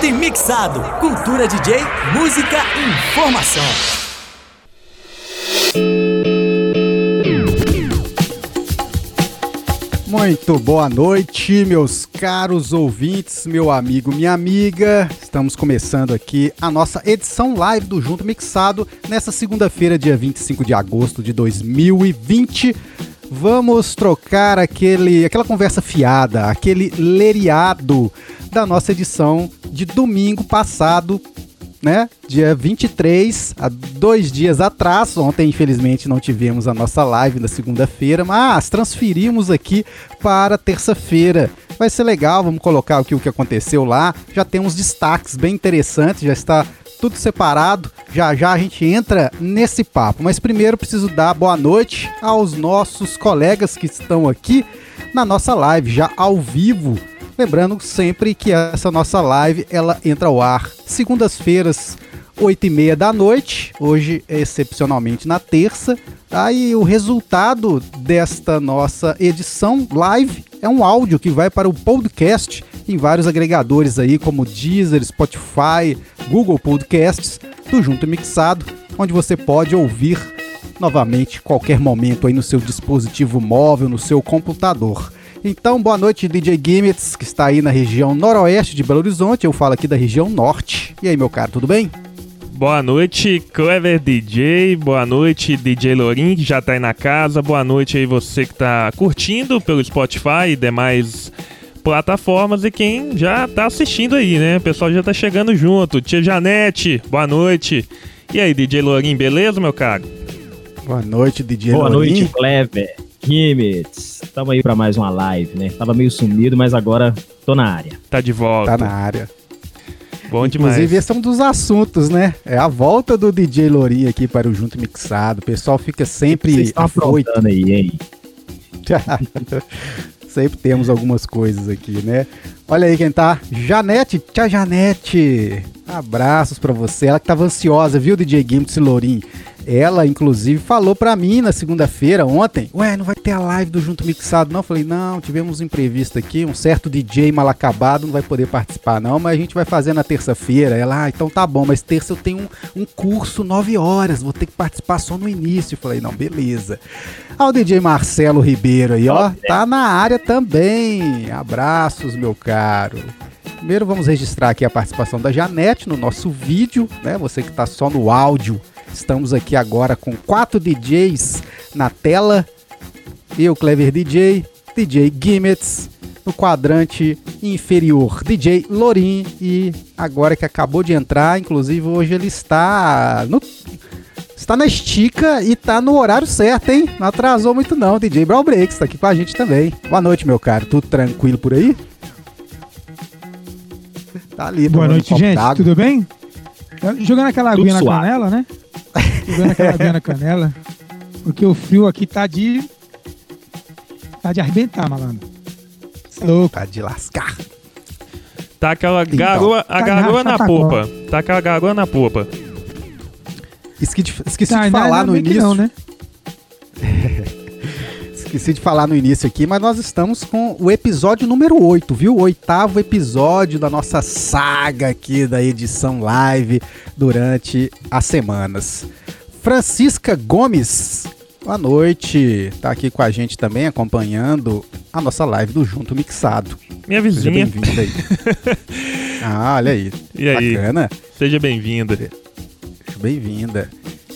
Junto e Mixado. Cultura DJ, música e informação. Muito boa noite, meus caros ouvintes, meu amigo, minha amiga. Estamos começando aqui a nossa edição live do Junto Mixado nessa segunda-feira, dia 25 de agosto de 2020. Vamos trocar aquele, aquela conversa fiada, aquele leriado da nossa edição de domingo passado, né? Dia 23, há dois dias atrás. Ontem, infelizmente, não tivemos a nossa live na segunda-feira, mas transferimos aqui para terça-feira. Vai ser legal, vamos colocar aqui o que aconteceu lá. Já temos destaques bem interessantes, já está tudo separado. Já já a gente entra nesse papo. Mas primeiro preciso dar boa noite aos nossos colegas que estão aqui na nossa live, já ao vivo. Lembrando sempre que essa nossa live ela entra ao ar segundas-feiras, 8 e meia da noite. Hoje, excepcionalmente, na terça. Tá? E o resultado desta nossa edição live é um áudio que vai para o podcast em vários agregadores aí, como Deezer, Spotify, Google Podcasts, do Junto Mixado, onde você pode ouvir novamente qualquer momento aí no seu dispositivo móvel, no seu computador. Então, boa noite, DJ Gimmits, que está aí na região noroeste de Belo Horizonte. Eu falo aqui da região norte. E aí, meu caro, tudo bem? Boa noite, Clever DJ. Boa noite, DJ Lorin, que já está aí na casa. Boa noite aí você que está curtindo pelo Spotify e demais plataformas e quem já está assistindo aí, né? O pessoal já está chegando junto. Tia Janete, boa noite. E aí, DJ Lorin, beleza, meu caro? Boa noite, DJ Boa Lorin. noite, Clever. Gimmits. Tamo aí pra mais uma live, né? Tava meio sumido, mas agora tô na área. Tá de volta. Tá na área. Bom Inclusive, demais. esse é um dos assuntos, né? É a volta do DJ Lorin aqui para o Junto Mixado. O pessoal fica Vocês sempre estão afoito. aí, hein? Sempre temos algumas coisas aqui, né? Olha aí quem tá. Janete, tia Janete. Abraços pra você. Ela que tava ansiosa, viu, DJ e Lorin? Ela, inclusive, falou pra mim na segunda-feira, ontem, ué, não vai ter a live do Junto Mixado, não? Eu falei, não, tivemos um imprevisto aqui, um certo DJ mal acabado não vai poder participar, não, mas a gente vai fazer na terça-feira. Ela, ah, então tá bom, mas terça eu tenho um, um curso, 9 horas, vou ter que participar só no início. Eu falei, não, beleza. Ah, o DJ Marcelo Ribeiro aí, ó, tá na área também. Abraços, meu caro. Primeiro vamos registrar aqui a participação da Janete no nosso vídeo, né? Você que tá só no áudio. Estamos aqui agora com quatro DJs na tela. Eu, Clever DJ, DJ Gimmets, no quadrante inferior, DJ Lorin e agora que acabou de entrar, inclusive hoje ele está no está na estica e tá no horário certo, hein? Não atrasou muito não, DJ Brown Breaks tá aqui com a gente também. Boa noite, meu caro. Tudo tranquilo por aí? Tá ali, Boa um noite, gente. Tudo bem? Jogando aquela Tudo aguinha na canela, né? Jogando aquela aguinha na canela. Porque o frio aqui tá de. Tá de arrebentar, malandro. É louco. Tá de lascar. Tá aquela Então, garoa, a tá garoa na tá popa. Tá aquela garoa na popa. Esqueci, de- esqueci Tá, de ainda- falar ainda no que início. Não, né? Esqueci de falar no início aqui, mas nós estamos com o episódio número 8, viu? O oitavo episódio da nossa saga aqui da edição live durante as semanas. Francisca Gomes, boa noite. Tá aqui com a gente também, acompanhando a nossa live do Junto Mixado. Minha Seja vizinha. bem-vinda aí. ah, olha aí. E aí? Bacana. Seja bem-vinda. Bem-vinda.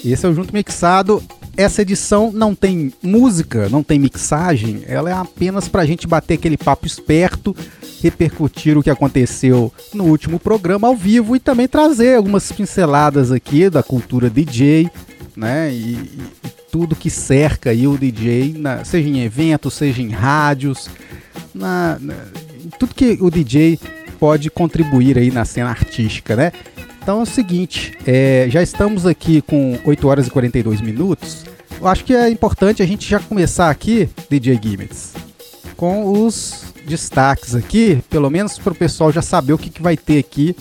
Esse é o Junto Mixado. Essa edição não tem música, não tem mixagem, ela é apenas pra gente bater aquele papo esperto, repercutir o que aconteceu no último programa ao vivo e também trazer algumas pinceladas aqui da cultura DJ, né? E, e- tudo que cerca aí o DJ, na- seja em eventos, seja em rádios, na, na- tudo que o DJ pode contribuir aí na cena artística, né? Então é o seguinte, é, já estamos aqui com 8 horas e 42 minutos. Eu acho que é importante a gente já começar aqui, DJ Gimmets, com os destaques aqui, pelo menos para o pessoal já saber o que, que vai ter aqui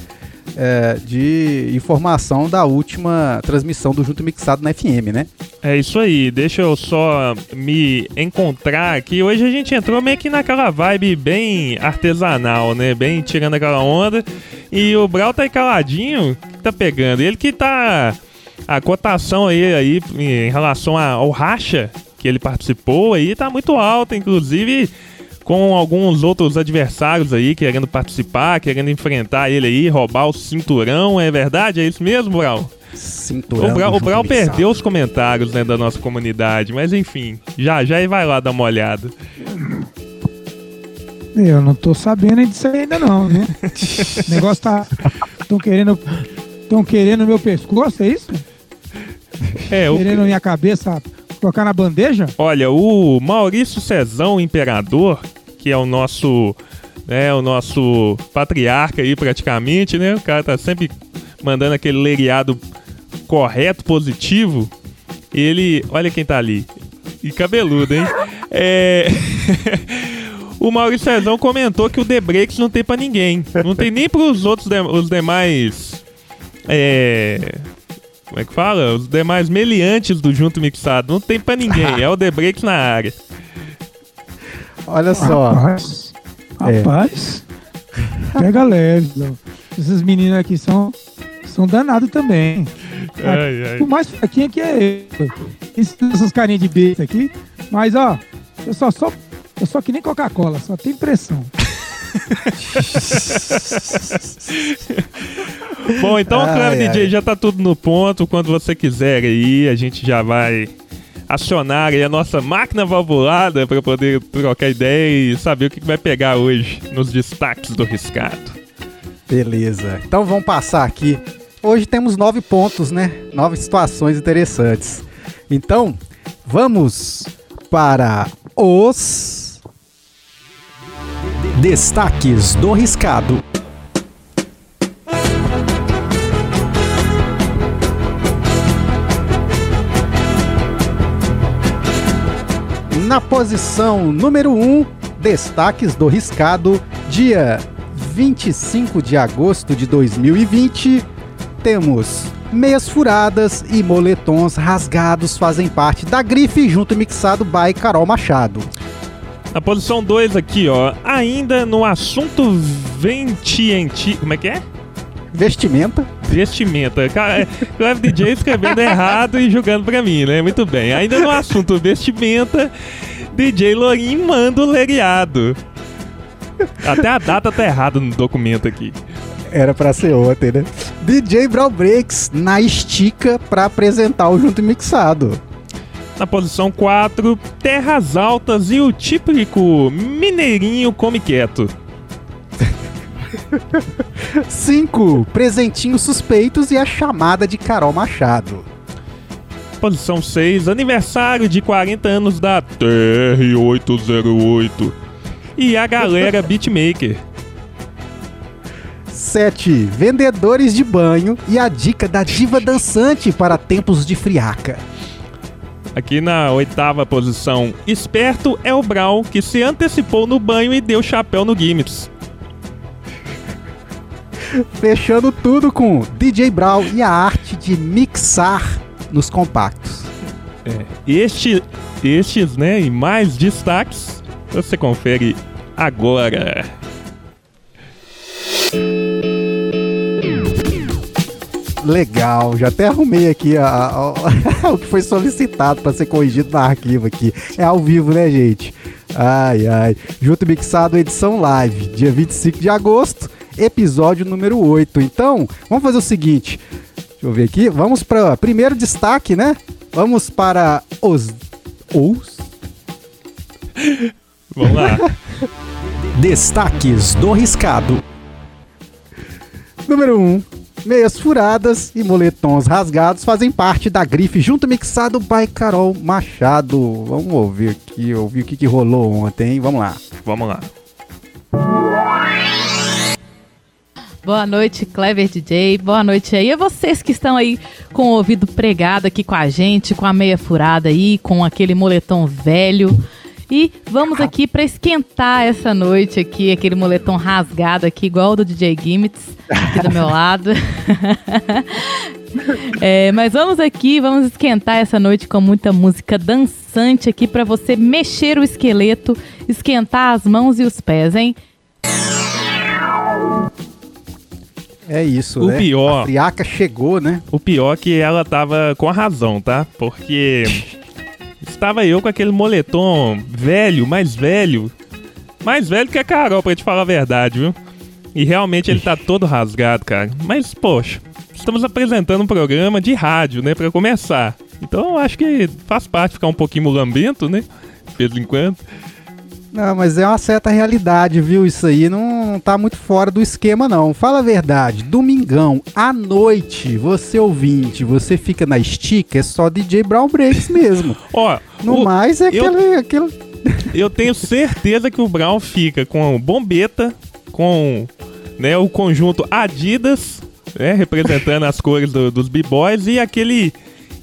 é, de informação da última transmissão do Junto Mixado na FM, né? É isso aí, deixa eu só me encontrar aqui. Hoje a gente entrou meio que naquela vibe bem artesanal, né? Bem tirando aquela onda. E o Brau tá aí caladinho, que tá pegando. Ele que tá. A cotação aí, aí em relação ao racha que ele participou aí tá muito alta, inclusive com alguns outros adversários aí querendo participar, querendo enfrentar ele aí, roubar o cinturão. É verdade? É isso mesmo, Brau? Cinturão. O Brau, o Brau perdeu os comentários né, da nossa comunidade, mas enfim, já já e vai lá dar uma olhada. Eu não tô sabendo disso ainda não, né? o negócio tá. Tão querendo. Tão querendo meu pescoço, é isso? É, o, Querendo minha cabeça colocar na bandeja? olha, o Maurício Cezão Imperador, que é o nosso, né, o nosso patriarca aí praticamente, né? O cara tá sempre mandando aquele lereado correto, positivo. Ele, olha quem tá ali. E cabeludo, hein? É... o Maurício Cezão comentou que o The Breaks não tem pra ninguém. Não tem nem pros outros de- os demais. É. Como é que fala? Os demais meliantes do Junto Mixado. Não tem pra ninguém. É o The Breaks na área. Olha só. Rapaz. É. Rapaz. Pega leve. Esses meninos aqui são. São danados também. Ai, ai. O mais fraquinho aqui é eu. Esses- Essas carinhas de besta aqui. Mas, ó, eu só sou. Eu sou que nem Coca-Cola, só tem pressão. Bom, então, Ai, claro, ai. DJ, já tá tudo no ponto. Quando você quiser aí, a gente já vai acionar aí a nossa máquina valvulada para poder trocar ideia e saber o que vai pegar hoje nos destaques do riscado. Beleza. Então vamos passar aqui. Hoje temos nove pontos, né? Nove situações interessantes. Então, vamos para os Destaques do Riscado. Na posição número 1, um, destaques do riscado, dia 25 de agosto de 2020, temos meias furadas e moletons rasgados fazem parte da grife junto mixado by Carol Machado. Na posição 2 aqui, ó, ainda no assunto ventienti... Como é que é? Vestimenta. Vestimenta. Cara, é, Cleve DJ escrevendo errado e jogando pra mim, né? Muito bem. Ainda no assunto vestimenta, DJ Lorim manda o lereado. Até a data tá errada no documento aqui. Era pra ser ontem, né? DJ Brawl Breaks na estica pra apresentar o junto mixado. Na posição 4, Terras Altas e o típico Mineirinho come quieto. 5. Presentinhos suspeitos e a chamada de Carol Machado. Posição 6, aniversário de 40 anos da TR-808. E a galera beatmaker. 7. Vendedores de banho e a dica da diva dançante para tempos de friaca. Aqui na oitava posição, esperto é o Brown que se antecipou no banho e deu chapéu no Gimmicks. Fechando tudo com DJ Brawl e a arte de mixar nos compactos. Este, estes, né, e mais destaques, você confere agora. Legal, já até arrumei aqui a- a- a- o que foi solicitado para ser corrigido no arquivo aqui. É ao vivo, né, gente? Ai, ai. Junto Mixado, edição live, dia 25 de agosto, episódio número 8. Então, vamos fazer o seguinte. Deixa eu ver aqui. Vamos para primeiro destaque, né? Vamos para os. Os. Vamos lá. Destaques do Riscado. Número 1. Um, meias furadas e moletons rasgados fazem parte da grife junto mixado by Carol Machado. Vamos ouvir aqui, ouvir o que, que rolou ontem, hein? Vamos lá. Vamos lá. Boa noite, Clever DJ. Boa noite aí a vocês que estão aí com o ouvido pregado aqui com a gente, com a meia furada aí, com aquele moletom velho. E vamos aqui para esquentar essa noite aqui, aquele moletom rasgado aqui, igual o do DJ Gimmits, aqui do meu lado. É, mas vamos aqui, vamos esquentar essa noite com muita música dançante aqui pra você mexer o esqueleto, esquentar as mãos e os pés, hein? É isso, O né? pior- A friaca chegou, né? O pior é que ela tava com a razão, tá? Porque estava eu com aquele moletom velho, mais velho. Mais velho que a Carol, pra te falar a verdade, viu? E realmente ele tá todo rasgado, cara. Mas, poxa, estamos apresentando um programa de rádio, né? Pra começar. Então acho que faz parte ficar um pouquinho mulambento, né? De vez em quando. Não, mas é uma certa realidade, viu? Isso aí não, não tá muito fora do esquema, não. Fala a verdade. Domingão, à noite, você ouvinte, você fica na estica, é só DJ Brown Breaks mesmo. Ó, No o- mais, é eu- aquele, aquele. eu tenho certeza que o Brown fica com bombeta, com né, o conjunto Adidas, né, representando as cores do- dos b-boys e aquele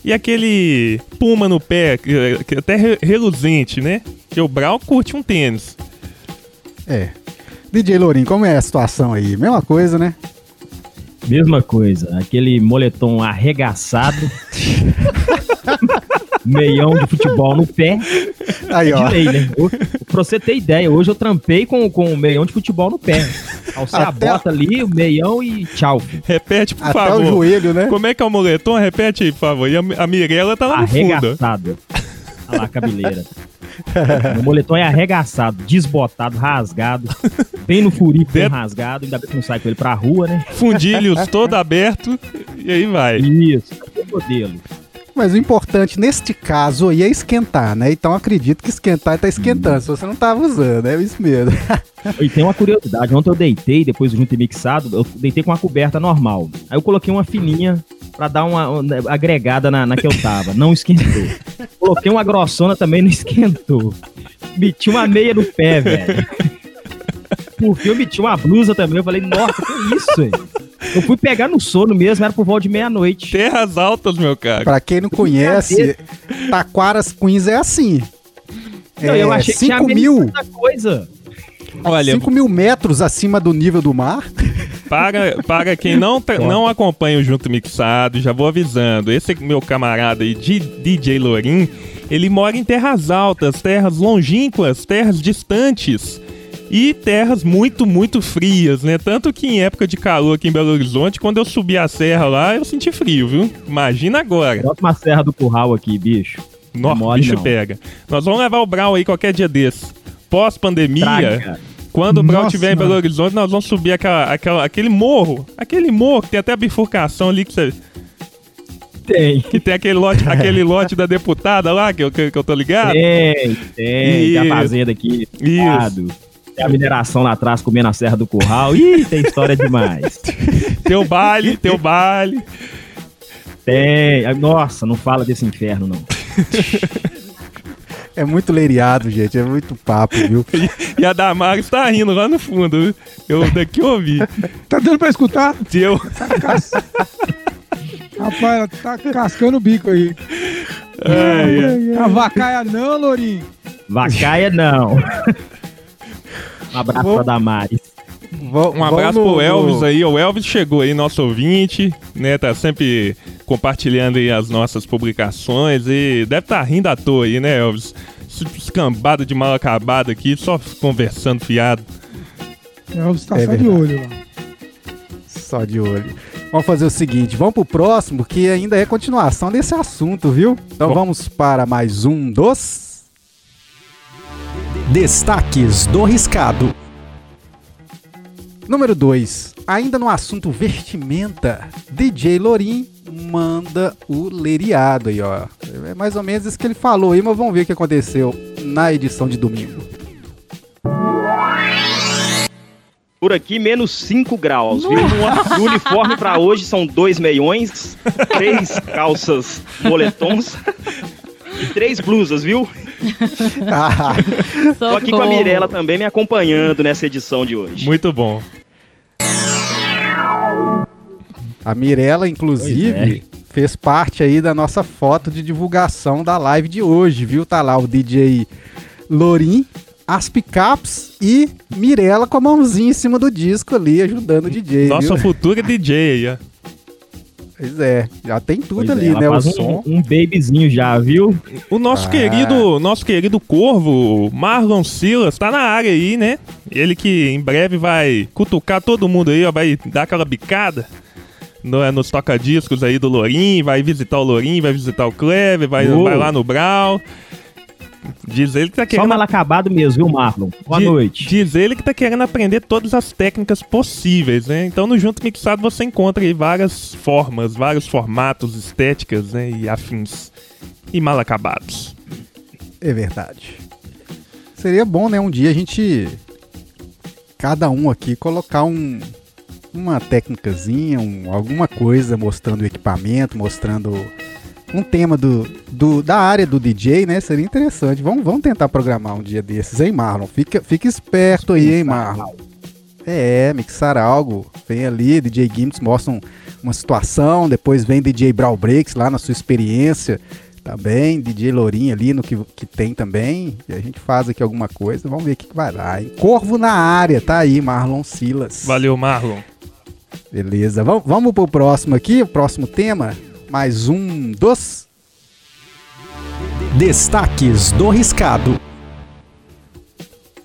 e aquele puma no pé, que, que até re- reluzente, né? Que o Brown curte um tênis. É. DJ Lourinho, como é a situação aí? Mesma coisa, né? Mesma coisa, aquele moletom arregaçado, meião de futebol no pé, Aí, ó. de lei, né? Eu- pra você ter ideia, hoje eu trampei com, com o meião de futebol no pé. Alcei a Até- bota ali, o meião e tchau. Repete, por Até favor. o joelho, né? Como é que é o moletom? Repete aí, por favor. E a, a Mirella tá lá no fundo. Arregaçado. Olha lá a cabeleira. O moletom é arregaçado, desbotado, rasgado, bem no furico, bem Dentro- rasgado. Ainda bem que não sai com ele pra rua, né? Fundilhos todo aberto. E aí vai. Isso, é modelo. Mas o importante neste caso aí é esquentar, né? Então acredito que esquentar tá esquentando. Se você não tava usando, é isso mesmo. E tem uma curiosidade, ontem eu deitei, depois junto e mixado, eu deitei com uma coberta normal. Aí eu coloquei uma fininha pra dar uma, uma agregada na, na que eu tava. Não esquentou. Coloquei uma grossona também, não esquentou. Meti uma meia no pé, velho. Porque eu meti uma blusa também. Eu falei, nossa, que isso, velho? Eu fui pegar no sono mesmo, era por volta de meia-noite. Terras altas, meu cara. Pra quem não conhece, Taquaras Queens é assim. Não, eu achei que tinha 5 menos mil, coisa. Olha, 5 mil metros acima do nível do mar. Para, para quem não, não acompanha o Junto Mixado, já vou avisando. Esse meu camarada aí, de DJ Lorim, ele mora em terras altas, terras longínquas, terras distantes. E terras muito, muito frias, né? Tanto que em época de calor aqui em Belo Horizonte, quando eu subi a serra lá, eu senti frio, viu? Imagina agora. Bota uma serra do curral aqui, bicho. Nossa, o mole bicho não. pega. Nós vamos levar o Brau aí qualquer dia desse. Pós-pandemia, quando o Brau estiver em Belo. Horizonte, nós vamos subir aquela, aquela, aquele morro. Aquele morro que tem até a bifurcação ali que você. Tem. Que tem aquele lote, aquele lote da deputada lá, que eu, que, que eu tô ligado. Tem, tem. Tem a fazenda aqui. Isso. Lado. Tem a mineração lá atrás comendo a Serra do Curral. Ih, tem história demais. Teu baile, teu baile. Tem. Nossa, não fala desse inferno, não. É muito leiriado, gente. É muito papo, viu? E a Damares tá rindo lá no fundo. viu? Eu daqui ouvi. Tá dando pra escutar? Eu, Rapaz, ela tá cascando o bico aí. ai, ai. A vacaia não, Lourinho. Vacaia, não. Um abraço Vou- pra Damares. Vou- Um abraço vamos- pro Elvis aí. O Elvis chegou aí, nosso ouvinte, né? Tá sempre compartilhando aí as nossas publicações e deve estar rindo à toa aí, né, Elvis? Escambado de mal acabado aqui, só conversando fiado. Elvis tá É só de verdade. olho lá. Só de olho. Vamos fazer o seguinte, vamos pro próximo, que ainda é continuação desse assunto, viu? Então Bom. vamos para mais um dos. Destaques do Riscado. Número 2. Ainda no assunto vestimenta, DJ Lorim manda o leriado aí, ó. É mais ou menos isso que ele falou aí, mas vamos ver o que aconteceu na edição de domingo. Por aqui, menos 5 graus, viu? O uniforme pra hoje são dois meiões, três calças moletons e três blusas, viu? Ah, Tô aqui com a Mirella também me acompanhando nessa edição de hoje. Muito bom. a Mirella, inclusive, fez parte aí da nossa foto de divulgação da live de hoje, viu? Tá lá o DJ Lorim, as picapes e Mirella com a mãozinha em cima do disco ali, ajudando o DJ. Nossa viu? futura DJ aí, ó. Pois é, já tem tudo Pois é, ali, ela né? O um, som. um babyzinho já, viu? O nosso Ah. querido, nosso querido corvo, Marlon Silas, tá na área aí, né? Ele que em breve vai cutucar todo mundo aí, ó, vai dar aquela bicada no- nos toca-discos aí do Lorim, vai visitar o Lorim, vai visitar o Clever, vai, Uou. vai lá no Brau. Diz ele que tá Só querendo mal acabado mesmo, viu, Marlon? Boa Di- noite. Diz ele que tá querendo aprender todas as técnicas possíveis, né? Então no Junto Mixado você encontra aí várias formas, vários formatos, estéticas, né? E afins. E mal acabados. É verdade. Seria bom, né, um dia a gente cada um aqui colocar um uma técnicazinha, um, alguma coisa mostrando o equipamento, mostrando um tema do, do- da área do DJ, né? Seria interessante. Vamos, vamos tentar programar um dia desses, hein, Marlon? Fica, fica esperto aí, hein, Marlon? É, mixar algo. Vem ali, DJ Gimmicks mostra um- uma situação, depois vem DJ Brawl Breaks lá na sua experiência também, DJ Lourinho ali no que, que tem também. E a gente faz aqui alguma coisa, vamos ver o que, que vai dar, hein? Corvo na área, tá aí, Marlon Silas. Valeu, Marlon. Beleza, vamos, vamos pro próximo aqui, o próximo tema. Mais um dos. Destaques do Riscado.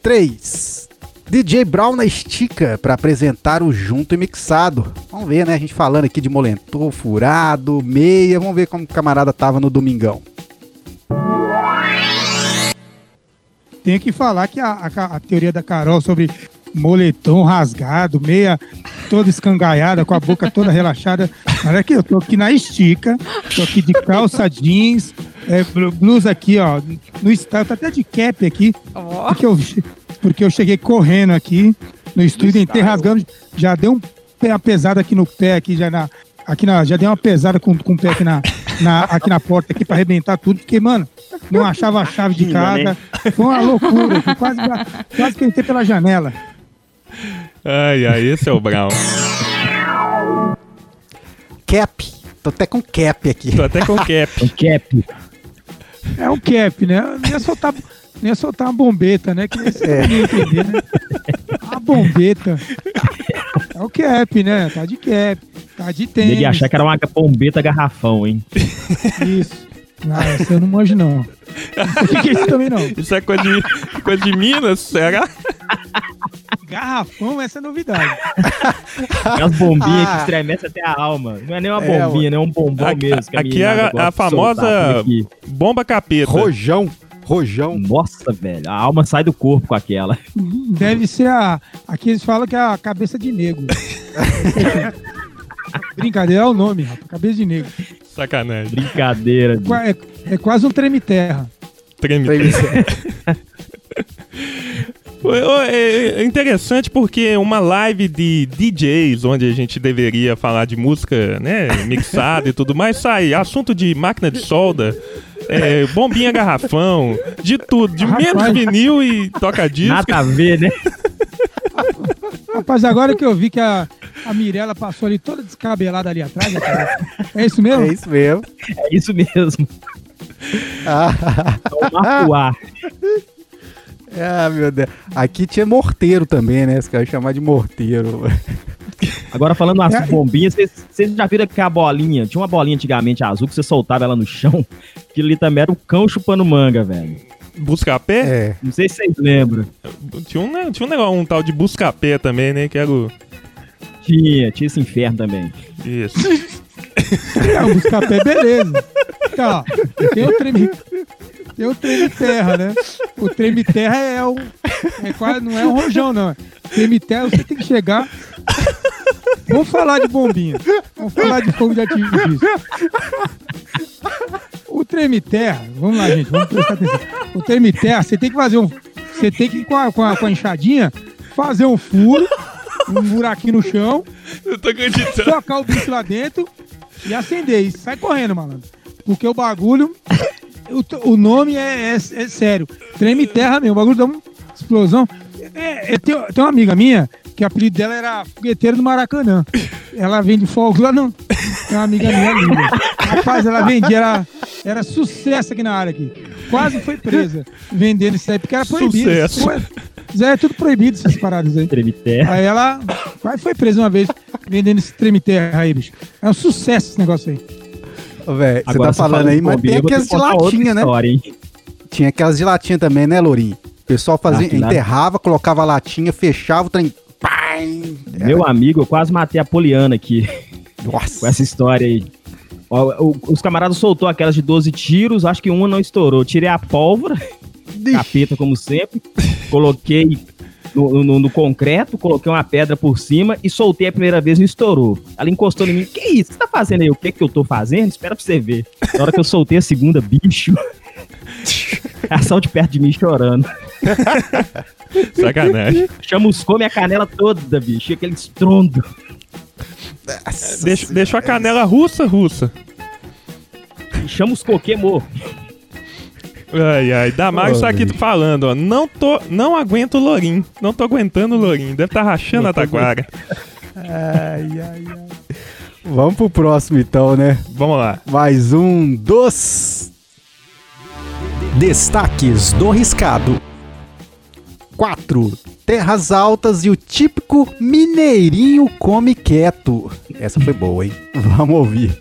3. DJ Brown na estica para apresentar o junto e mixado. Vamos ver, né? A gente falando aqui de molentor, furado, meia. Vamos ver como o camarada tava no domingão. Tem que falar que a, a- a teoria da Carol sobre moletom rasgado, meia toda escangaiada, com a boca toda relaxada. Olha aqui, eu tô aqui na estica, tô aqui de calça jeans, é, blu- blusa aqui, ó, no estado, tá até de cap aqui, porque eu, porque eu cheguei correndo aqui no estúdio, entrei rasgando, já deu um pé uma pesada aqui no pé, aqui já na, aqui na, já deu uma pesada com, com o pé aqui na, na, aqui na porta aqui pra arrebentar tudo, porque, mano, não achava a chave de Imagina, casa. né? Foi uma loucura, quase, quase que eu entrei pela janela. Ai, ai, esse é o Brown. Cap. Tô até com cap aqui. Tô até com cap. Um cap. É um cap, né? Não ia soltar, não ia soltar uma bombeta, né? Que esse É. ia entender, né? A bombeta. É o cap, né? Tá de cap, tá de tênis. Ele ia achar que era uma bombeta garrafão, hein? Isso. Ah, essa eu não manjo, não. Não sei o que é isso também, não. Isso é coisa de, coisa de Minas, será? Garrafão, essa é novidade. Aquelas bombinhas Ah. que estremecem até a alma. Não é nem uma É, bombinha, né? É um bombom Aqui- mesmo. que aqui gosta a soltar famosa- aqui. Bomba capeta. Rojão. Rojão. Nossa, velho. A alma sai do corpo com aquela. Deve ser a. Aqui eles falam que é a cabeça de negro. Brincadeira, é o nome, rapaz. Cabeça de negro. Sacanagem. Brincadeira. Qua- É, é quase um treme-terra. Treme. Ô, É interessante porque uma live de DJs, onde a gente deveria falar de música, né, mixada e tudo mais, sai assunto de máquina de solda, é, bombinha garrafão, de tudo, de Rapaz. menos vinil e toca-disco. Nada a ver, né? Rapaz, agora que eu vi que a, a Mirella passou ali toda descabelada ali atrás, né, cara? é isso mesmo? É isso mesmo. É isso mesmo. Ah, É. ah, meu Deus. Aqui tinha morteiro também, né? Esse cara chamar de morteiro. Agora falando É. nas bombinhas, vocês- já viram que a bolinha, tinha uma bolinha antigamente azul que você soltava ela no chão, que ali também era o cão chupando manga, velho. Busca-pé? É. Não sei se vocês lembram. Tinha, um, né, tinha um negócio, um tal de busca-pé também, né, que era o... Tinha, tinha esse inferno também. Isso. É, o buscapé, beleza. Tá, tem o treme, tem o treme terra, né? O treme terra é um, é quase, não é um rojão, não. Treme terra, você tem que chegar. Vamos falar de bombinha. Vamos falar de fogo de artifício. O treme terra, vamos lá, gente, vamos prestar atenção. O treme terra, você tem que fazer um. Você tem que, com a, com a, com a enxadinha, fazer um furo, um buraquinho no chão, Eu tô acreditando. socar o bicho lá dentro e acender. E sai correndo, malandro. Porque o bagulho. O, o nome é, é- é sério. Treme terra mesmo. O bagulho dá uma explosão. É, é, tem, tem uma amiga minha que o apelido dela era fogueteiro do Maracanã. Ela vende fogos lá no. Tem uma amiga minha linda. Rapaz, ela vendia, era, era sucesso aqui na área aqui. Quase foi presa vendendo isso aí, porque era proibido. Sucesso. Zé, é tudo proibido essas paradas aí. Treme terra. Aí ela quase foi presa uma vez. vendendo esse treme terra aí, bicho. É um sucesso esse negócio aí. Velho, você tá falando aí, em mas tem aquelas que de latinha, né? história? Tinha aquelas de latinha também, né, Lourinho? O pessoal fazia, enterrava, colocava a latinha, fechava o trem. Pai! Meu amigo, eu quase matei a Poliana aqui com Nossa! essa história aí. Ó, o- os camaradas soltou aquelas de 12 tiros, acho que uma não estourou. Tirei a pólvora, capeta como sempre, coloquei no, no- no concreto, coloquei uma pedra por cima e soltei a primeira vez e não estourou. Ela encostou em mim. Que isso? O que você tá fazendo aí? O que que eu tô fazendo? Espera pra você ver. Na hora que eu soltei a segunda, bicho. Ação de perto de mim chorando. Sacanagem. Chamuscou minha canela toda, bicho. Aquele estrondo. Deixa, deixou a canela russa, russa. Chamuscou, queimou. Ai, ai. Damares Ô, tá aqui falando, ó. Não, tô, não aguento o Lourinho. Não tô aguentando o Lourinho. Deve tá rachando a taquara. Ai, ai, ai. Vamos pro próximo então, né? Vamos lá. Mais um dos Destaques do Riscado. 4. Terras altas e o típico mineirinho come quieto. Essa foi boa, hein? Vamos ouvir.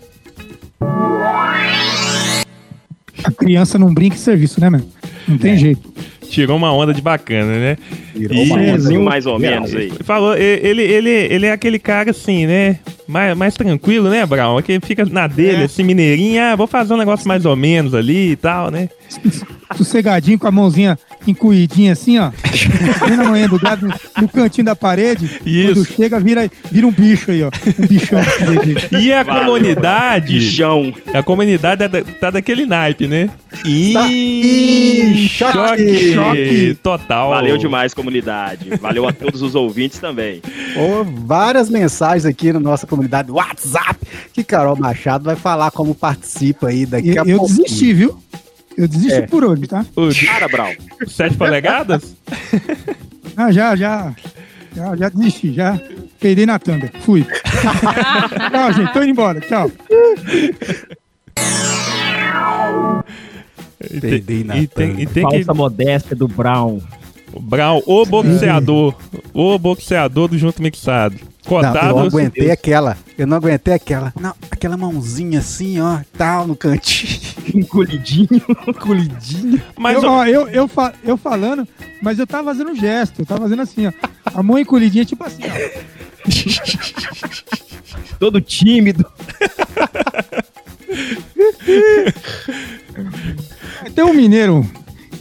A criança não brinca em serviço, né, mano? Não tem jeito. Tirou uma onda de bacana, né? Virou E- uma onda Assim, mais ou menos aí. Ele Falou, e- ele, ele, ele é aquele cara assim, né? Mais, mais tranquilo, né, Brown? Que fica na dele, É. assim, mineirinho. Ah, vou fazer um negócio mais ou menos ali e tal, né? Sossegadinho com a mãozinha encuidinha assim, ó. Bem na manhã do gado, no, cantinho da parede. Isso. Quando chega, vira, vira um bicho aí, ó. Um bichão. E a Valeu. comunidade. Bichão. A comunidade é da- tá daquele naipe, né? Tá em choque. choque. Total. Valeu demais, comunidade. Valeu a todos os ouvintes também. Ô, várias mensagens aqui na nossa comunidade do WhatsApp que Carol Machado vai falar como participa aí daqui a Eu, eu pouco. desisti, viu? Eu desisti É. por hoje, tá? O Para, Brau. 7 polegadas? Ah, já, já. Já, já desisti, já. Peidei na tanga. Fui. tchau, gente. Tô indo embora. Tchau. E tem, na e tem, e tem que. Falsa modéstia do Brown. Brown, o boxeador. O boxeador do Junto Mixado. Não, eu não Cotado. aguentei aquela. Eu não aguentei aquela. Não, aquela mãozinha assim, ó, tal, no cantinho. Encolhidinho. Colidinho. mas eu, ó, ó, eu, eu, fa- eu falando, mas eu tava fazendo um gesto. Eu tava fazendo assim, ó. A mão encolhidinha, tipo assim, ó. Todo tímido. Tem um mineiro,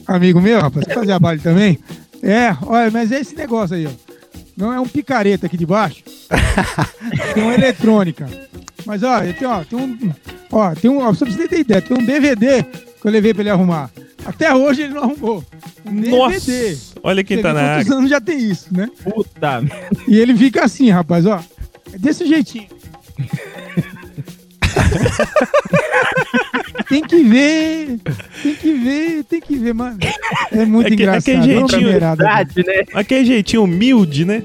amigo meu, rapaz, que fazia baile também. É, olha, mas é esse negócio aí, ó. Não é um picareta aqui de baixo. tem uma eletrônica. Mas, ó, tem, ó, tem um. Ó, tem um. Ó, pra você ter ideia, tem um DVD que eu levei pra ele arrumar. Até hoje ele não arrumou. Um nossa. DVD. Olha quem Você tá na área. anos já tem isso, né? Puta. E ele fica assim, rapaz, ó. É desse jeitinho. tem que ver, tem que ver, tem que ver, mano. É muito É que- é engraçado. aquele uma jeitinho-. Verdade, né? Aquele jeitinho humilde, né?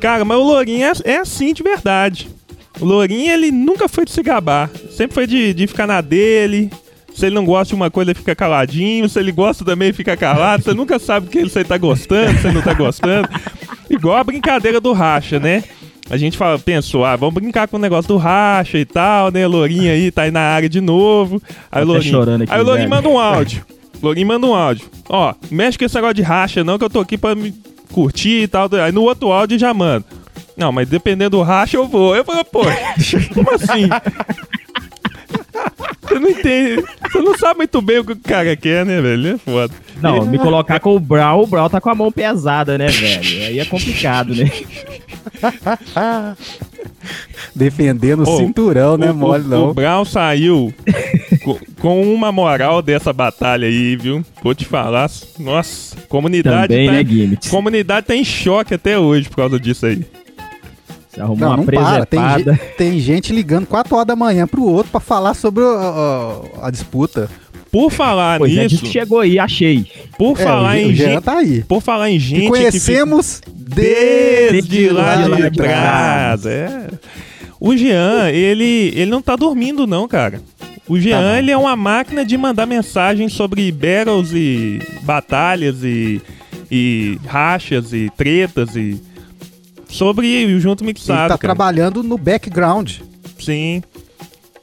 Cara, mas o Lourinho é, é assim de verdade. O Lourinho, ele nunca foi de se gabar. Sempre foi de, de ficar na dele. Se ele não gosta de uma coisa, ele fica caladinho. Se ele gosta também, fica calado. Você nunca sabe o que você tá gostando, se ele não tá gostando. Igual a brincadeira do racha, né? A gente fala, pensou, ah, vamos brincar com o negócio do racha e tal, né? Lourinho aí tá aí na área de novo. Aí até Lourinho, chorando aqui, aí o Lourinho velho. manda um áudio. Lourinho manda um áudio. Ó, mexe com esse negócio de racha não, que eu tô aqui pra me curtir e tal. Aí no outro áudio já manda. Não, mas dependendo do racha eu vou. Eu falo, pô, como assim? Você não entende. Você não sabe muito bem o que o cara quer, né, velho? É foda. Não, me colocar com o Brown, o Brown tá com a mão pesada, né, velho? Aí é complicado, né? Defendendo o Ô, cinturão, né, O- mole o, não. O Brown saiu co- com uma moral dessa batalha aí, viu? Vou te falar. Nossa, comunidade Também, tá, né, comunidade tá em choque até hoje por causa disso aí. Você arrumou Não, uma não para. Tem, tem gente ligando 4 horas da manhã pro outro pra falar sobre o- a, a- a disputa. Por falar Pois é, nisso, que chegou aí, achei. por É, falar o, em o gente, tá aí. por falar em gente que conhecemos desde desde lá lá de de trás. É. O Jean, ele, ele não tá dormindo não, cara. O Jean, não. ele é uma máquina de mandar mensagens sobre battles e batalhas e, e rachas e tretas e sobre o Junto Ele Mixado, tá cara. trabalhando no background. Sim.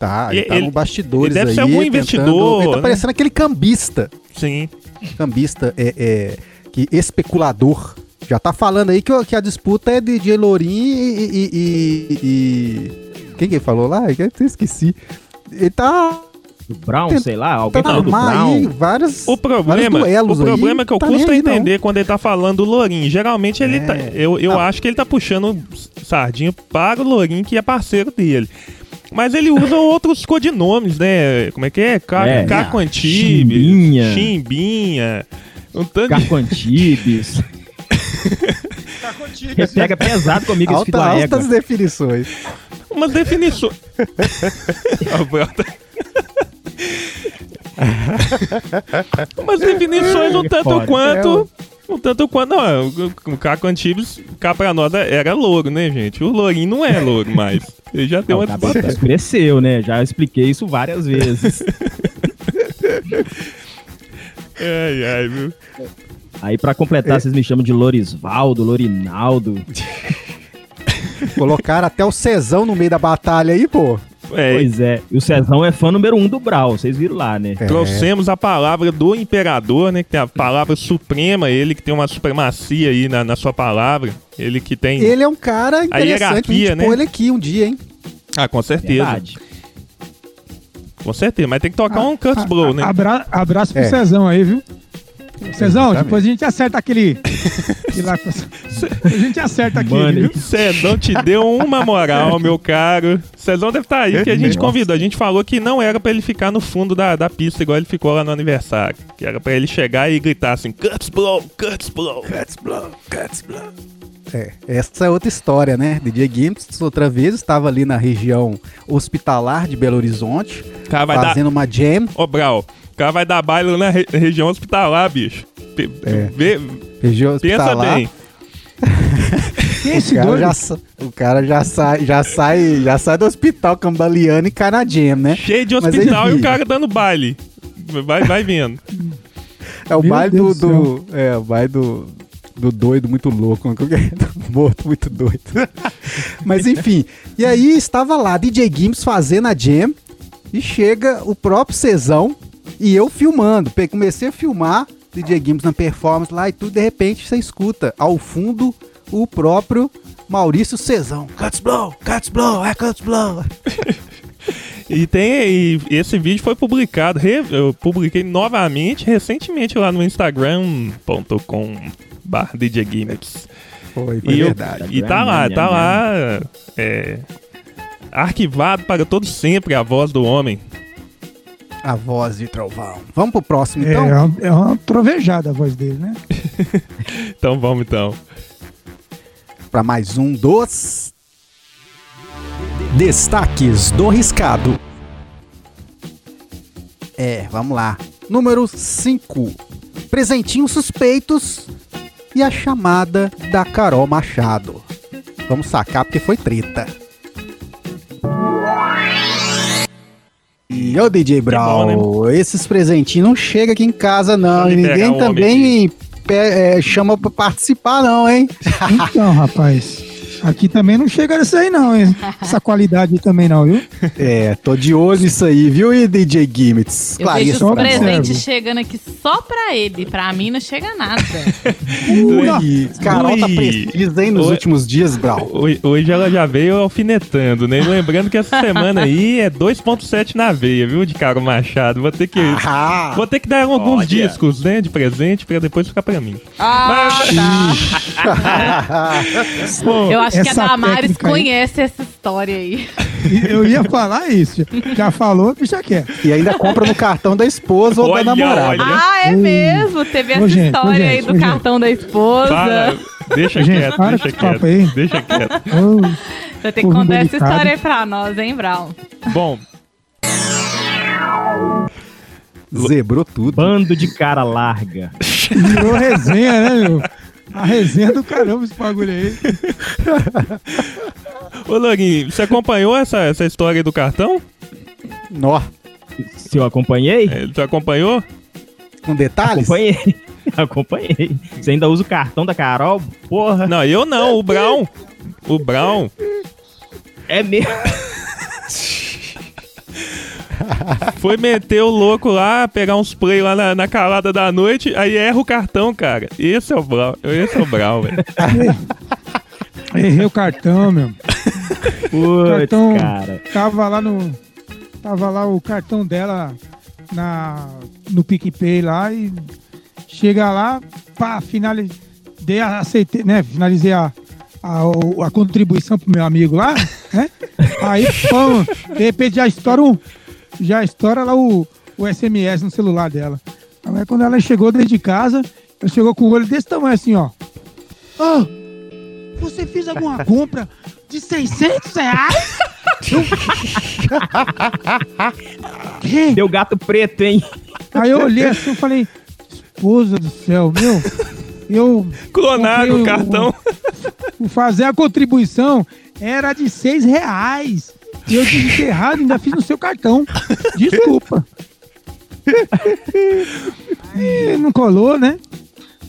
Tá, ele, tá ele- no bastidores ele deve aí. ser algum tentando- investidor, Ele tá né? parecendo aquele cambista. Sim. Cambista é, é que especulador. Já tá falando aí que, o- que a disputa é de DJ Lourinho e, e- e- e- Quem que falou lá? Eu esqueci. Ele tá. Do Brown, Tenta- sei lá, alguém Tá falou do armar Brown. aí vários. O problema, duelos o aí, problema é que eu tá custo aí, não. entender quando ele tá falando do Lourinho. Geralmente ele É. tá. Eu, eu acho que ele tá puxando sardinha para o Lourinho, que é parceiro dele. Mas ele usa outros codinomes, né? Como é que é? Ca É. Caco Antibes, Chimbinha. Chimbinha. Um tanto de... Carco Antibes. Ele pega pesado comigo esse filho Alta, égua. altas definições. Umas definições. Ah. Umas definições um tanto Foda. quanto. Um tanto quanto. Não, o- o Caco Antibes, cá pra nós, era louro, né, gente? O Lourinho não é louro mais. Ele já deu Não, uma tá, escureceu, né? Já expliquei isso várias vezes. Ai, ai, viu? Aí, pra completar, vocês me chamam de Lorisvaldo, Lorinaldo. Colocaram até o Cezão no meio da batalha aí, pô. É, Pois é. E o Cezão é fã número um do Brau, vocês viram lá, né? É. Trouxemos a palavra do imperador, né? Que tem a palavra suprema, ele que tem uma supremacia aí na, na sua palavra. Ele que tem. Ele é um cara interessante hierarquia, gente né? pôr ele aqui um dia, hein? Ah, com certeza. Verdade. Com certeza. Mas tem que tocar um Cuts Blow, né? Abra- abraço pro É. Cezão aí, viu? Cezão, depois a gente acerta aquele. aquele lá, a gente acerta aquele, Mano, viu? Cezão te deu uma moral, meu caro. Cezão deve estar aí, que a gente convidou. A gente falou que não era pra ele ficar no fundo da, da pista, igual ele ficou lá no aniversário. Que era pra ele chegar e gritar assim: Cuts Blow, Cuts Blow. Cuts blow, cuts blow. É, essa é outra história, né? DJ Gims, outra vez, estava ali na região hospitalar de Belo Horizonte, cara dar. fazendo uma jam. Ô, Brau, o cara vai dar baile na re- região hospitalar, bicho. Pe- É. vê- Região pensa hospitalar. bem. Quem é O esse cara, doido? já, o cara já sai, já sai, já sai do hospital cambaleando e cai na jam, né? Cheio de hospital e o cara dando baile. Vai, vai vendo. É o Meu baile Deus do do- É, o baile do. Do doido muito louco, né? do morto muito doido. Mas enfim, e aí estava lá DJ Gims fazendo a jam e chega o próprio Cezão e eu filmando. Comecei a filmar DJ Gims na performance lá e tudo, de repente você escuta ao fundo o próprio Maurício Cezão. Cuts blow, cuts blow, é cuts blow. E tem e esse vídeo foi publicado, re- eu publiquei novamente recentemente lá no instagram.com barra DJ Gimmicks. Foi, foi E, eu- verdade. e tá lá, tá lá é, arquivado para todo sempre a voz do homem. A voz de trovão. Vamos pro próximo É, então? é uma, é uma trovejada a voz dele, né? Então vamos então. Para mais um dos Destaques do Riscado. É, vamos lá. Número 5. Presentinhos suspeitos e a chamada da Carol Machado. Vamos sacar porque foi treta. E ô DJ Brown, esses presentinhos não chegam aqui em casa não. E ninguém o também pe- é, chama pra participar não, hein? Então, rapaz. Aqui também não chega nisso aí, não, hein? Essa qualidade aí também não, viu? É, tô de olho nisso aí, viu, e DJ Gimmits? Eu vejo só os observo. presentes chegando aqui só pra ele. Pra mim não chega nada. Ui, Carol tá precisa, hein, nos Oi. últimos dias, Brown. Hoje, hoje ela já veio alfinetando, né? Lembrando que essa semana aí é 2.7 na veia, viu, de Caro Machado. Vou ter que. Ah, Vou ter que dar alguns Olha. discos, né, de presente, pra depois ficar pra mim. Ah, tá. Bom, Eu acho que a Essa Damares técnica aí- conhece essa história aí. Eu ia falar isso. Já falou, bicha quer. E ainda compra no cartão da esposa ou Olha, da namorada. olha. Ah, é mesmo? Teve essa Ô, gente, ô, história aí gente, do ô, gente. cartão da esposa. para. Deixa Gente, quieto, para deixa com esse papo quieto. aí. Deixa quieto. Ô, Você tem que contar essa história aí pra nós, hein, Brown? Bom, Zebrou tudo. Bando de cara larga. virou resenha, né, meu? A resenha do caramba esse bagulho aí. ô Lourinho, você acompanhou essa, essa história aí do cartão? Nó. Se eu acompanhei? É, Você acompanhou? Com detalhes? Acompanhei. Acompanhei. Você ainda usa o cartão da Carol? Porra. Não, eu não, o Brown. o Brown É mesmo. foi meter o louco lá, pegar uns play lá na, na calada da noite, aí erra o cartão, cara. Esse é o Brown, esse é o Brown, velho. Errei o cartão, meu. Putz, Cartão- cara. Tava lá no. Tava lá o cartão dela na, no PicPay lá e chega lá, pá, finalizei, dei, aceitei, né? Finalizei a, a, a contribuição pro meu amigo lá, né? Aí, pão, de repente já estoura um, já estoura lá o, o SMS no celular dela. Aí quando ela chegou dentro de casa, ela chegou com o olho desse tamanho assim, ó. Ô, você fez alguma compra de 600 reais? Deu gato preto, hein? Aí eu olhei assim e falei, esposa do céu, meu, eu Clonaram o cartão. o fazer a contribuição era de seis reais. E eu digitei errado, ainda fiz no seu cartão. Desculpa. E não colou, né?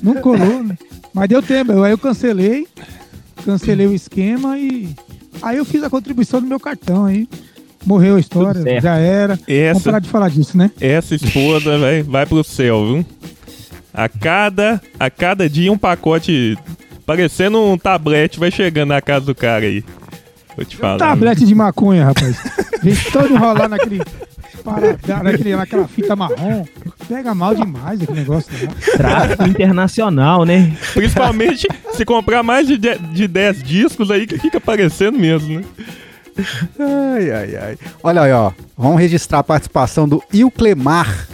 Não colou, né? Mas deu tempo. Aí eu cancelei, cancelei o esquema e aí eu fiz a contribuição do meu cartão aí. Morreu a história, já era. Vamos Essa, parar de falar disso, né? essa esposa, velho, vai pro céu, viu? A cada, a cada dia um pacote parecendo um tablete vai chegando na casa do cara aí. Vou te falar. Tablete de maconha, rapaz. Vem todo enrolar naquele, para- naquele, naquela fita marrom. Pega mal demais aquele negócio. Né? Tráfico internacional, né? Principalmente se comprar mais de, de, de 10 discos aí que fica parecendo mesmo, né? Ai, ai, ai. Olha aí, ó. Vamos registrar a participação do Ilclemar.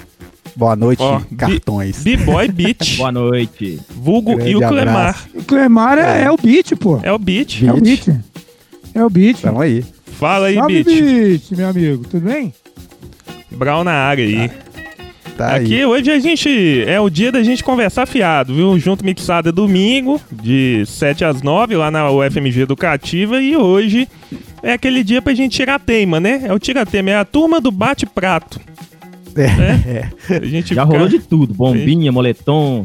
Boa noite, bi- cartões. B-Boy Beat. Boa noite. Vulgo Grande e o Clemar. abraço. O Clemar é, é o beat, pô. É o Beat. É o beat. É o beat. Tamo aí. Fala aí, Salve, Beat. beat, meu amigo. Tudo bem? Brown na área aí. Tá aí. Aqui hoje a gente. É o dia da gente conversar fiado, viu? Junto Mixado é domingo, de 7 às 9, lá na UFMG Educativa. E hoje é aquele dia pra gente tirar teima, né? É o tira-tema, é a turma do bate-prato. É, né? A gente Já fica- rolou de tudo. Bombinha, moletom.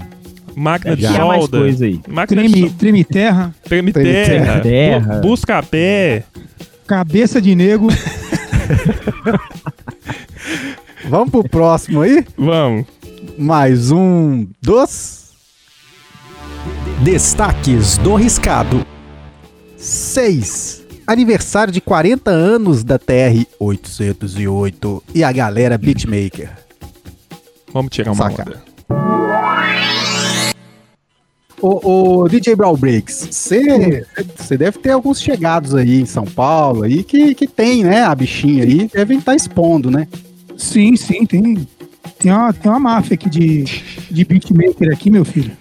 Máquina de tinha mais solda. coisa aí. Máquina de Treme, solda. treme terra, Treme Treme terra. terra. bu- Busca pé. cabeça de nego. Vamos pro próximo aí? Vamos. Mais um dos Destaques do Riscado. seis. Aniversário de 40 anos da TR-808 e a galera Beatmaker. Vamos tirar uma Saca. onda. Ô, ô, DJ Brawl Breaks, você deve ter alguns chegados aí em São Paulo aí que, que tem, né? A bichinha aí, devem estar expondo, né? Sim, sim, tem. Tem uma, tem uma máfia aqui de, de beatmaker aqui, meu filho.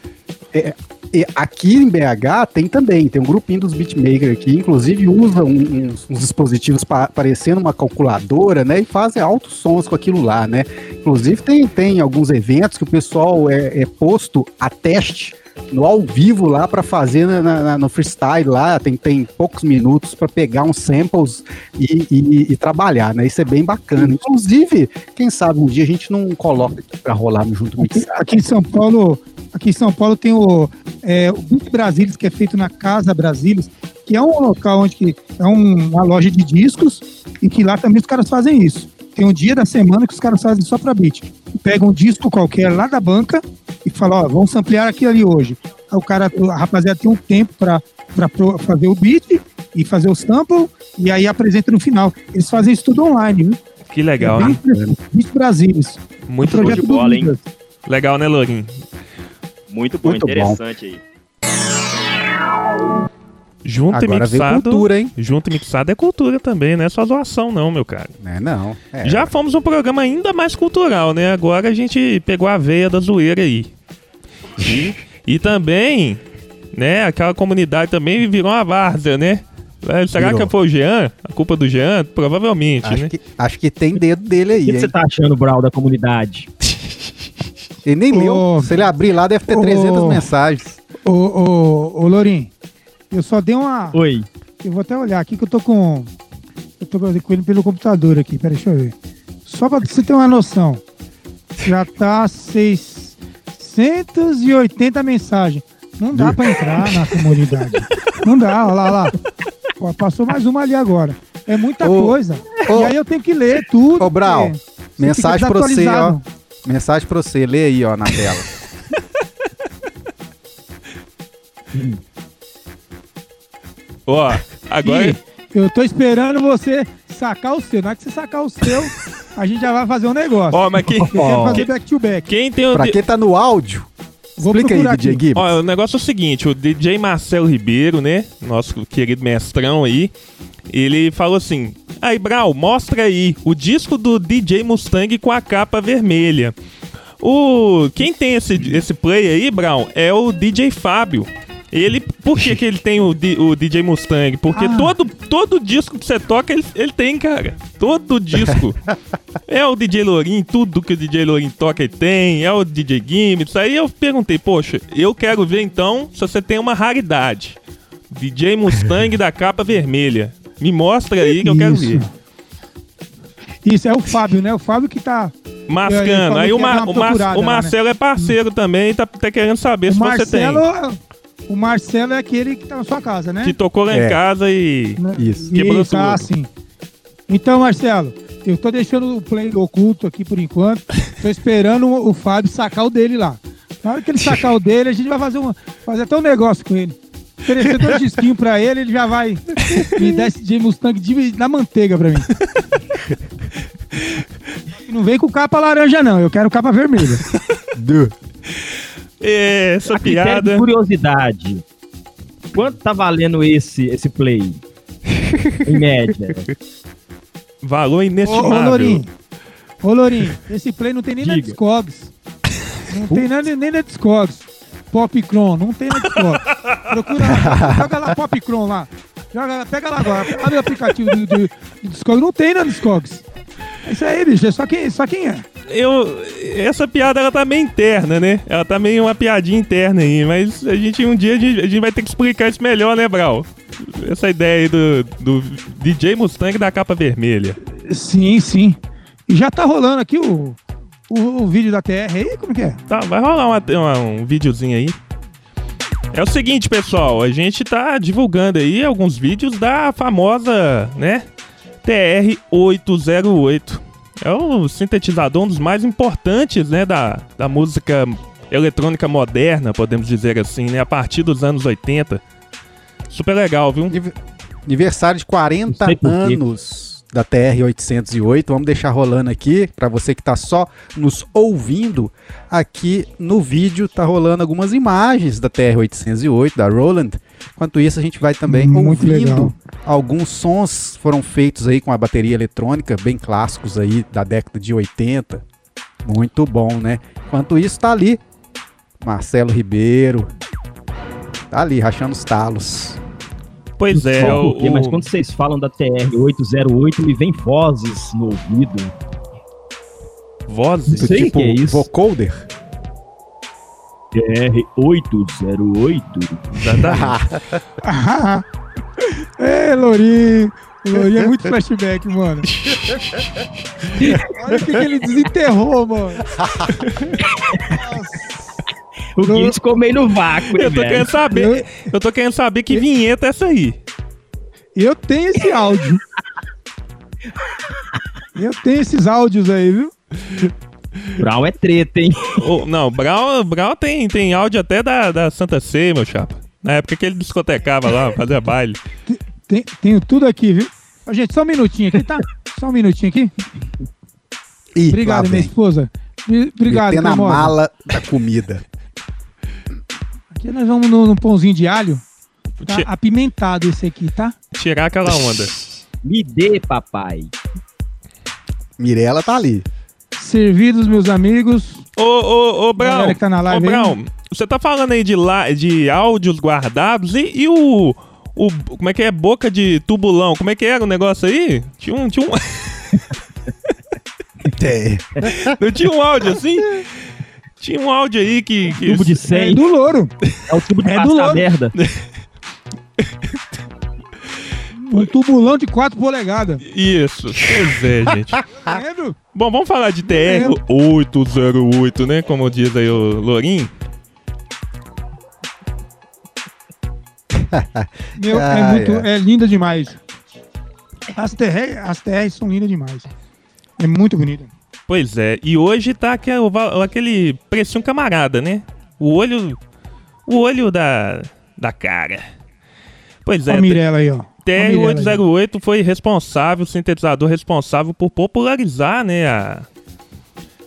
E aqui em BH tem também, tem um grupinho dos beatmakers aqui, inclusive usa um- uns, uns dispositivos pa- parecendo uma calculadora, né? E fazem altos sons com aquilo lá, né? Inclusive tem, tem alguns eventos que o pessoal é, é posto a teste no ao vivo lá para fazer na- na- no freestyle lá, tem, tem poucos minutos para pegar uns samples e, e- e trabalhar, né? Isso é bem bacana. Inclusive, quem sabe um dia a gente não coloca aqui para rolar no Junto Aqui, Mixado. aqui em São Paulo, aqui em São Paulo tem o, é, o Beat Brasilis, que é feito na Casa Brasilis, que é um local onde que é um- uma loja de discos e que lá também os caras fazem isso. Tem um dia da semana que os caras fazem só pra beat. Pega um disco qualquer lá da banca e fala, ó, vamos ampliar aquilo ali hoje. Aí o cara, a rapaziada tem um tempo pra, fazer o beat e fazer o sample e aí apresenta no final. Eles fazem isso tudo online, viu? Que legal, é bem né? Beat Brasilis. Muito show projeto de do bola, hein? Legal, né, Lourinho? Muito bom, Muito bom. interessante aí. Junto e Agora veio mixado. cultura, hein? Junto e mixado é cultura também, não é só zoação, não, meu cara. É, não. É. Já fomos um programa ainda mais cultural, né? Agora a gente pegou a veia da zoeira aí. E, e também, né, aquela comunidade também virou uma várzea, né? Será Virou. que foi o Jean? A culpa do Jean? Provavelmente, Acho né? que, acho que tem dedo dele aí, O que você tá achando, Brau, da comunidade? Ele nem Ô. leu. Se ele abrir lá, deve ter Ô. 300 mensagens. Ô, ô, ô, Lourinho, eu só dei uma. Oi. Eu vou até olhar aqui que eu tô com. Eu tô com ele pelo computador aqui, peraí, deixa eu ver. Só pra você ter uma noção. Já tá 680 mensagens. Não dá pra entrar na comunidade. Não dá, olha lá, olha lá. Passou mais uma ali agora. É muita Ô, coisa. ô, e aí eu tenho que ler tudo. Ô, Brau, você Mensagem pra você, ó. Mensagem pra você, lê aí, ó, na tela. Ó, agora. Ih, eu tô esperando você sacar o seu. Na hora que você sacar o seu, a gente já vai fazer um negócio. Ó, mas quem, Eu quero fazer back to back. quem tem o. Pra quem tá no áudio, Vou explica aí, DJ. Gibbs. Ó, o negócio é o seguinte, o DJ Marcelo Ribeiro, né? Nosso querido mestrão aí, ele falou assim: Aí, Brau, mostra aí o disco do DJ Mustang com a capa vermelha. O quem tem esse, esse play aí, Brown, é o DJ Fábio. Ele, por que, que ele tem o, di- o DJ Mustang? Porque Ah. todo, todo disco que você toca, ele, ele tem, cara. Todo disco. é o DJ Lorin, tudo que o DJ Lorin toca ele tem. É o DJ Gimmicks. Aí eu perguntei, poxa, eu quero ver então se você tem uma raridade. DJ Mustang da capa vermelha. Me mostra aí que eu quero Isso. ver. Isso, é o Fábio, né? O Fábio que tá. Eu- Mascando. Aí o, Ma- o, Mar- procurada o lá, né? Marcelo é parceiro também, tá, tá querendo saber O se você tem. O Marcelo é aquele que tá na sua casa, né? Que tocou lá em É. casa e. Né? Isso. Quebrou Isso, tudo. sim. Então, Marcelo, eu tô deixando o play oculto aqui por enquanto. Tô esperando o, Fábio sacar o dele lá. Na hora que ele sacar o dele, a gente vai fazer, uma, fazer até um negócio com ele. Oferecer dois disquinhos pra ele, ele já vai me dar esse DJ Mustang de, na manteiga pra mim. E não vem com capa laranja, não. Eu quero capa vermelha. Du. É, essa A critério de piada. curiosidade. Quanto tá valendo esse, esse play? em média. Valor Ô, ô inestimável. Lourinho. Ô, Lourinho, esse play não tem nem na Diga. Discogs. Não tem nem, nem na Discogs. Popcron, não tem na Discogs. Procura lá, joga lá Popcron lá. Joga, lá, pega lá agora. Abre o aplicativo do, do, do Discogs. Não tem na Discogs. É isso aí, bicho. É só quem, só quem é. Eu, essa piada ela tá meio interna, né? Ela tá meio uma piadinha interna aí, mas a gente um dia a gente, a gente vai ter que explicar isso melhor, né, Brau? Essa ideia aí do, do DJ Mustang da capa vermelha. Sim, sim. E já tá rolando aqui o, o, o vídeo da TR aí, como que é? Tá, vai rolar uma- uma- um videozinho aí. É o seguinte, pessoal, a gente tá divulgando aí alguns vídeos da famosa, né, TR-808. É o sintetizador, um dos mais importantes, né, da, da música eletrônica moderna, podemos dizer assim, né, a partir dos anos 80. Super legal, viu? Anive- Aniversário de 40 Não sei por quê. anos da TR-808. Vamos deixar rolando aqui, para você que tá só nos ouvindo. Aqui no vídeo tá rolando algumas imagens da TR-808, da Roland. Enquanto isso, a gente vai também Muito ouvindo legal. alguns sons foram feitos aí com a bateria eletrônica, bem clássicos aí da década de 80. Muito bom, né? Enquanto isso, tá ali Marcelo Ribeiro. Tá ali, rachando os talos. Pois é, Só o, Mas quando vocês falam da TR-808, me vem vozes no ouvido. vozes. Não sei tipo, que é isso. vocoder. TR-808. Exatamente. Ah, é, Lourinho. Lourinho é muito flashback, mano. Olha o que, que ele desenterrou, mano. O Guinness ficou meio no vácuo, Eu tô velho. querendo saber, eu tô querendo saber que vinheta é essa aí. Eu tenho esse áudio. Eu tenho esses áudios aí, viu? Brown é treta, hein? Ô, não, Brau, Brau tem, tem áudio até da, da Santa Ceia, meu chapa. Na época que ele discotecava lá, fazia baile. Tem- tenho tudo aqui, viu? Ó, gente, só um minutinho aqui, tá? Só um minutinho aqui. Ih, Obrigado, minha esposa. Mi- Obrigado, Metendo a mala da comida. Aqui nós vamos no, no pãozinho de alho. Tá Ti- apimentado esse aqui, tá? Tirar aquela onda. Me dê, papai. Mirela tá ali. Servidos, meus amigos. Ô, ô, ô, Galera que tá na ô, live aí. Brau, você tá falando aí de, la, de áudios guardados e, e o, o. Como é que é? Boca de tubulão. Como é que era o negócio aí? Tinha um. Tinha um É. não tinha um áudio assim? Tinha um áudio aí que. que Tubo de É 100. do louro. É o tubo de É passar do louro. merda. Um tubulão de 4 polegadas. Isso. Pois é, gente. Tá? Bom, vamos falar de TR-808, né? Como diz aí o Lorim. Meu, é, Ah, muito, é. é linda demais. As TR, as TR são lindas demais. É muito bonita. Pois é, e hoje tá aquele, aquele precinho camarada, né? O olho. O olho da. da cara. Pois é, Olha a Mirella aí, ó. Olha a Mirella aí. TR-808 foi responsável, o sintetizador responsável por popularizar, né, a,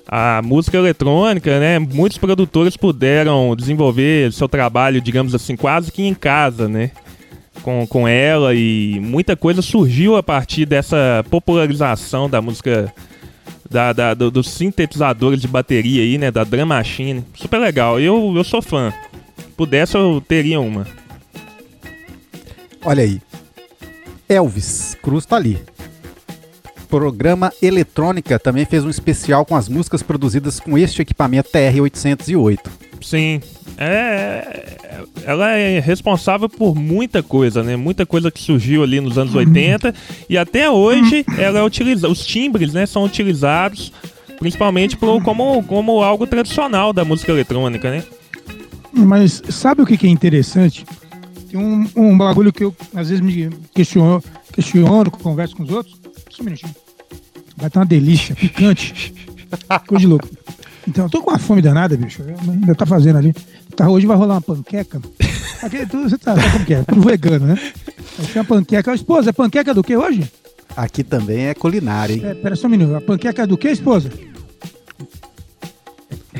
a música eletrônica, né? Muitos produtores puderam desenvolver seu trabalho, digamos assim, quase que em casa, né? Com, com ela e muita coisa surgiu a partir dessa popularização da música da, da- do- dos sintetizadores de bateria aí, né? Da Drum Machine. Super legal. Eu, eu sou fã. Pudesse, eu teria uma. Olha aí. Elvis Cruz tá ali. Programa Eletrônica também fez um especial com as músicas produzidas com este equipamento TR-808. Sim. É. Ela é responsável por muita coisa, né? Muita coisa que surgiu ali nos anos 80 e até hoje ela é utilizada. Os timbres, né, são utilizados principalmente pro- como, como algo tradicional da música eletrônica, né? Mas sabe o que, que é interessante? Tem um, um bagulho que eu às vezes me questiono, questiono, converso com os outros. Só um minutinho. Vai estar uma delícia, picante. Coisa de louco. Então, eu tô com uma fome danada, bicho. Eu- Ainda tá fazendo ali. Tá, hoje vai rolar uma panqueca. Aqui, tu, você tá, sabe como que é? Tudo vegano, né? Vai ser uma panqueca. Esposa, é panqueca do que hoje? Aqui também é culinária, hein? É, pera só um minuto. A panqueca é do que, esposa?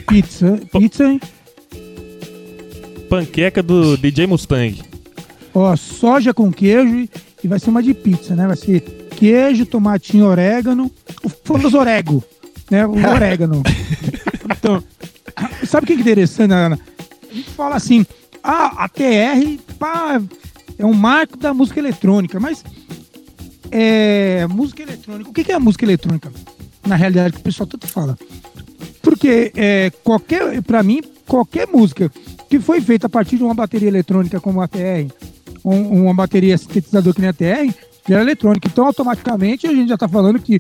Pizza. Pizza, hein? Panqueca do DJ Mustang. Ó, soja com queijo e- vai ser uma de pizza, né? Vai ser queijo, tomatinho, orégano, o famoso orégano, né? O orégano. Então, sabe o que é interessante, Ana? A gente fala assim, ah, a TR pá, é um marco da música eletrônica, mas é, música eletrônica, o que que é a música eletrônica? Na realidade, que o pessoal tanto fala. Porque é, qualquer, para mim, qualquer música que foi feita a partir de uma bateria eletrônica como a TR, um- uma bateria sintetizador que nem a TR, já era eletrônica. Então, automaticamente, a gente já está falando que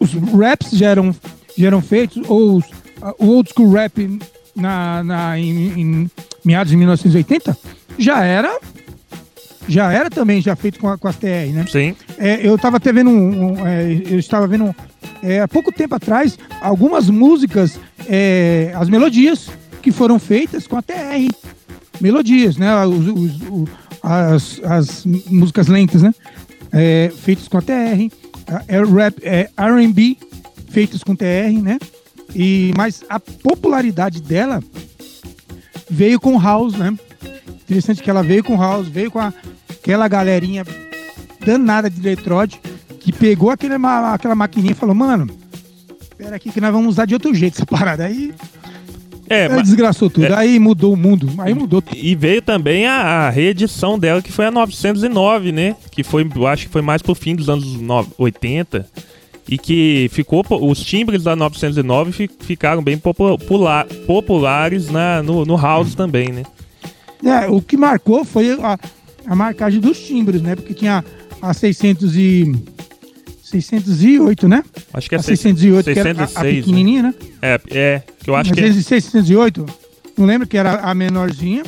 os raps já eram, já eram feitos, ou os, a- o old school rap na, na, em, em meados de 1980 já era já era também já feito com, a, com as TR, né? Sim. É, eu estava até vendo um, um, é, eu estava vendo é, há pouco tempo atrás algumas músicas, é, as melodias que foram feitas com a TR, melodias, né? Os- os- o- as, as músicas lentas, né? É, feitas com a TR, a- é rap, é R&B feitas com TR, né? E mas a popularidade dela veio com house, né? Interessante que ela veio com house, veio com a- aquela galerinha danada de Detroit que pegou aquele, aquela maquininha e falou, mano, espera aqui que nós vamos usar de outro jeito essa parada. Aí, É, aí ma- desgraçou tudo, é. aí mudou o mundo, aí mudou tudo. E veio também a, a reedição dela, que foi a 909, né? Que foi, eu acho que foi mais pro fim dos anos no- 80. E que ficou. Os timbres da 909 fi- ficaram bem popu- pula- populares na, no, no House também, né? É, o que marcou foi a, a marcagem dos timbres, né? Porque tinha a 600 e... 608, né? Acho que é a seis- 608, que era a- a, 606, né? pequenininha, né? É, é, que eu acho Às que é, vezes 608, não lembro que era a menorzinha,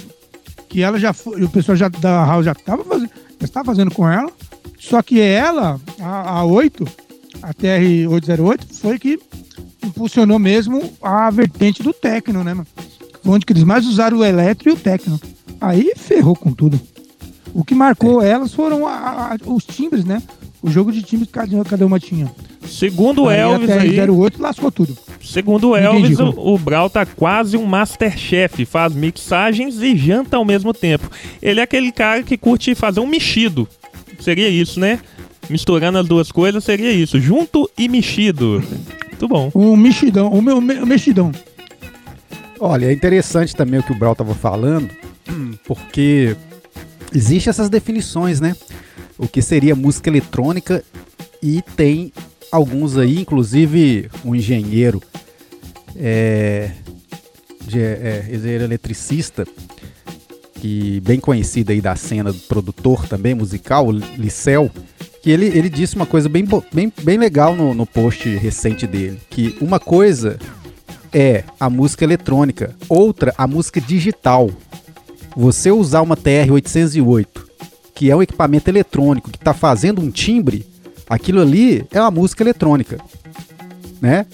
que ela já foi, o pessoal já da House já estava fazendo, já estava fazendo com ela, só que ela, a, a 8, a TR-808, foi que impulsionou mesmo a vertente do techno, né, mano? Foi onde que eles mais usaram o eletro e o techno. Aí ferrou com tudo. O que marcou elas foram a- a- os timbres, né? O jogo de timbres que cada, cada uma tinha. segundo o Aí Elvis a aí. TR-08 lascou tudo. Segundo o Entendi, Elvis, o, como- o Brau tá quase um masterchef, faz mixagens e janta ao mesmo tempo. Ele é aquele cara que curte fazer um mexido. Seria isso, né? Misturando as duas coisas, seria isso. Junto e mexido. Muito bom. O mexidão, o meu me- mexidão. Olha, é interessante também o que o Brau tava falando, porque existe essas definições, né? O que seria música eletrônica e tem alguns aí, inclusive um engenheiro, é, de, é, engenheiro eletricista, que bem conhecido aí da cena do produtor também musical, Licel, que ele, ele disse uma coisa bem, bem, bem legal no, no post recente dele, que uma coisa é a música eletrônica, outra a música digital. você usar uma TR-808, que é um equipamento eletrônico que está fazendo um timbre, aquilo ali é uma música eletrônica, né?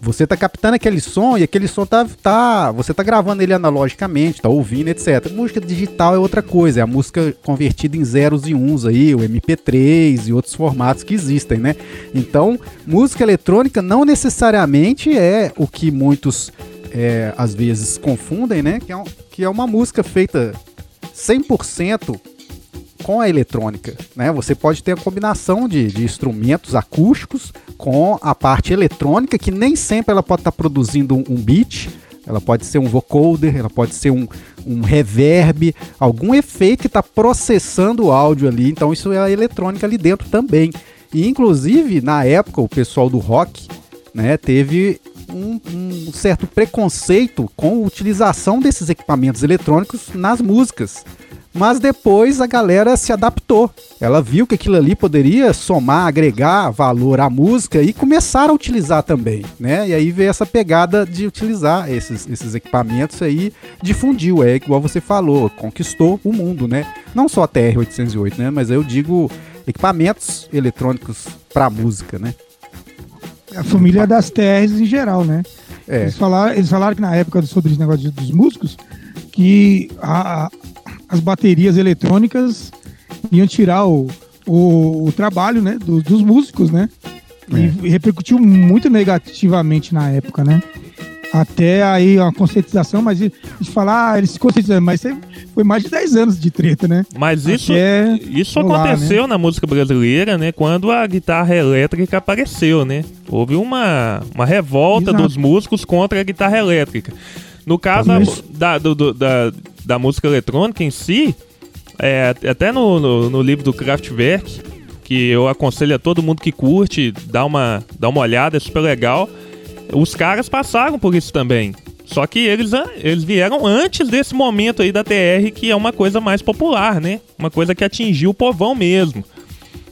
Você tá captando aquele som e aquele som tá, tá você tá gravando ele analogicamente, tá ouvindo, etc. Música digital é outra coisa, é a música convertida em zeros e uns aí, o MP3 e outros formatos que existem, né? Então, música eletrônica não necessariamente é o que muitos é, às vezes confundem, né? Que é, um, que é uma música feita 100% com a eletrônica, né? Você pode ter a combinação de, de instrumentos acústicos com a parte eletrônica, que nem sempre ela pode estar tá produzindo um, um beat, ela pode ser um vocoder, ela pode ser um, um reverb, algum efeito que está processando o áudio ali. Então isso é a eletrônica ali dentro também. E inclusive na época o pessoal do rock, né, teve um, um certo preconceito com a utilização desses equipamentos eletrônicos nas músicas. Mas depois a galera se adaptou. Ela viu que aquilo ali poderia somar, agregar valor à música e começaram a utilizar também, né? E aí veio essa pegada de utilizar esses, esses equipamentos aí, difundiu, é igual você falou, conquistou o mundo, né? Não só a TR-808, né? Mas eu digo equipamentos eletrônicos para música, né? A família das TRs em geral, né? É. Eles, falaram, eles falaram que na época sobre esse negócio dos músicos, que a, as baterias eletrônicas iam tirar o, o, o trabalho né, do, dos músicos, né? E, e repercutiu muito negativamente na época, né? Até aí a conscientização, mas de falar, ah, eles se conscientizaram, mas foi mais de 10 anos de treta, né? Mas isso, isso rolar, aconteceu né? na música brasileira, né? Quando a guitarra elétrica apareceu, né? Houve uma, uma revolta Exato. dos músicos contra a guitarra elétrica. No caso da, do, do, da, da música eletrônica em si, é, até no, no, no, livro do Kraftwerk, que eu aconselho a todo mundo que curte, dar uma, dar uma olhada, é super legal. Os caras passaram por isso também. Só que eles, ah, eles vieram antes desse momento aí da TR, que é uma coisa mais popular, né? Uma coisa que atingiu o povão mesmo.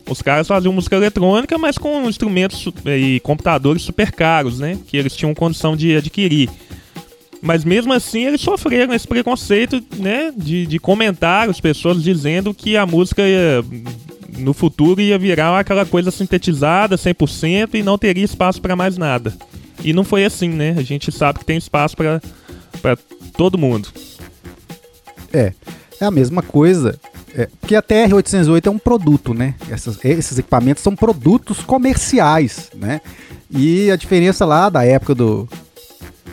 Os caras faziam música eletrônica, mas com instrumentos e computadores super caros, né? Que eles tinham condição de adquirir. Mas mesmo assim eles sofreram esse preconceito, né? De, de comentários, pessoas dizendo que a música ia, no futuro ia virar aquela coisa sintetizada 100% e não teria espaço para mais nada. E não foi assim, né? A gente sabe que tem espaço para todo mundo. É, é a mesma coisa. É, porque a TR-808 é um produto, né? Essas, esses equipamentos são produtos comerciais, né? E a diferença lá da época do,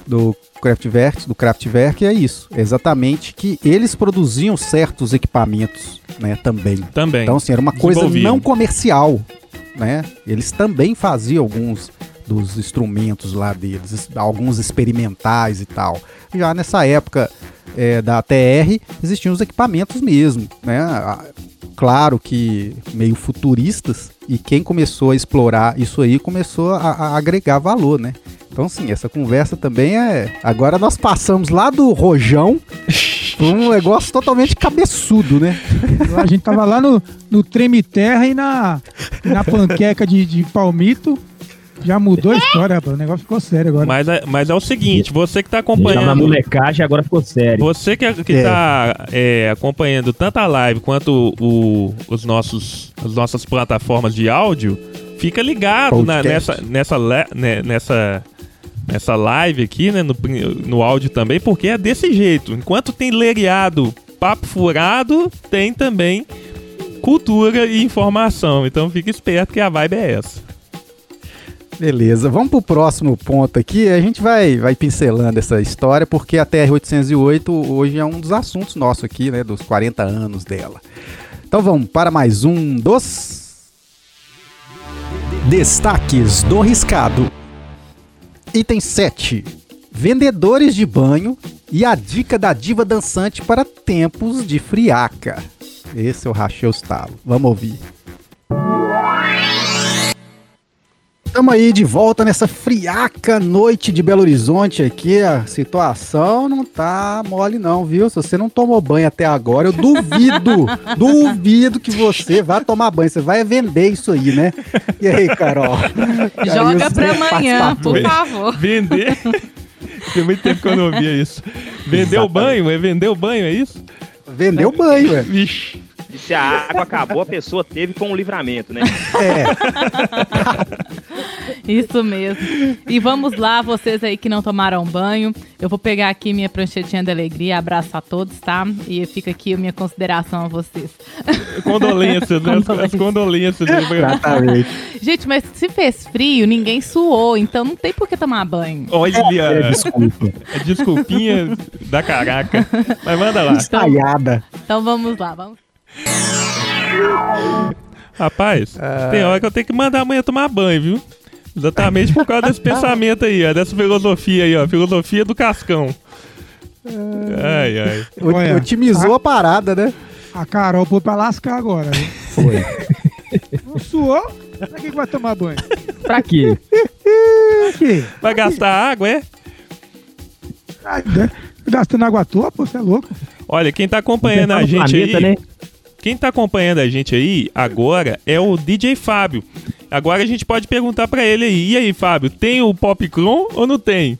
do Kraftwerk, do Kraftwerk é isso, é exatamente que eles produziam certos equipamentos, né, também. Também. Então assim, era uma coisa não comercial, né? Eles também faziam alguns dos instrumentos lá deles, alguns experimentais e tal. Já nessa época é, da TR existiam os equipamentos mesmo, né? Claro que meio futuristas e quem começou a explorar isso aí começou a, a agregar valor, né? Então, sim, essa conversa também é. Agora nós passamos lá do rojão para um negócio totalmente cabeçudo, né? A gente tava lá no, no treme terra e na, na panqueca de, de palmito. Já mudou a história, rapaz. O negócio ficou sério agora. Mas é, mas é o seguinte, você que tá acompanhando. Já na molecagem agora ficou sério. Você que, que é. tá é, acompanhando tanto a live quanto o, os nossos, as nossas plataformas de áudio, fica ligado na, nessa, nessa, né, nessa nessa live aqui, né, no, no áudio também, porque é desse jeito. Enquanto tem lereado, papo furado, tem também cultura e informação. Então fique esperto que a vibe é essa. Beleza, vamos pro próximo ponto aqui. A gente vai, vai pincelando essa história, porque a TR-808 hoje é um dos assuntos nossos aqui, né? Dos 40 anos dela. Então vamos para mais um dos. Destaques do Riscado. Item 7. Vendedores de banho e a dica da diva dançante para tempos de friaca. Esse é o Rachel Stalo. Vamos ouvir. Estamos aí de volta nessa friaca noite de Belo Horizonte aqui. A situação não tá mole não, viu? Se você não tomou banho até agora, eu duvido, duvido que você vá tomar banho. Você vai vender isso aí, né? E aí, Carol? Joga para amanhã, por favor. Vender? Tem muito tempo que eu não ouvia isso. Vender o banho? É vender o banho, é isso? Vendeu banho, ué. Vixe. E se a água acabou, a pessoa teve com o livramento, né? Isso mesmo. E vamos lá, vocês aí que não tomaram banho. Eu vou pegar aqui minha pranchetinha da alegria, abraço a todos, tá? E fica aqui a minha consideração a vocês. Condolências, né? As- As condolências. né? Exatamente. Gente, mas se fez frio, ninguém suou, então não tem por que tomar banho. Olha, É, desculpa. a desculpinha da caraca. Mas manda lá. Estaiada. Então vamos lá, vamos. Rapaz, tem hora que eu tenho que mandar a manhã tomar banho, viu? Exatamente por causa desse pensamento aí, ó, dessa filosofia aí, ó. Filosofia do Cascão. Ai, ai. O- Olha, Otimizou a parada, né? A Carol foi pra lascar agora. Foi. Não suou? Pra que, que vai tomar banho? Pra quê? Aqui. Vai gastar água, é? Ai, né? Gastando água à toa, pô, você é louco. Olha, quem tá acompanhando a gente planeta, aí. né? Quem tá acompanhando a gente aí agora é o DJ Fábio. Agora a gente pode perguntar pra ele aí. E aí, Fábio, tem o Popcron ou não tem?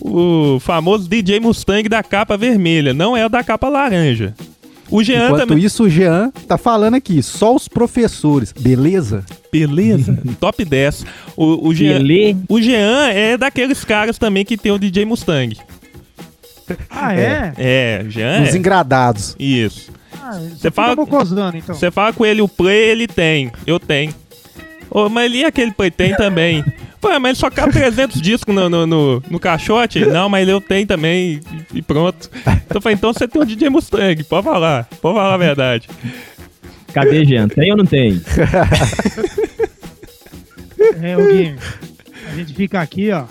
O famoso DJ Mustang da capa vermelha, não é o da capa laranja. O Jean Enquanto também. isso, o Jean tá falando aqui, só os professores, beleza? Beleza, top 10. O, o, Jean, o Jean é daqueles caras também que tem o DJ Mustang. Ah, é? É, Jean Os é. engradados. Isso. Ah, Você fala- mocosando, então. Você fala com ele o play, ele tem. Eu tenho. Ô, mas ali aquele play tem também. Pô, mas ele só cabe 300 discos no, no, no, no caixote? Não, mas eu tenho também e, e pronto. Então eu falei, então você tem um DJ Mustang, pode falar. Pode falar a verdade. Cadê, Jean? Tem ou não tem? É, o Guilherme. A gente fica aqui, ó,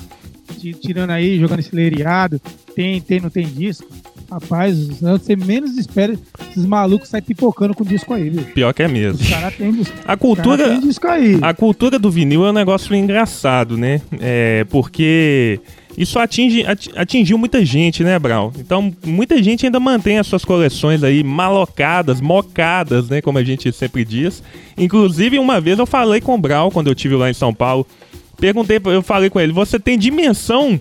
ti- tirando aí, jogando esse leiriado. Tem, tem, não tem disco. Rapaz, você menos espera esses malucos saem pipocando com disco aí, viu? Pior que é mesmo. Os caras têm disco. A cultura, têm disco aí. a cultura do vinil é um negócio engraçado, né? É, porque isso atinge, ati- atingiu muita gente, né, Brau? Então, muita gente ainda mantém as suas coleções aí malocadas, mocadas, né? Como a gente sempre diz. Inclusive, uma vez eu falei com o Brau, quando eu tive lá em São Paulo. Perguntei, eu falei com ele, você tem dimensão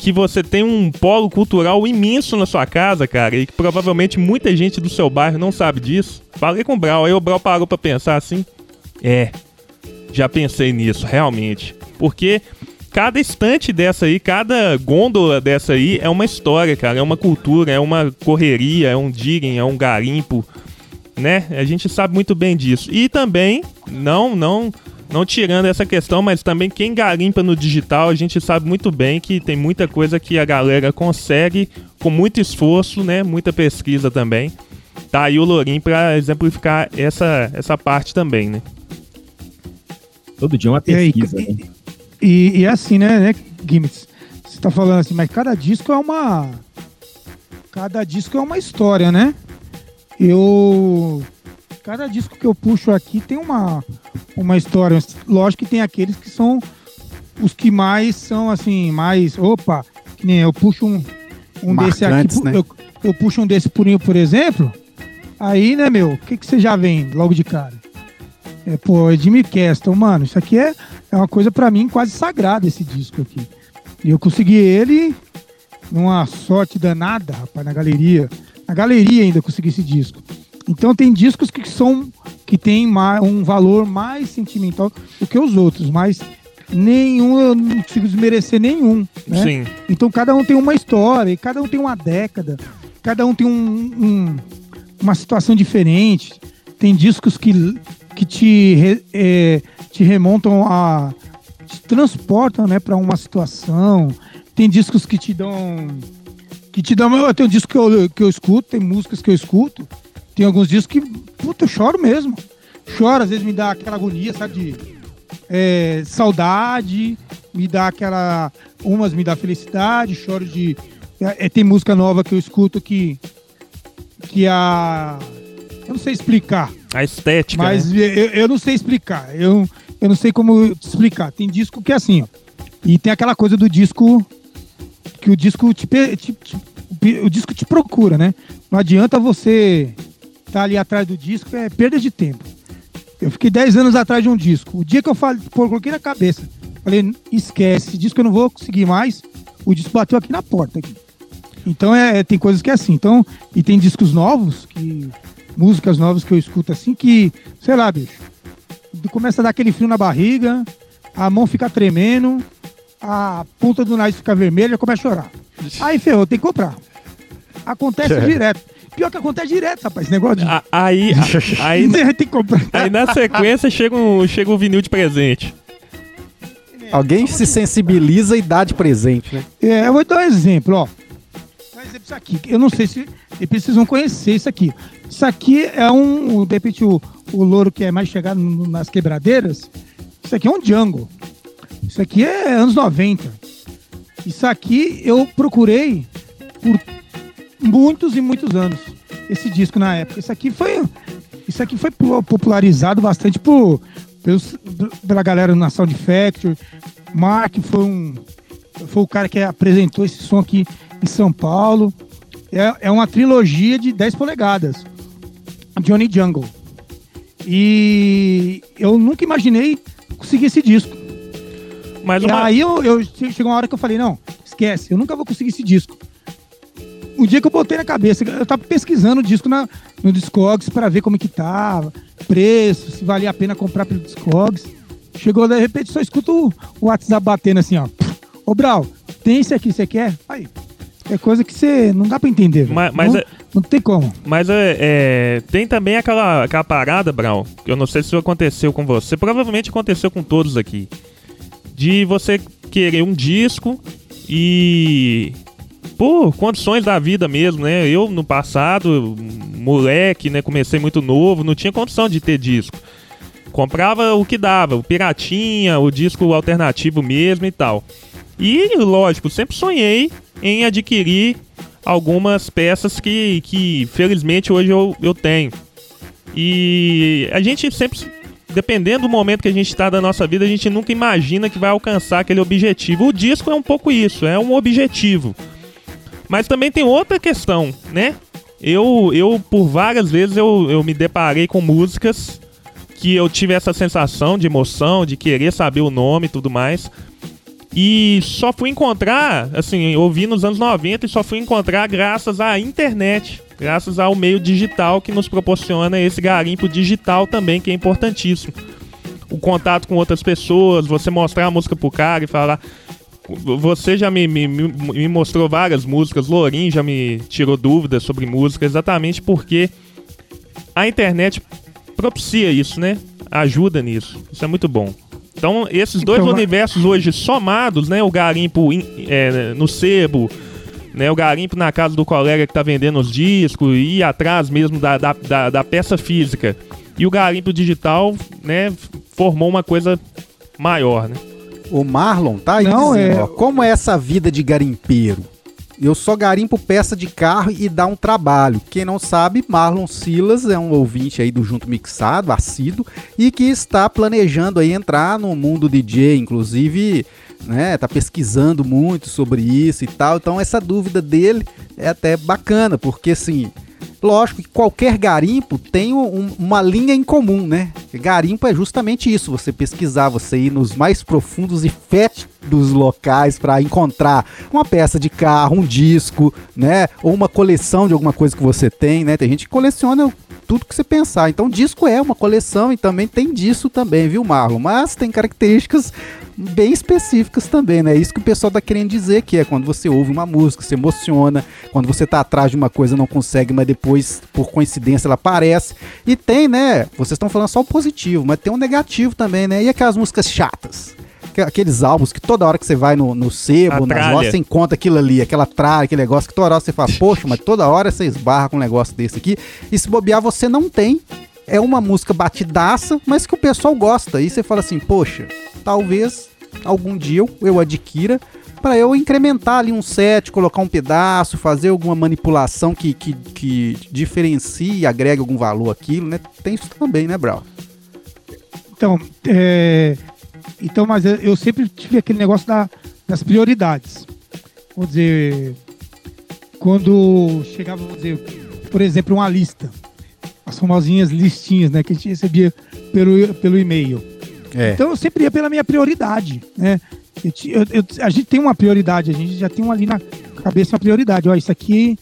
que você tem um polo cultural imenso na sua casa, cara, e que provavelmente muita gente do seu bairro não sabe disso? Falei com o Brau, aí o Brau parou pra pensar assim. É, já pensei nisso, realmente. Porque cada estante dessa aí, cada gôndola dessa aí é uma história, cara. É uma cultura, é uma correria, é um digging, é um garimpo, né? A gente sabe muito bem disso. E também, não, não, não tirando essa questão, mas também quem garimpa no digital, a gente sabe muito bem que tem muita coisa que a galera consegue com muito esforço, né? Muita pesquisa também. Tá aí o Lorim pra exemplificar essa, essa parte também, né? Todo dia é uma E aí, pesquisa. né? E, e é assim, né, né, Gimmicks? Você tá falando assim, mas cada disco é uma. Cada disco é uma história, né? Eu. Cada disco que eu puxo aqui tem uma, uma história. Lógico que tem aqueles que são os que mais são assim, mais. Opa, que nem eu puxo um, um desse aqui. Né? Eu, eu puxo um desse purinho, por exemplo. Aí, né, meu, o que, que você já vem logo de cara? É, pô, é Jimmy Castle, mano. Isso aqui é, é uma coisa pra mim quase sagrada, esse disco aqui. E eu consegui ele numa sorte danada, rapaz, na galeria. Na galeria ainda consegui esse disco. Então tem discos que são que tem um valor mais sentimental do que os outros, mas nenhum eu não consigo desmerecer nenhum. Né? Sim. Então cada um tem uma história, cada um tem uma década, cada um tem um, um- uma situação diferente. Tem discos que, que te, re- eh, te remontam a. te transportam né, para uma situação. Tem discos que te dão. Que te dão. Eu tenho um disco que eu, que eu escuto, tem músicas que eu escuto. Tem alguns discos que. Puta, eu choro mesmo. Choro, às vezes me dá aquela agonia, sabe? De, é, saudade, me dá aquela. Umas me dá felicidade, choro de. é, tem música nova que eu escuto que. Que a. Eu não sei explicar, A estética, mas né? eu, eu não sei explicar. Eu, eu não sei como explicar. Tem disco que é assim, ó. E tem aquela coisa do disco. Que o disco te, te- te- o disco te procura, né? Não adianta você estar ali atrás do disco, é perda de tempo. Eu fiquei 10 anos atrás de um disco. O dia que eu falei, coloquei na cabeça, falei, esquece, esse disco eu não vou conseguir mais. O disco bateu aqui na porta. Aqui. Então é, tem coisas que é assim. Então, e tem discos novos, que músicas novas que eu escuto assim, que, sei lá, bicho, começa a dar aquele frio na barriga, a mão fica tremendo, a ponta do nariz fica vermelha, começa a chorar. Aí ferrou, tem que comprar. Acontece É. direto. Pior que acontece direto, rapaz, esse negócio de. A- Aí, a- aí, tem que comprar. aí na sequência chega um, chega um vinil de presente. Alguém se sensibiliza e dá de presente, né? É, eu vou dar um exemplo, ó. Dar um exemplo isso aqui. Eu não sei se vão conhecer isso aqui. Isso aqui é um, de repente, o, o louro que é mais chegado nas quebradeiras. Isso aqui é um Django. Isso aqui é anos 90. Isso aqui eu procurei por muitos e muitos anos. Esse disco na época. Isso aqui foi. Isso aqui foi po- popularizado bastante por, pelos, pela galera na Sound Factory. Mark foi um, foi o cara que apresentou esse som aqui em São Paulo. É, é uma trilogia de 10 polegadas. Johnny Jungle. E eu nunca imaginei conseguir esse disco. Mas E uma, aí eu, eu chegou uma hora que eu falei, não, esquece, eu nunca vou conseguir esse disco. O dia que eu botei na cabeça, eu tava pesquisando o disco na, no Discogs para ver como que tava, preço, se valia a pena comprar pelo Discogs. Chegou de repente, só escuto o, WhatsApp batendo assim, ó. Ô, Brau, tem esse aqui, você quer? Aí. É coisa que você não dá pra entender. Mas- mas não, é- não tem como. Mas é, é, tem também aquela, aquela parada, Brown, que eu não sei se aconteceu com você, provavelmente aconteceu com todos aqui. De você querer um disco e. Por condições da vida mesmo, né? Eu, no passado, moleque, né? Comecei muito novo, não tinha condição de ter disco. Comprava o que dava, o piratinha, o disco alternativo mesmo e tal. E, lógico, sempre sonhei em adquirir algumas peças que, que felizmente hoje eu, eu tenho. E a gente sempre, dependendo do momento que a gente está da nossa vida, a gente nunca imagina que vai alcançar aquele objetivo. O disco é um pouco isso, é um objetivo. Mas também tem outra questão, né? Eu, eu por várias vezes, eu, eu me deparei com músicas que eu tive essa sensação de emoção, de querer saber o nome e tudo mais. E só fui encontrar, assim, eu ouvi nos anos 90 e só fui encontrar graças à internet, graças ao meio digital que nos proporciona esse garimpo digital também, que é importantíssimo. O contato com outras pessoas, você mostrar a música pro cara e falar. Você já me, me, me- mostrou várias músicas, Lorin já me tirou dúvidas sobre música, exatamente porque a internet propicia isso, né? Ajuda nisso. Isso é muito bom. Então, esses dois Então, universos hoje somados, né? O garimpo in- é, no sebo, né? O garimpo na casa do colega que tá vendendo os discos, e ir atrás mesmo da, da, da, da peça física. E o garimpo digital, né? Formou uma coisa maior, né? O Marlon tá aí Não, dizendo, é- ó, como é essa vida de garimpeiro? Eu só garimpo peça de carro e dá um trabalho. Quem não sabe, Marlon Silas é um ouvinte aí do Junto Mixado, assíduo, e que está planejando aí entrar no mundo DJ, inclusive, né, tá pesquisando muito sobre isso e tal. Então essa dúvida dele é até bacana, porque assim, lógico que qualquer garimpo tem um- uma linha em comum, né? Garimpo é justamente isso, você pesquisar, você ir nos mais profundos e fétidos locais para encontrar uma peça de carro, um disco, né? Ou uma coleção de alguma coisa que você tem, né? Tem gente que coleciona tudo que você pensar. Então, disco é uma coleção e também tem disso também, viu, Marlon? Mas tem características bem específicas também, né? Isso que o pessoal tá querendo dizer, que é quando você ouve uma música, se emociona, quando você tá atrás de uma coisa não consegue, mas depois, por coincidência, ela aparece. E tem, né? Vocês estão falando só o positivo, mas tem um negativo também, né? E aquelas músicas chatas? Aqu- Aqueles álbuns que toda hora que você vai no, no sebo, nas tralha. lojas, você encontra aquilo ali, aquela tralha, aquele negócio que toda hora você fala, poxa, mas toda hora você esbarra com um negócio desse aqui. E se bobear, você não tem. É uma música batidaça, mas que o pessoal gosta. E você fala assim, poxa, talvez algum dia eu, eu adquira para eu incrementar ali um set, colocar um pedaço, fazer alguma manipulação que, que, que diferencie e agregue algum valor àquilo, né? Tem isso também, né, Brau? Então, é, então, mas eu, sempre tive aquele negócio da- das prioridades. Vou dizer, quando chegava, vou dizer, por exemplo, uma lista, as famosinhas listinhas, né, que a gente recebia pelo, pelo e-mail. É. Então eu sempre ia pela minha prioridade, né? Eu eu- a gente tem uma prioridade, a gente já tem uma ali na cabeça uma prioridade. Ó, isso aqui,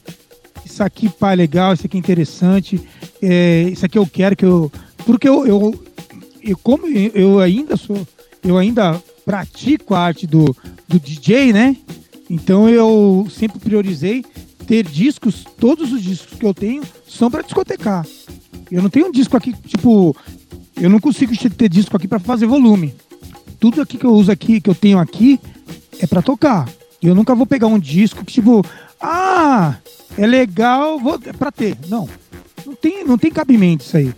isso aqui, pá, é legal, isso aqui é interessante, é, isso aqui eu quero que eu. Porque eu, eu, eu como eu ainda sou, eu ainda pratico a arte do, do DJ, né? Então eu sempre priorizei ter discos, todos os discos que eu tenho são para discotecar. Eu não tenho um disco aqui, tipo, eu não consigo ter disco aqui para fazer volume. Tudo aqui que eu uso aqui, que eu tenho aqui, é para tocar. Eu nunca vou pegar um disco que, tipo, ah, é legal, vou é para ter. Não, não tem, não tem cabimento isso aí.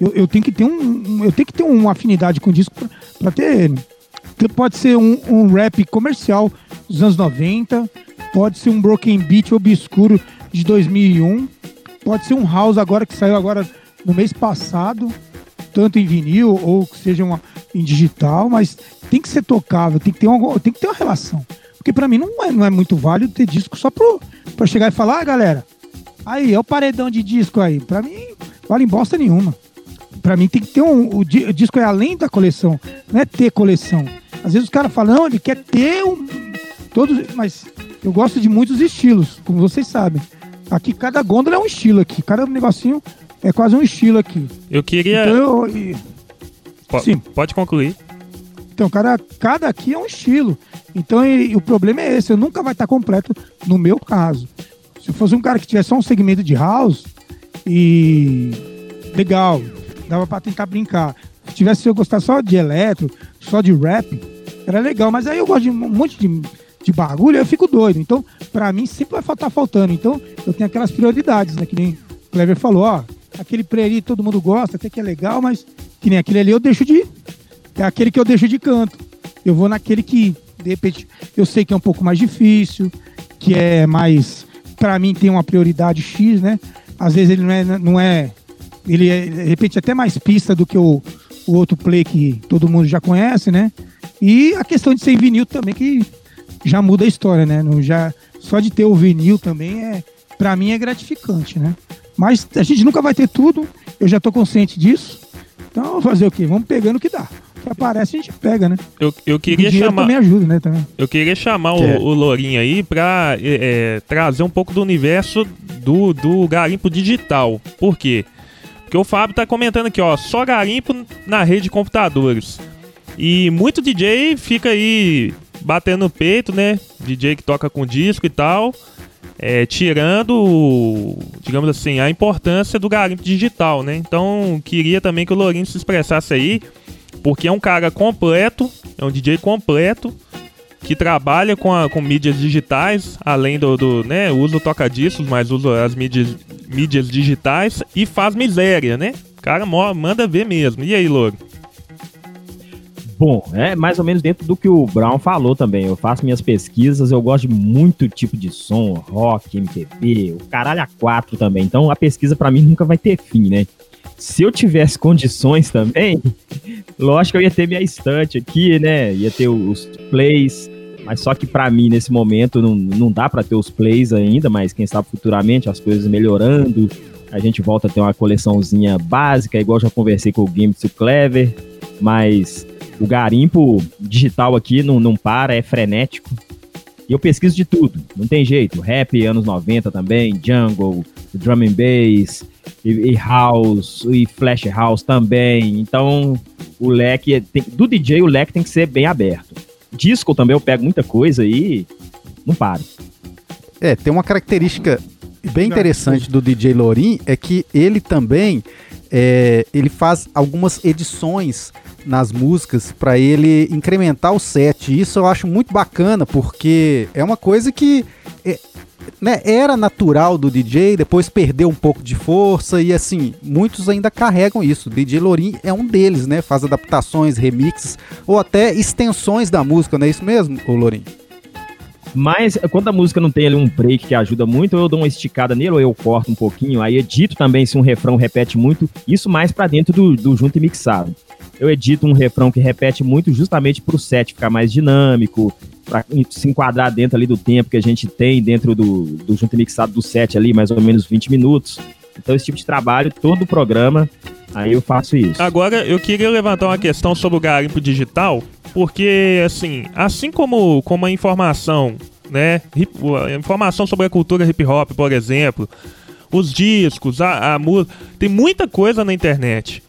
Eu, eu tenho que ter um, eu tenho que ter uma afinidade com o disco para ter ele. Pode ser um, um rap comercial dos anos 90, pode ser um broken beat obscuro de 2001, pode ser um house agora que saiu agora no mês passado, tanto em vinil ou que seja uma, em digital, mas tem que ser tocável, tem que ter uma, tem que ter uma relação. Porque para mim não é, não é muito válido ter disco só para chegar e falar, ah, galera, aí é o paredão de disco aí. Para mim, vale em bosta nenhuma. Para mim tem que ter um. O, o disco é além da coleção, não é ter coleção. Às vezes os caras falam, não, ele quer ter um. Todos, mas eu gosto de muitos estilos, como vocês sabem. Aqui cada gôndola é um estilo aqui, cada negocinho é quase um estilo aqui. Eu queria. Então, eu, e... P Sim. Pode concluir. Então, cada, cada aqui é um estilo. Então, e, e o problema é esse, eu nunca vai estar completo no meu caso. Se fosse um cara que tivesse só um segmento de house e legal, dava para tentar brincar. Se tivesse se eu gostar só de eletro, só de rap, era legal, mas aí eu gosto de um monte de de bagulho, eu fico doido. Então, para mim, sempre vai faltar faltando. Então, eu tenho aquelas prioridades, né? Que nem o Clever falou, ó, aquele pré todo mundo gosta, até que é legal, mas que nem aquele ali eu deixo de. É aquele que eu deixo de canto. Eu vou naquele que, de repente, eu sei que é um pouco mais difícil, que é mais. para mim tem uma prioridade X, né? Às vezes ele não é. Não é ele é, de repente, até mais pista do que o, o outro play que todo mundo já conhece, né? E a questão de ser vinil também, que já muda a história, né? No, já, só de ter o vinil também é, para mim é gratificante, né? Mas a gente nunca vai ter tudo, eu já tô consciente disso. Então, vamos fazer o quê? Vamos pegando o que dá. O que aparece a gente pega, né? Eu, eu queria o chamar. também ajuda, né? Também. Eu queria chamar o, É. o Lourinho aí pra é, é, trazer um pouco do universo do, do garimpo digital. Por quê? Porque o Fábio tá comentando aqui, ó, só garimpo na rede de computadores. E muito DJ fica aí batendo no peito, né? DJ que toca com disco e tal. É, tirando, digamos assim, a importância do garimpo digital, né? Então, queria também que o Lourinho se expressasse aí, porque é um cara completo, é um DJ completo, que trabalha com, a- com mídias digitais, além do, do né, usa o toca-discos, mas usa as mídias, mídias digitais e faz miséria, né? O cara manda ver mesmo. E aí, Louro? Bom, é mais ou menos dentro do que o Brown falou também. Eu faço minhas pesquisas, eu gosto de muito tipo de som, rock, MPB, o caralho a quatro também. Então a pesquisa pra mim nunca vai ter fim, né? Se eu tivesse condições também, lógico que eu ia ter minha estante aqui, né? Ia ter os plays, mas só que pra mim nesse momento não, não dá pra ter os plays ainda, mas quem sabe futuramente as coisas melhorando, a gente volta a ter uma coleçãozinha básica, igual já conversei com o Game to Clever, mas o garimpo digital aqui não, não para, é frenético. E eu pesquiso de tudo, não tem jeito. Rap, anos 90 também, jungle, drum and bass, e, e house, e flash house também. Então, o leque, é- tem- do DJ, o leque tem que ser bem aberto. Disco também eu pego muita coisa e não paro. É, tem uma característica bem interessante do DJ Lorin é que ele também é, ele faz algumas edições nas músicas para ele incrementar o set. Isso eu acho muito bacana porque é uma coisa que é, né, era natural do DJ, depois perdeu um pouco de força e assim, muitos ainda carregam isso. O DJ Lorin é um deles, né? Faz adaptações, remixes ou até extensões da música, não é isso mesmo, Lorin? Mas quando a música não tem ali um break que ajuda muito, eu dou uma esticada nele ou eu corto um pouquinho, aí edito também se um refrão repete muito, isso mais pra dentro do, do junto e mixado. Eu edito um refrão que repete muito justamente pro set ficar mais dinâmico, pra se enquadrar dentro ali do tempo que a gente tem dentro do, do junto e mixado do set ali, mais ou menos 20 minutos. Então esse tipo de trabalho, todo o programa, aí eu faço isso. Agora, eu queria levantar uma questão sobre o garimpo digital, porque, assim, assim como, como a informação né? Hip, informação sobre a cultura hip hop, por exemplo. Os discos, a, a música. Tem muita coisa na internet.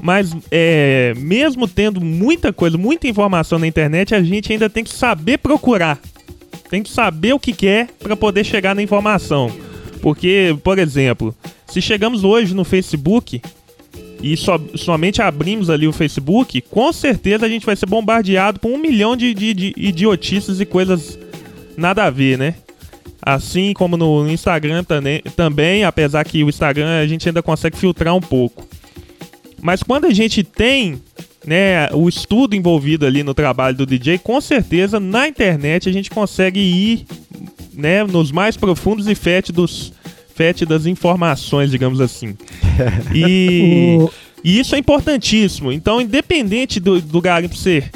Mas é, mesmo tendo muita coisa, muita informação na internet, a gente ainda tem que saber procurar. Tem que saber o que quer para poder chegar na informação. Porque, por exemplo, se chegamos hoje no Facebook e so, somente abrimos ali o Facebook, com certeza a gente vai ser bombardeado por um milhão de, de, de idiotices e coisas nada a ver, né? Assim como no Instagram também, também, apesar que o Instagram a gente ainda consegue filtrar um pouco. Mas quando a gente tem né, o estudo envolvido ali no trabalho do DJ, com certeza na internet a gente consegue ir né, nos mais profundos e fétidos, fétidas informações, digamos assim. E, e, isso é importantíssimo. Então, independente do, do garimpo ser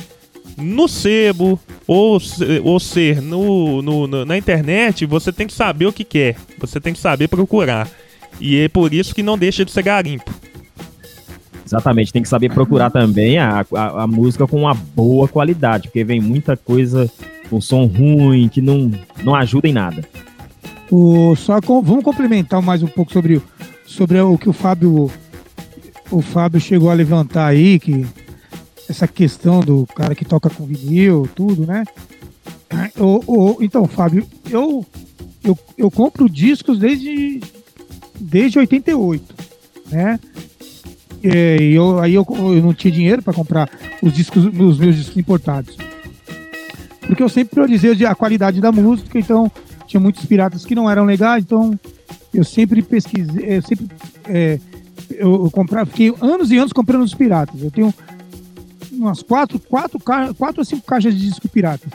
no sebo ou, ou ser no, no, no, na internet, você tem que saber o que quer. Você tem que saber procurar. E é por isso que não deixa de ser garimpo. Exatamente, tem que saber procurar também a, a, a, música com uma boa qualidade, porque vem muita coisa com som ruim, que não, não ajuda em nada. O, só com, vamos complementar mais um pouco sobre, sobre o que o Fábio o Fábio chegou a levantar aí, que essa questão do cara que toca com vinil, tudo, né? Então, Fábio, eu, eu, eu compro discos desde, desde 88, né? E eu, aí eu, eu não tinha dinheiro para comprar os discos, os meus discos importados. Porque eu sempre priorizei a qualidade da música, então tinha muitos piratas que não eram legais, então eu sempre pesquisei, eu sempre é, eu, eu comprava, fiquei anos e anos comprando os piratas. Eu tenho umas quatro, quatro, quatro ou cinco caixas de disco pirata.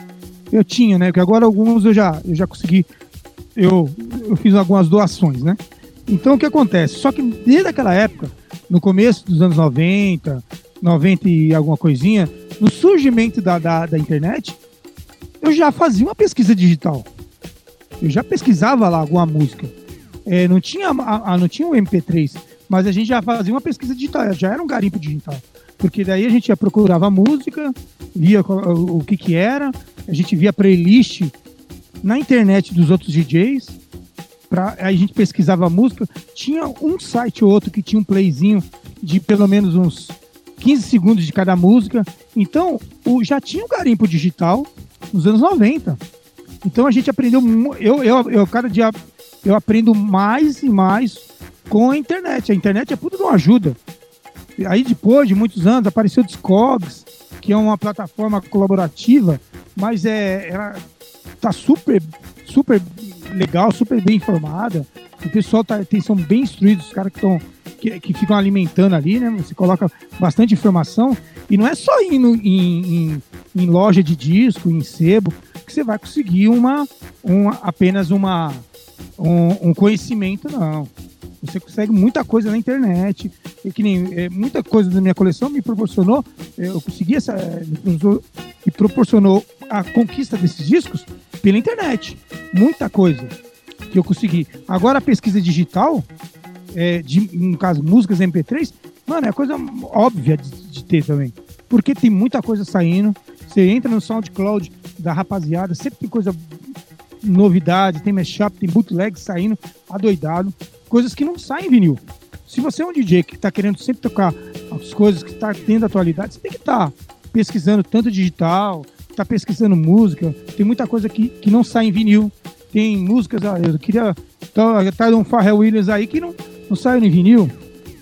Eu tinha, né? Porque agora alguns eu já, eu já consegui. Eu, eu fiz algumas doações, né? Então o que acontece? Só que desde aquela época, no começo dos anos 90, 90 e alguma coisinha, no surgimento da, da, da internet, eu já fazia uma pesquisa digital. Eu já pesquisava lá alguma música. É, não, tinha, a, a, não tinha o MP3, mas a gente já fazia uma pesquisa digital, já era um garimpo digital. Porque daí a gente já procurava música, via o, o que que era, a gente via playlist na internet dos outros DJs, pra, aí a gente pesquisava música, tinha um site ou outro que tinha um playzinho de pelo menos uns 15 segundos de cada música. Então, o, já tinha um garimpo digital nos anos 90. Então a gente aprendeu, eu, eu, eu cada dia eu aprendo mais e mais com a internet. A internet é tudo uma ajuda. Aí depois de muitos anos apareceu o Discogs, que é uma plataforma colaborativa, mas é, ela tá super, super legal, super bem informada. O pessoal tá, tem, são bem instruídos, os caras que estão que, que, ficam alimentando ali, né? Você coloca bastante informação e não é só indo em, em, em loja de disco, em sebo, que você vai conseguir uma, uma apenas uma, um, um conhecimento, não. Você consegue muita coisa na internet. E que nem é, muita coisa da minha coleção me proporcionou, é, eu consegui essa. Me proporcionou a conquista desses discos pela internet. Muita coisa que eu consegui. Agora a pesquisa digital, é, de, no caso, músicas MP3, mano, é coisa óbvia de, de ter também. Porque tem muita coisa saindo. Você entra no SoundCloud da rapaziada, sempre tem coisa novidade, tem mashup, tem bootleg saindo adoidado coisas que não saem em vinil. Se você é um DJ que está querendo sempre tocar as coisas que está tendo atualidade, você tem que estar tá pesquisando tanto digital, está pesquisando música. Tem muita coisa que, que não sai em vinil. Tem músicas, ah, eu queria atrás de um Pharrell Williams aí que não, não saiu em vinil.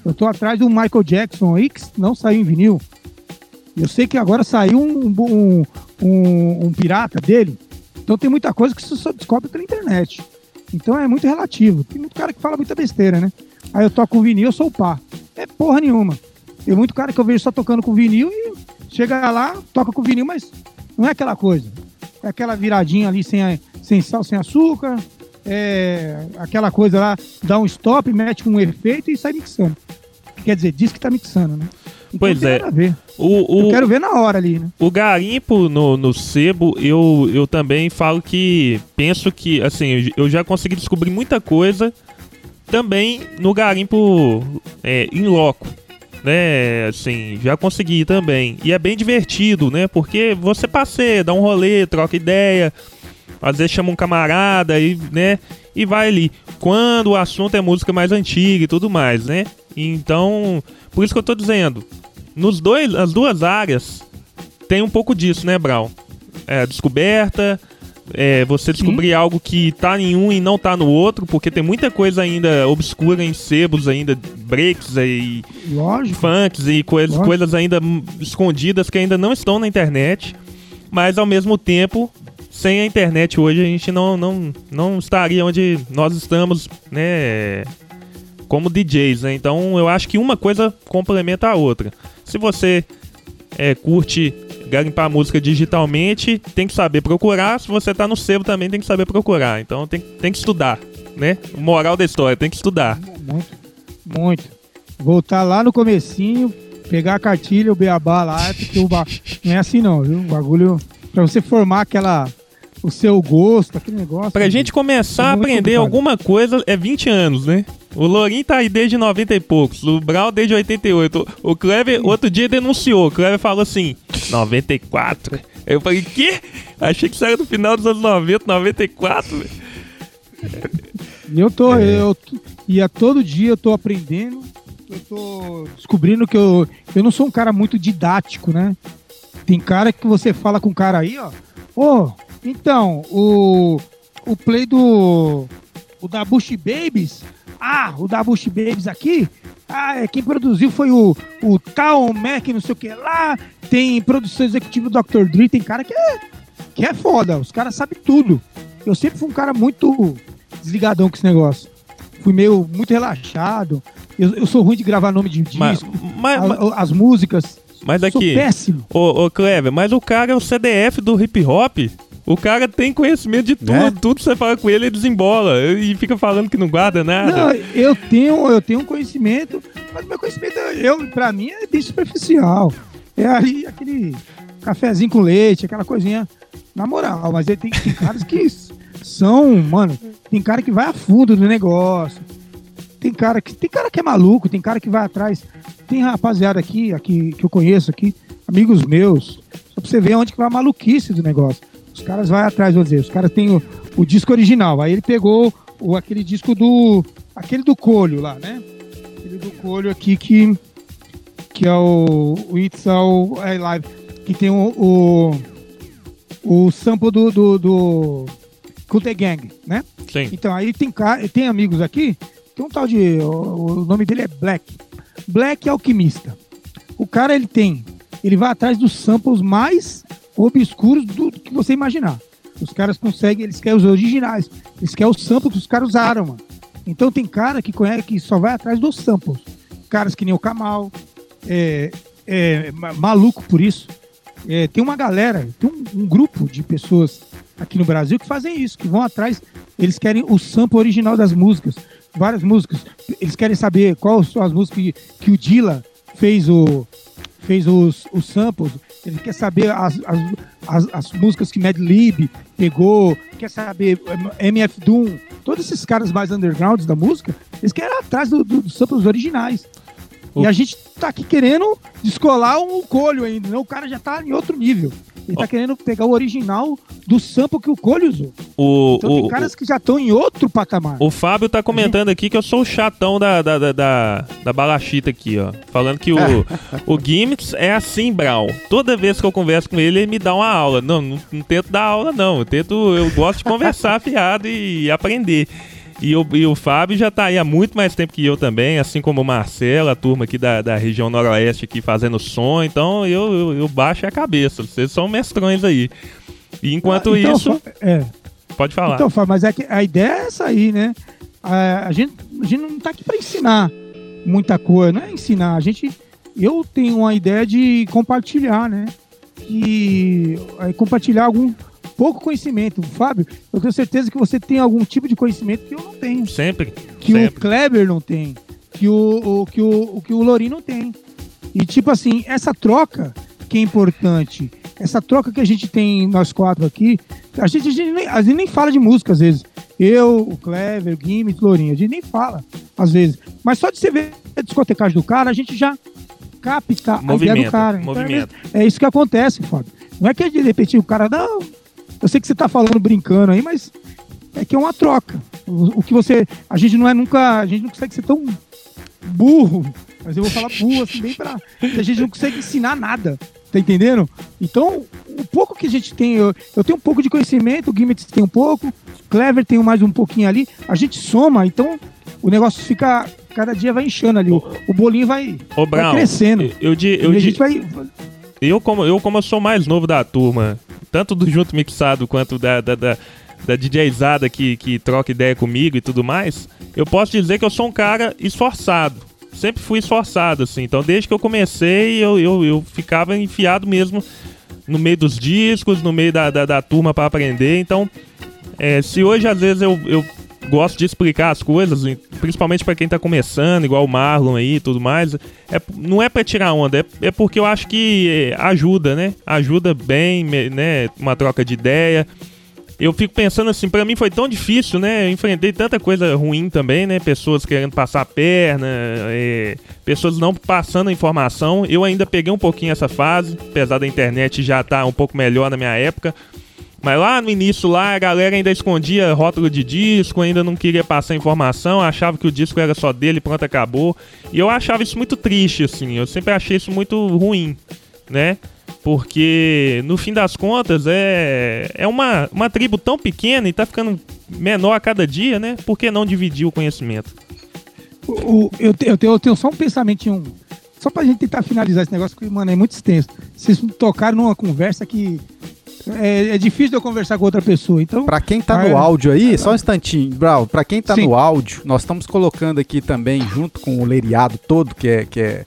Eu estou atrás um Michael Jackson aí que não saiu em vinil. Eu sei que agora saiu um, um, um, um pirata dele. Então tem muita coisa que você só descobre pela internet. Então é muito relativo. Tem muito cara que fala muita besteira, né? Aí eu toco com vinil, eu sou o pá. É porra nenhuma. Tem muito cara que eu vejo só tocando com vinil e chega lá, toca com vinil, mas não é aquela coisa. É aquela viradinha ali sem, sem sal, sem açúcar. É aquela coisa lá, dá um stop, mete um efeito e sai mixando. Quer dizer, diz que tá mixando, né? Pois é. O, o, eu quero ver na hora ali, né? O garimpo no, no sebo, eu, eu também falo que penso que, assim, eu já consegui descobrir muita coisa também no garimpo é, in loco. Né, assim, já consegui também. E é bem divertido, né? Porque você passeia, dá um rolê, troca ideia. às vezes chama um camarada e, né, e vai ali. Quando o assunto é música mais antiga e tudo mais, né? Então, por isso que eu tô dizendo, nos dois, as duas áreas tem um pouco disso, né, Brown? É, descoberta, é, você descobrir algo que tá em um e não tá no outro, porque tem muita coisa ainda obscura em sebos ainda, breaks e Lógico. funks e coisas, Lógico. coisas ainda escondidas que ainda não estão na internet, mas ao mesmo tempo, sem a internet hoje a gente não, não, não estaria onde nós estamos, né, como DJs, né? Então eu acho que uma coisa complementa a outra. Se você é, curte garimpar música digitalmente, tem que saber procurar. Se você tá no sebo também tem que saber procurar. Então tem, tem que estudar, né? Moral da história, tem que estudar. Muito, muito. Voltar lá no comecinho, pegar a cartilha, o beabá lá, porque o ba... não é assim não, viu? O bagulho, pra você formar aquela, o seu gosto, aquele negócio. Pra gente começar a É muito aprender complicado. alguma coisa é 20 anos, né? O Lourinho tá aí desde 90 e poucos, o Brau desde 88. O Clever outro dia denunciou, o Clever falou assim, 94. Aí eu falei, quê? Achei que isso era do final dos anos 90, 94. velho. E eu tô, É. eu t- e a todo dia eu tô aprendendo, eu tô descobrindo que eu, eu não sou um cara muito didático, né? Tem cara que você fala com um cara aí, ó. Ô, então, o, o play do. O da Bush Babies. Ah, o da Bush Babies aqui. Ah, é, quem produziu foi o, o Tal Mac, não sei o que lá. Tem produção executiva do Dr. Dre. Tem cara que é, que é foda. Os caras sabem tudo. Eu sempre fui um cara muito desligadão com esse negócio. Fui meio muito relaxado. Eu, eu sou ruim de gravar nome de disco. Mas, mas, mas, a- as músicas. mas Sou aqui, péssimo. ô, ô Clever, mas o cara é o CDF do hip hop. O cara tem conhecimento de tudo, Né? tudo você fala com ele, ele desembola. E fica falando que não guarda nada. Não, eu tenho, eu tenho um conhecimento, mas meu conhecimento, eu, pra mim, é bem superficial. É ali aquele cafezinho com leite, aquela coisinha na moral. Mas ele tem, tem caras que são, mano, tem cara que vai a fundo no negócio. Tem cara que tem cara que é maluco, tem cara que vai atrás. Tem rapaziada aqui, aqui que eu conheço aqui, amigos meus, só pra você ver onde que vai a maluquice do negócio. Os caras vão atrás, vou dizer, os caras têm o, o disco original. Aí ele pegou o, aquele disco do. aquele do Colho lá, né? Aquele do Colho aqui que. que é o, o It's All é Live. Que tem o. o, o sample do. do, do Cult Gang, né? Sim. Então, aí tem, tem amigos aqui, tem um tal de. O, o nome dele é Black. Black Alquimista. O cara, ele tem. Ele vai atrás dos samples mais obscuros do, que você imaginar. Os caras conseguem, eles querem os originais. Eles querem os samples que os caras usaram, mano. Então tem cara que conhece que só vai atrás dos samples. Caras que nem o Kamal, é, é, ma- maluco por isso. É, tem uma galera, tem um, um grupo de pessoas aqui no Brasil que fazem isso, que vão atrás, eles querem o sample original das músicas, várias músicas. Eles querem saber quais são as músicas que, que o Dilla fez o fez os, os samples, ele quer saber as, as, as, as músicas que Mad Lib pegou, quer saber eh, MF Doom, todos esses caras mais undergrounds da música, eles querem ir atrás do- do- dos samples originais. O- E a gente tá aqui querendo descolar um colho ainda, né? O cara já tá em outro nível. Ele tá querendo pegar o original do sample que o colho usou. O, Então o, tem caras que já estão em outro patamar. o Fábio tá comentando aqui que eu sou o chatão da, da, da, da, da balachita aqui, ó. Falando que o, o Gimmicks é assim, Brown. Toda vez que eu converso com ele, ele me dá uma aula. Não, não, não tento dar aula, não. Eu tento, eu gosto de conversar fiado e aprender. E o, e o Fábio já tá aí há muito mais tempo que eu também, assim como o Marcelo, a turma aqui da, da região noroeste aqui fazendo som. Então eu, eu, eu baixo a cabeça. Vocês são mestrões aí. E enquanto Então, isso, é. pode falar. Então, Fábio, mas é que a ideia é essa aí, né? A, a gente, a gente não tá aqui para ensinar muita coisa, não é ensinar. A gente, eu tenho uma ideia de compartilhar, né? E é, compartilhar algum pouco conhecimento. Fábio, eu tenho certeza que você tem algum tipo de conhecimento que eu não tenho, Sempre. que o sempre. Kleber não tem, que o, o- que o, o que o Lori não tem. E tipo assim, essa troca que é importante, essa troca que a gente tem nós quatro aqui, a gente, a gente nem, a gente nem fala de música às vezes. Eu, o Clever, o Gimme, o Lourinho, a gente nem fala às vezes. Mas só de você ver a discotecagem do cara, a gente já capta a ideia do Movimento, cara. Então, movimento. é, é isso que acontece, Fábio. Não é que de repente o cara, não, Eu sei que você tá falando brincando aí, mas é que é uma troca. O, o que você. A gente não é nunca. A gente não consegue ser tão burro. Mas eu vou falar burro assim, bem pra. a gente não consegue ensinar nada. Tá entendendo? Então, o pouco que a gente tem, eu, eu tenho um pouco de conhecimento, o Gimmets tem um pouco, Clever tem mais um pouquinho ali, a gente soma, então o negócio fica. Cada dia vai inchando ali, o, o bolinho vai, Ô, vai Brown, crescendo. eu, eu, di- e eu, a gente vai. Eu, como, eu, como eu sou mais novo da turma, tanto do Junto Mixado quanto da, da, da, da DJzada que, que troca ideia comigo e tudo mais, eu posso dizer que eu sou um cara esforçado. Sempre fui esforçado, assim. Então, desde que eu comecei, eu, eu, eu ficava enfiado mesmo no meio dos discos, no meio da, da, da turma para aprender. Então, é, se hoje às vezes eu, eu gosto de explicar as coisas, principalmente para quem tá começando, igual o Marlon aí e tudo mais, é, não é para tirar onda, é, é porque eu acho que é, ajuda, né? Ajuda bem, né? Uma troca de ideia. Eu fico pensando assim, pra mim foi tão difícil, né? Eu enfrentei tanta coisa ruim também, né? Pessoas querendo passar a perna, é, pessoas não passando a informação. Eu ainda peguei um pouquinho essa fase, apesar da internet já estar um pouco melhor na minha época. Mas lá no início lá, a galera ainda escondia rótulo de disco, ainda não queria passar informação, achava que o disco era só dele, pronto, acabou. E eu achava isso muito triste, assim, eu sempre achei isso muito ruim, né? Porque, no fim das contas, é, é uma, uma tribo tão pequena e tá ficando menor a cada dia, né? Por que não dividir o conhecimento? O- o- eu, te- eu tenho, eu tenho só um pensamentinho. Só pra gente tentar finalizar esse negócio, que, mano, é muito extenso. Vocês tocaram numa conversa que. É, é difícil de eu conversar com outra pessoa. Então, Pra quem tá Ah, no é. áudio aí, só um instantinho, Brau, pra quem tá Sim. no áudio, nós estamos colocando aqui também, junto com o leriado todo, que é, que é,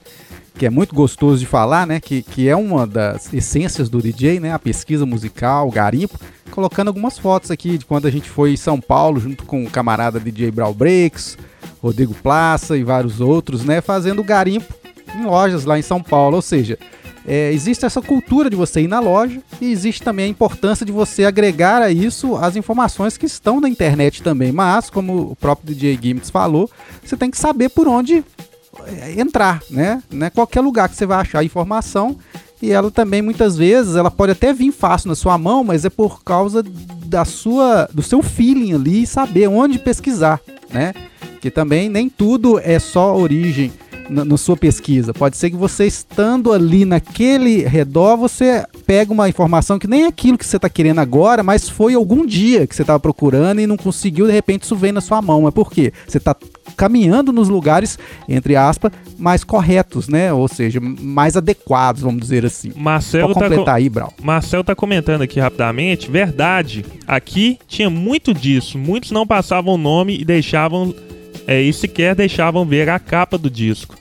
que é muito gostoso de falar, né? Que, que é uma das essências do DJ, né? A pesquisa musical, o garimpo, colocando algumas fotos aqui de quando a gente foi em São Paulo, junto com o camarada DJ Brau Breaks, Rodrigo Plaça e vários outros, né? Fazendo garimpo em lojas lá em São Paulo, ou seja, é, existe essa cultura de você ir na loja e existe também a importância de você agregar a isso as informações que estão na internet também. Mas, como o próprio DJ Gimmets falou, você tem que saber por onde é, entrar, né? Não é qualquer lugar que você vai achar informação e ela também muitas vezes ela pode até vir fácil na sua mão, mas é por causa da sua do seu feeling ali e saber onde pesquisar, né? Que também nem tudo é só origem na, na sua pesquisa. Pode ser que você estando ali naquele redor, você pega uma informação que nem é aquilo que você está querendo agora, mas foi algum dia que você estava procurando e não conseguiu, de repente isso vem na sua mão. Mas por quê? Você está caminhando nos lugares, entre aspas, mais corretos, né? Ou seja, mais adequados, vamos dizer assim. Marcelo Pode tá, co- completar aí, Brau. Marcel tá comentando aqui rapidamente, verdade. Aqui tinha muito disso. Muitos não passavam o nome e deixavam é, e sequer deixavam ver a capa do disco.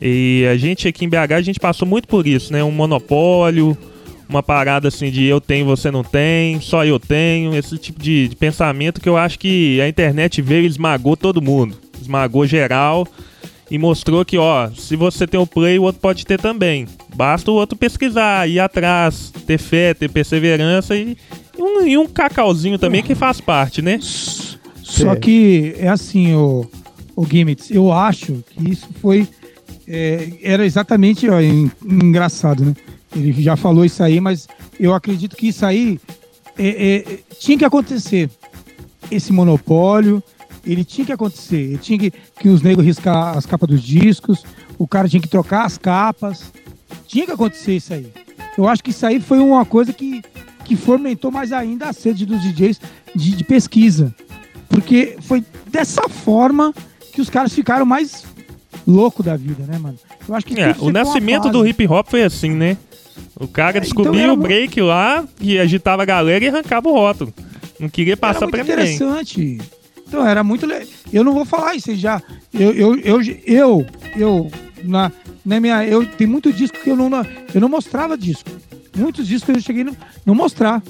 E a gente aqui em BH a gente passou muito por isso, né? Um monopólio, uma parada assim de eu tenho, você não tem, só eu tenho, esse tipo de, de pensamento que eu acho que a internet veio e esmagou todo mundo, esmagou geral e mostrou que, ó, se você tem o play, o outro pode ter também. Basta o outro pesquisar, ir atrás, ter fé, ter perseverança e, e um, e um cacauzinho também que faz parte, né? Só que é assim, o, o Gimmets, eu acho que isso foi. é, era exatamente ó, en- engraçado, né? Ele já falou isso aí, mas eu acredito que isso aí é, é, tinha que acontecer. Esse monopólio, ele tinha que acontecer. Ele tinha que, que os negros riscar as capas dos discos, o cara tinha que trocar as capas. Tinha que acontecer isso aí. Eu acho que isso aí foi uma coisa que, que fomentou mais ainda a sede dos DJs de, de pesquisa. Porque foi dessa forma que os caras ficaram mais loucos da vida, né, mano? Eu acho que É, o nascimento do hip hop foi assim, né? O cara É, descobriu então era o break lá e agitava a galera e arrancava o rótulo. Não queria Era passar muito pra ninguém. interessante. Então, era muito le... Eu não vou falar isso, já. Eu, eu, eu, eu, eu, na, na minha. Eu tem muito disco que eu não, eu não mostrava disco. Muitos discos que eu cheguei a não, não mostrar.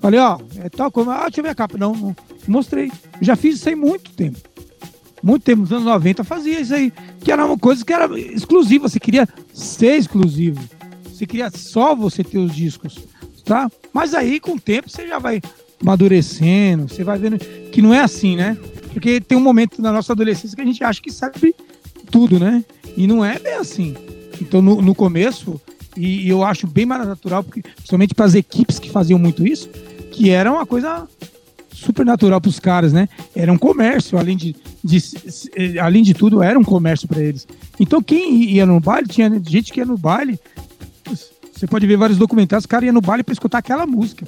Falei, ó, é tal coisa. Ah, deixa eu ver a capa. Não, não mostrei. Já fiz isso aí muito tempo. Muito tempo, nos anos 90 eu fazia isso aí. Que era uma coisa que era exclusiva. Você queria ser exclusivo. Você queria só você ter os discos. Tá? Mas aí, com o tempo, você já vai amadurecendo. Você vai vendo que não é assim, né? Porque tem um momento na nossa adolescência que a gente acha que sabe tudo, né? E não é bem assim. Então, no, no começo, e, e eu acho bem mais natural, porque, principalmente para as equipes que faziam muito isso, que era uma coisa super natural para os caras, né? Era um comércio, além de, de, de além de tudo, era um comércio para eles. Então quem ia no baile, tinha gente que ia no baile. Você pode ver vários documentários, o cara ia no baile para escutar aquela música.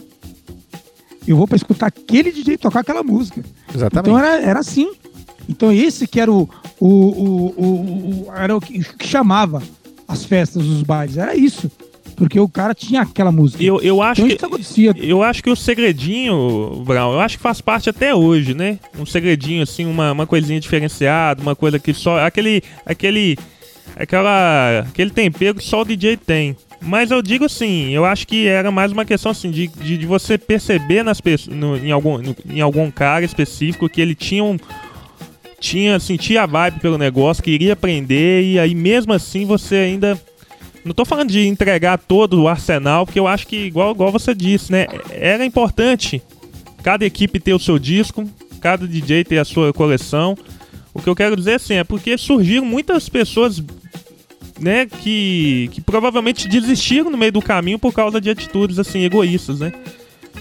Eu vou para escutar aquele DJ tocar aquela música. Exatamente. Então era, era assim. Então esse que era o, o, o, o, o era o que chamava as festas, os bailes. Era isso. Porque o cara tinha aquela música. Eu, eu acho Então que. acontecia. Eu acho que o segredinho, Brown, eu acho que faz parte até hoje, né? Um segredinho, assim, uma, uma coisinha diferenciada, uma coisa que só. Aquele. aquele. aquela. aquele tempero que só o DJ tem. Mas eu digo assim, eu acho que era mais uma questão assim de, de, de você perceber nas no- em, algum, no- em algum cara específico que ele tinha um. Tinha, sentia a vibe pelo negócio, queria aprender, e aí mesmo assim você ainda não tô falando de entregar todo o arsenal, porque eu acho que, igual, igual você disse, né? Era importante cada equipe ter o seu disco, cada DJ ter a sua coleção. O que eu quero dizer assim é porque surgiram muitas pessoas, né, que, que provavelmente desistiram no meio do caminho por causa de atitudes assim egoístas, né?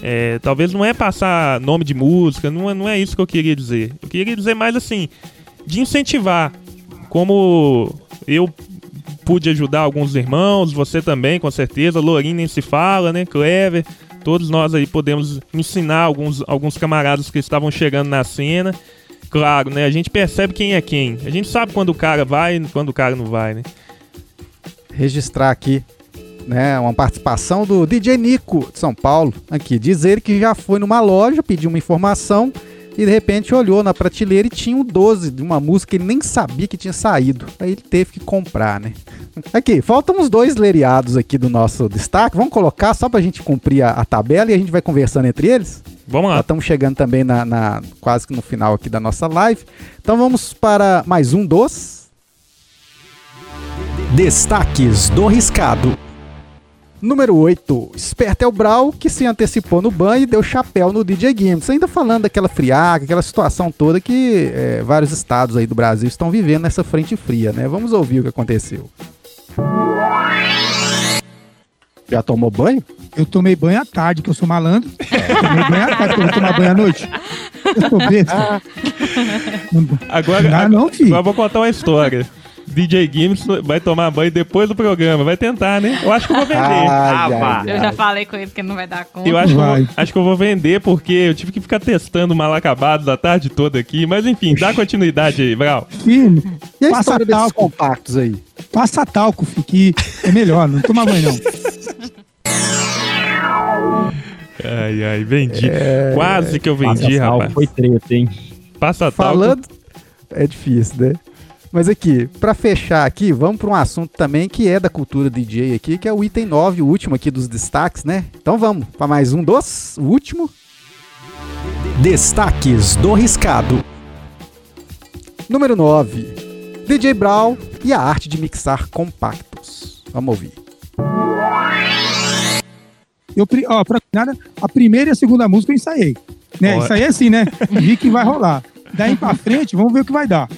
É, talvez não é passar nome de música, não é, não é isso que eu queria dizer. Eu queria dizer mais assim, de incentivar. Como eu pude ajudar alguns irmãos, você também, com certeza. Lourinho nem se fala, né? Clever. Todos nós aí podemos ensinar alguns, alguns camaradas que estavam chegando na cena. Claro, né? A gente percebe quem é quem. A gente sabe quando o cara vai e quando o cara não vai, né? registrar aqui, né, uma participação do DJ Nico de São Paulo, aqui, dizer que já foi numa loja, pediu uma informação e de repente olhou na prateleira e tinha um 12 de uma música que ele nem sabia que tinha saído. Aí ele teve que comprar, né? Aqui, faltam uns dois lereados aqui do nosso destaque. Vamos colocar só pra gente cumprir a, a tabela e a gente vai conversando entre eles? Vamos Já lá. estamos chegando também na, na- quase que no final aqui da nossa live. Então vamos para mais um dos Destaques do Riscado. Número 8, Spertel Brau, que se antecipou no banho e deu chapéu no DJ Games. Ainda falando daquela friaca, aquela situação toda que é, vários estados aí do Brasil estão vivendo nessa frente fria, né? Vamos ouvir o que aconteceu. Já tomou banho? Eu tomei banho à tarde, que eu sou malandro. Eu tomei banho à tarde, que eu vou tomar banho à noite. Eu sou besta. Não- Agora, Não não, filho. agora eu vou contar uma história. DJ Games vai tomar banho depois do programa. Vai tentar, né? Eu acho que eu vou vender. Ai, vá. ai, Eu já falei com ele que não vai dar conta. Eu acho que eu, vou, acho que eu vou vender porque eu tive que ficar testando mal acabados a tarde toda aqui. Mas enfim, dá continuidade aí, Brau. Filho, E a passa talco, compactos aí? passa talco, filho, que é melhor, não toma banho não. Ai, ai, vendi. Quase que eu Passa vendi, sal, rapaz. Foi treta, hein? Passa talco. Falando. É difícil, né? Mas aqui, pra fechar aqui, vamos pra um assunto também que é da cultura DJ aqui, que é o item 9, o último aqui dos destaques, né? Então vamos pra mais um dos, o último. Destaques do Riscado. Número 9. DJ Brown e a arte de mixar compactos. Vamos ouvir. Eu, ó, pra nada, a primeira e a segunda música eu ensaiei. Né? Ensaiei assim, né? Vi que vai rolar. Daí pra frente, vamos ver o que vai dar.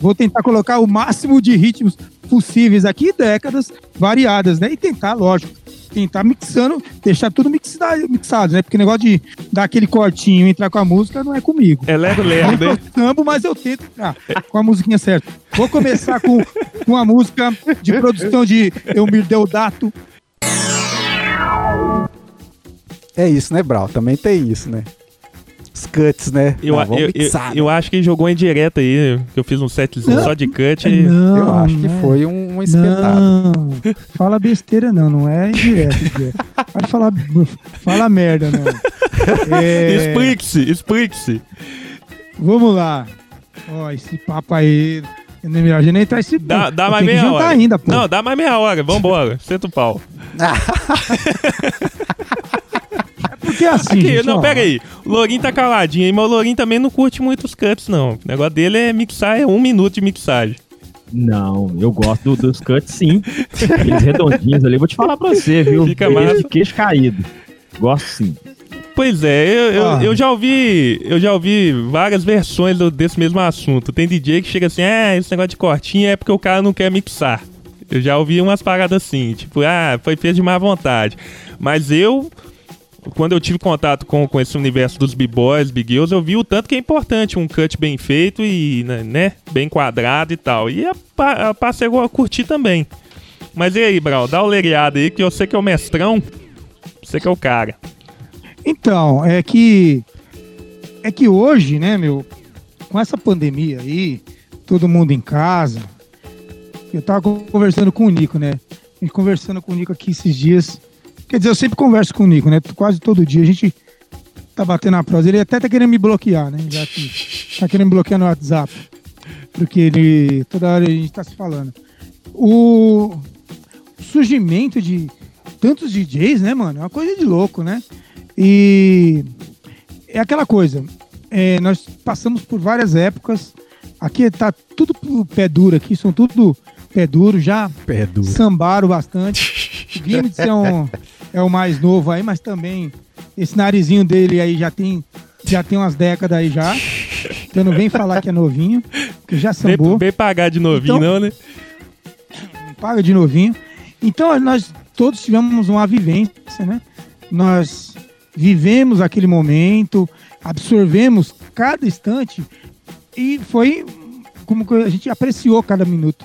Vou tentar colocar o máximo de ritmos possíveis aqui, décadas variadas, né? E tentar, lógico, tentar mixando, deixar tudo mixado, mixado né? Porque o negócio de dar aquele cortinho e entrar com a música não é comigo. É lero Não lero, tô né? sambo, mas eu tento entrar com a musiquinha certa. Vou começar com, com a música de produção de Elmir Deodato. É isso, né, Brown? Também tem isso, né? Os cuts, né? Eu, Não, eu, vamos eu, mixar, eu né? acho que jogou em direto aí, que eu fiz um setzinho Não. só de cut. e- Não, Eu acho que não é. foi um, um espetado. Não, fala besteira não, não é indireto. Pode falar, fala merda não. É, Explique-se, explique-se. vamos lá. Ó, esse papo aí, é melhor a gente nem entrar esse Dá, dá Eu mais meia hora. ainda, pô. Não, dá mais meia hora. Vambora. Senta o pau. Porque assim, Aqui, gente, não, ó, pera aí. O Lourinho tá caladinho aí, mas o Lourinho também não curte muitos cuts, não. O negócio dele é mixar, é um minuto de mixagem. Não, eu gosto do- dos cuts sim. Aqueles redondinhos ali, vou te falar pra você, viu? Fica de queixo caído. Gosto sim. Pois é, eu, eu, Ah. eu já ouvi. Eu já ouvi várias versões do- desse mesmo assunto. Tem DJ que chega assim, ah, esse negócio de cortinha é porque o cara não quer mixar. Eu já ouvi umas paradas assim, tipo, ah, foi feito de má vontade. Mas eu. Quando eu tive contato com, com esse universo dos b-boys, big girls, eu vi o tanto que é importante um cut bem feito e, né, né, bem quadrado e tal. E a, a, passei a curtir também. Mas e aí, Brau, dá o lereada aí, que eu sei que é o mestrão, você que é o cara. Então, é que é que hoje, né, meu, com essa pandemia aí, todo mundo em casa, eu tava conversando com o Nico, né? Conversando com o Nico aqui esses dias. Quer dizer, eu sempre converso com o Nico, né? Quase todo dia. A gente tá batendo a prosa. Ele até tá querendo me bloquear, né? Já que tá querendo me bloquear no WhatsApp. Porque ele. Toda hora a gente tá se falando. O surgimento de tantos DJs, né, mano? É uma coisa de louco, né? E é aquela coisa. É, nós passamos por várias épocas. Aqui tá tudo pé duro aqui, são tudo pé duro, já Pé duro. sambaram bastante. O Gimmicks é, um, é o mais novo aí, mas também esse narizinho dele aí já tem, já tem umas décadas aí já. Então não vem falar que é novinho, que já sambou. Bem, bem pagar de novinho, Então- não, né? paga de novinho. Então nós todos tivemos uma vivência, né? Nós vivemos aquele momento, absorvemos cada instante e foi como que a gente apreciou cada minuto.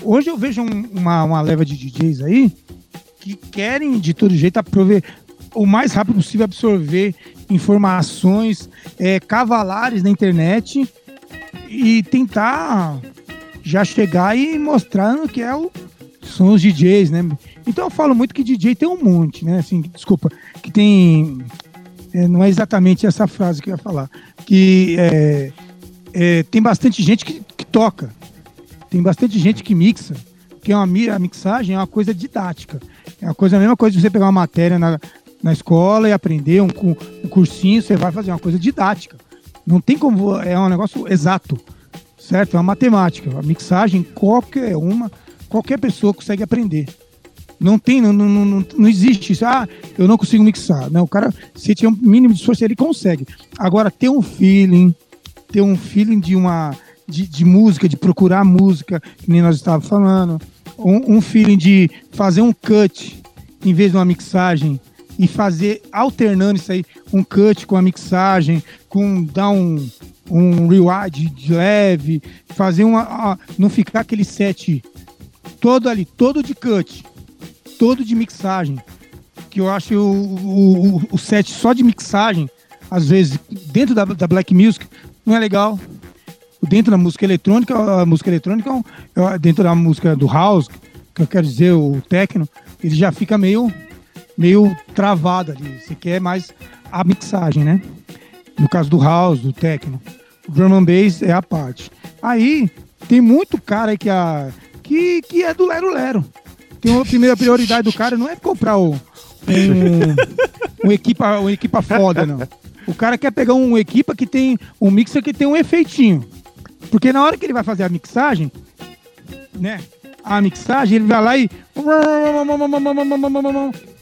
Hoje eu vejo um- uma, uma leva de DJs aí que querem de todo jeito absorver o mais rápido possível absorver informações, é, cavalares na internet e tentar já chegar e mostrando que é o, são os DJs, né? Então eu falo muito que DJ tem um monte, né? Assim, desculpa, que tem. é, não é exatamente essa frase que eu ia falar. Que é, é, tem bastante gente que, que toca, tem bastante gente que mixa, que é uma a mixagem é uma coisa didática. É uma coisa, a mesma coisa de você pegar uma matéria na, na escola e aprender um, um cursinho, você vai fazer uma coisa didática. Não tem como. É um negócio exato certo? É uma matemática. A mixagem, qualquer uma, qualquer pessoa consegue aprender. Não tem, não, não, não, não existe isso. Ah, eu não consigo mixar. Não, o cara, se tiver um mínimo de esforço, ele consegue. Agora, ter um feeling, ter um feeling de uma de, de música, de procurar música, que nem nós estávamos falando, um, um feeling de fazer um cut em vez de uma mixagem e fazer alternando isso aí, um cut com a mixagem, com dar um, um rewind de leve, fazer uma. não ficar aquele set todo ali, todo de cut, todo de mixagem. Que eu acho o, o, o- o set só de mixagem, às vezes, dentro da, da Black Music, não é legal. Dentro da música eletrônica, a música eletrônica, é é dentro da música do house, que eu quero dizer, o techno, ele já fica meio, meio travado ali. Você quer mais a mixagem, né? No caso do house, do techno. O drum and bass é a parte. Aí tem muito cara aí que, a, que, que é do Lero Lero. Tem uma primeira prioridade do cara não é comprar o, um, um equipa, um equipa foda, não. O cara quer pegar um equipa que tem um mixer que tem um efeitinho. Porque na hora que ele vai fazer a mixagem, né? A mixagem, ele vai lá e.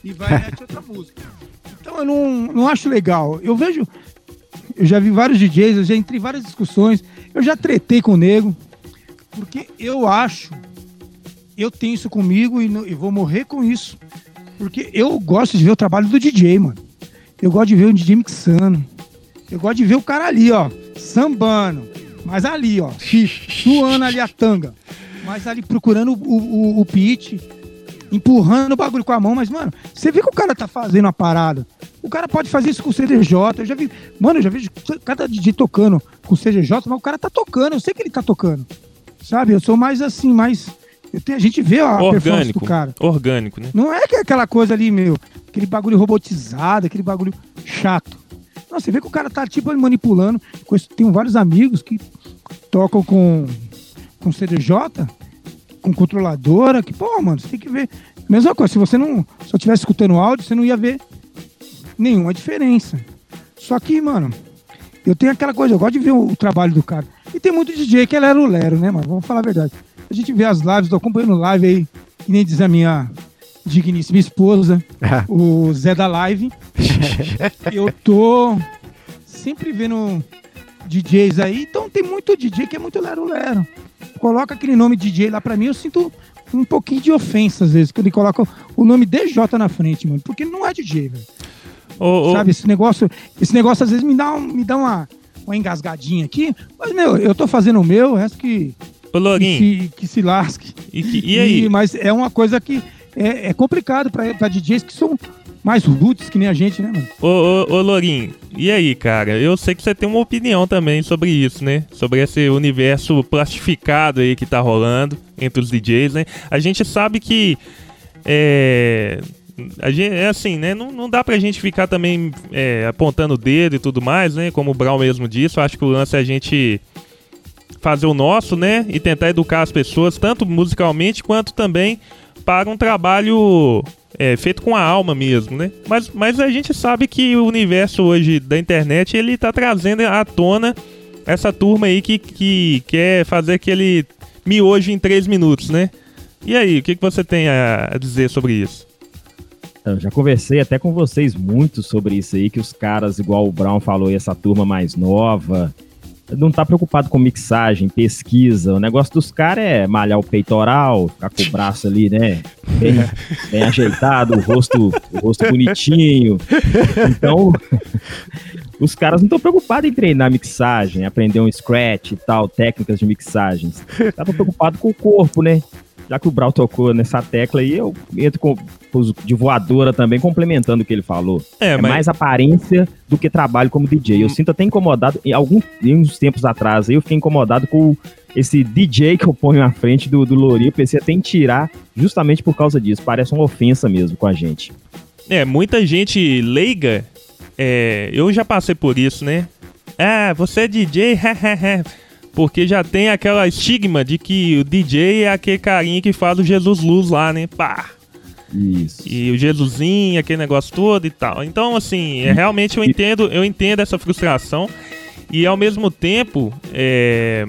E vai e mete outra música. Então eu não, não acho legal. Eu vejo. Eu já vi vários DJs, eu já entrei em várias discussões, eu já tretei com o nego, porque eu acho, eu tenho isso comigo e, não- e vou morrer com isso. Porque eu gosto de ver o trabalho do DJ, mano. Eu gosto de ver o DJ mixando. Eu gosto de ver o cara ali, ó, sambando. Mas ali, ó, suando ali a tanga. Mas ali procurando o, o, o pitch, empurrando o bagulho com a mão. Mas, mano, você vê que o cara tá fazendo a parada. O cara pode fazer isso com o CDJ. Eu já vi, mano, eu já vejo cada DJ tocando com o CDJ, mas o cara tá tocando. Eu sei que ele tá tocando. Sabe? Eu sou mais assim, mais. eu tenho- a gente vê a performance Orgânico. do cara. Orgânico, né? Não é que é aquela coisa ali, meu, aquele bagulho robotizado, aquele bagulho chato. Não, você vê que o cara tá tipo manipulando. Tenho vários amigos que tocam com, com CDJ, com controladora, que, pô, mano, você tem que ver. Mesma coisa, se você não só estivesse escutando áudio, você não ia ver nenhuma diferença. Só que, mano, eu tenho aquela coisa, eu gosto de ver o, o trabalho do cara. E tem muito DJ que é lero lero, né, mano? Vamos falar a verdade. A gente vê as lives, tô acompanhando live aí, que nem diz a minha digníssima esposa, o Zé da Live. eu tô sempre vendo DJs aí, então tem muito DJ que é muito lero lero. Coloca aquele nome DJ lá pra mim, eu sinto um pouquinho de ofensa às vezes, quando ele coloca o nome DJ na frente, mano, porque não é DJ, velho. Ô, ô, Sabe, esse negócio, esse negócio às vezes me dá, um- me dá uma, uma engasgadinha aqui, mas, meu, eu tô fazendo o meu, o resto que, ô que, Lourinho, se, que se lasque. e, que- e aí? mas é uma coisa que é, é complicado pra DJs que são mais roots que nem a gente, né, mano? Ô, ô, ô Lourinho, e aí, cara? Eu sei que você tem uma opinião também sobre isso, né? Sobre esse universo plastificado aí que tá rolando entre os DJs, né? A gente sabe que. É. A gente, é assim, né? Não, não dá pra gente ficar também é, apontando o dedo e tudo mais, né? Como o Brown mesmo disse, eu acho que o lance é a gente fazer o nosso, né? E tentar educar as pessoas, tanto musicalmente quanto também para um trabalho é, feito com a alma mesmo, né? Mas, mas a gente sabe que o universo hoje da internet ele tá trazendo à tona essa turma aí que, que quer fazer aquele miojo em três minutos, né? E aí, o que, que você tem a dizer sobre isso? Eu já conversei até com vocês muito sobre isso aí, que os caras, igual o Brown falou, e essa turma mais nova, não tá preocupado com mixagem, pesquisa. O negócio dos caras é malhar o peitoral, ficar com o braço ali, né? Bem, bem ajeitado, o rosto, o rosto bonitinho. Então, os caras não estão preocupados em treinar mixagem, aprender um scratch e tal, técnicas de mixagens. Estavam preocupados com o corpo, né? Já que o Brau tocou nessa tecla aí, eu entro com de voadora também, complementando o que ele falou. É, É, mas- mais aparência do que trabalho como DJ. Eu sinto até incomodado, em alguns uns tempos atrás eu fiquei incomodado com esse DJ que eu ponho à frente do, do Lori. Eu pensei até em tirar justamente por causa disso. Parece uma ofensa mesmo com a gente. É, muita gente leiga, é, eu já passei por isso, né? Ah, você é DJ, porque já tem aquela estigma de que o DJ é aquele carinha que faz o Jesus Luz lá, né? Pá! Isso. E o Jesusinho, aquele negócio todo e tal. Então, assim, é, realmente eu entendo, eu entendo essa frustração. E ao mesmo tempo, é,